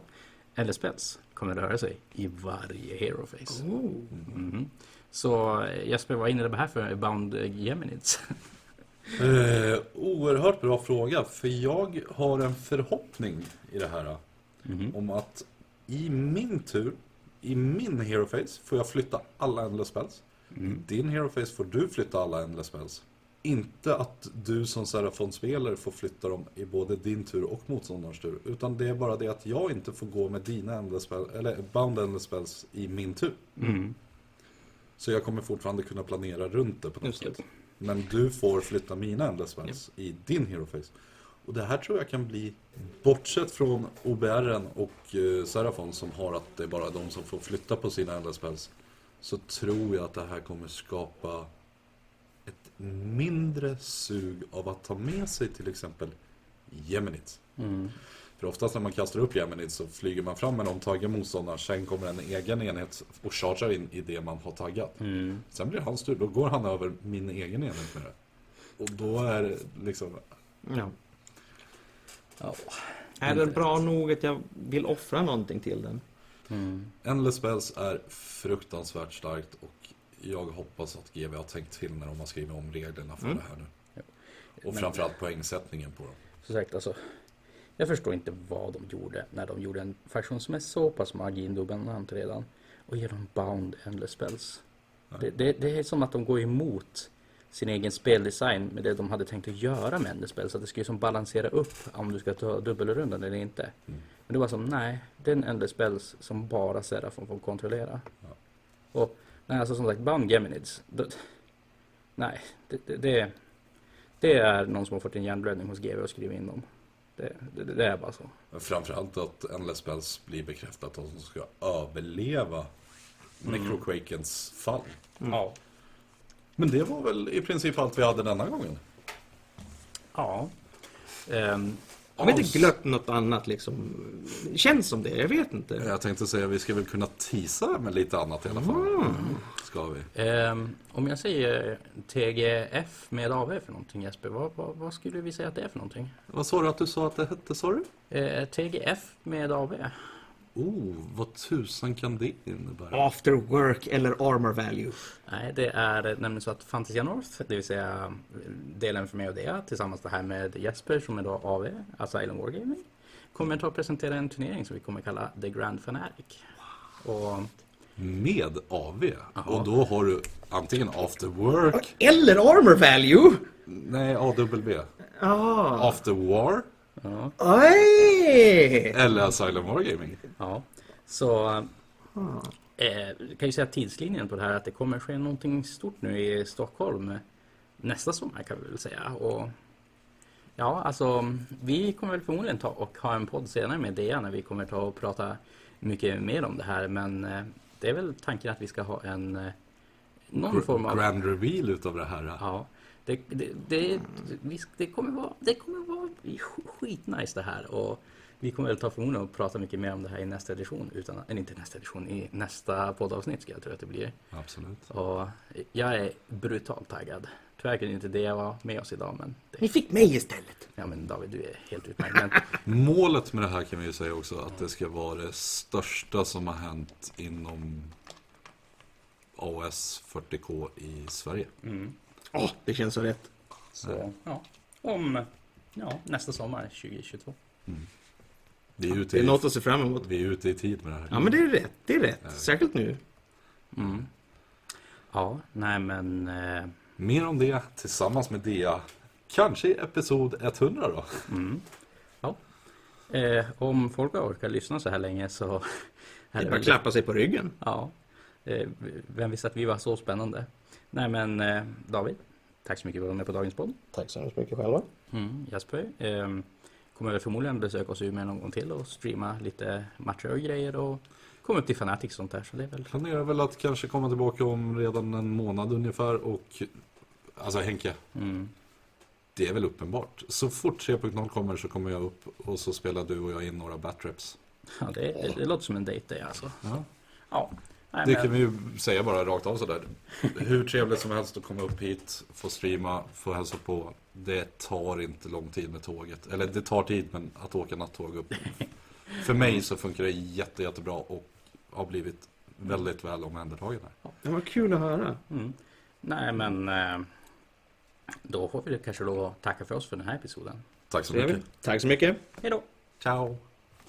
Eller spels kommer röra sig i varje hero face. Oh. Mhm. Så eh, Jesper, vad innebär det här för Bound Geminids? Eh, oerhört bra fråga, för jag har en förhoppning i det här. Mhm. Om att i min tur, i min hero face, får jag flytta alla Endless Spells. Mm. Din hero face får du flytta alla Endless Spells. Inte att du som Serafon-spelare får flytta dem i både din tur och motståndarens tur. Utan det är bara det att jag inte får gå med dina endless spells, eller bound endless spells i min tur. Mm. Så jag kommer fortfarande kunna planera runt det på något Just det. sätt. Men du får flytta mina endless spells i din hero face. Och det här tror jag kan bli, bortsett från OBR och uh, Serafon som har att det är bara de som får flytta på sina endless spells. Så tror jag att det här kommer skapa mindre sug av att ta med sig till exempel Geminids. Mm. För oftast när man kastar upp Geminids så flyger man fram med de taggar motståndaren. Sen kommer en egen enhet och chargear in i det man har taggat. Mm. Sen blir det hans tur. Då går han över min egen enhet med det. Och då är det liksom... Ja. Ja. Är det bra nog att jag vill offra någonting till den? Mm. Endless Spells är fruktansvärt starkt och jag hoppas att GW har tänkt till när de har skrivit om reglerna för Mm. det här nu. Ja. Och Men- framförallt poängsättningen på dem. Som sagt, alltså. Jag förstår inte vad de gjorde när de gjorde en faktion som är så pass magin-dominant redan. Och ger dem bound endless spells. Det, det, det är som att de går emot sin egen speldesign med det de hade tänkt att göra med endless spells. Att det skulle som balansera upp om du ska ta dubbelrundan eller inte. Mm. Men det var som, nej, det är en endless spells som bara Serafon får kontrollera. Ja. Och, nej alltså som sagt, bound geminids. Det, nej, det, det, det, är någon som har fått en hjärnblödning hos GW och skrivit in dem. Det, är bara så. Men framförallt att Endless Spells blir bekräftat att de ska överleva Necroquakens fall. Ja. Men det var väl i princip allt vi hade denna gången. Ja. Ehm, Har vi inte glömt något annat liksom? Det känns som det, jag vet inte. Jag tänkte säga vi ska väl kunna teasa med lite annat i alla fall. Ska vi. ehm, om jag säger TGF med AV för någonting Jesper, vad, vad, vad skulle vi säga att det är för någonting? Vad sa du att du sa att det hette, sa du? Eh, TGF med AV? Oh, vad tusan kan det innebära? After work eller armor value. Nej, det är nämligen så att Fantasia North, det vill säga delen för mig och det, tillsammans det här med Jesper som är då AV, Asylum Wargaming, kommer ta och presentera en turnering som vi kommer kalla The Grand Fanatic. Och Med AV? Jaha. Och då har du antingen After Work, Eller armor value! nej AW, Ah. After War ja, Oj! eller Asylum Wargaming. ja. så eh, kan ju säga tidslinjen på det här att det kommer ske någonting stort nu i Stockholm nästa sommar kan vi väl säga. Och ja, alltså vi kommer väl förmodligen ta och ha en podd senare med Dea när vi kommer ta och prata mycket mer om det här. Men eh, det är väl tanken att vi ska ha en eh, någon form av Grand reveal utav det här. Ja, det, det, det, det kommer vara, det kommer vara skitnice det här och vi kommer väl ta förmodligen och prata mycket mer om det här i nästa edition, utan, eller inte nästa edition, i nästa poddavsnitt ska jag tro att det blir. Absolut. Och jag är brutalt taggad. Tyvärr kunde inte det vara med oss idag, men, Ni det, fick mig istället. ja men David, du är helt utmärkt. Men, Målet med det här kan vi ju säga också att det ska vara det största som har hänt inom AOS 40K i Sverige. mm, Åh, det känns så rätt. så, ja. om ja, nästa sommar 2022. Vi är, ute Det är i, något att se fram emot. vi är ute i tid med det här. Ja, men det är rätt. Det är rätt. Särskilt nu. Mm. Ja, nej men... Eh, Mer om det tillsammans med Dia. Kanske i episod 100 då. mm. ja. eh, om folk har orkat lyssna så här länge så... Det är bara att klappa sig på ryggen. Ja. Eh, vem visste att vi var så spännande? Nej men eh, David, tack så mycket för att du var med på dagens podd. Tack så hemskt mycket själva. Mm, Jesper, eh, kommer förmodligen besöka oss i Umeå någon gång till och streama lite matcher och grejer och komma upp till Fnatic och sånt där. Så det är väl... Planerar väl att kanske komma tillbaka om redan en månad ungefär och Alltså Henke, Mm. det är väl uppenbart. Så fort 3.0 kommer så kommer jag upp och så spelar du och jag in några batreps. Ja, det, det, det låter som en dejt det alltså. Ja. Ja. Nej, Det men- kan vi ju säga bara rakt av sådär. Hur trevligt som helst att komma upp hit, få streama, få hälsa på. Det tar inte lång tid med tåget. Eller det tar tid men att åka nattåg upp. För mig så funkar det jätte, jättebra och har blivit väldigt väl omhändertagen här. Det var kul att höra. Mm. Nej men eh, då får vi kanske att tacka för oss för den här episoden. Tack så mycket. Tack så mycket. Hej då! Ciao!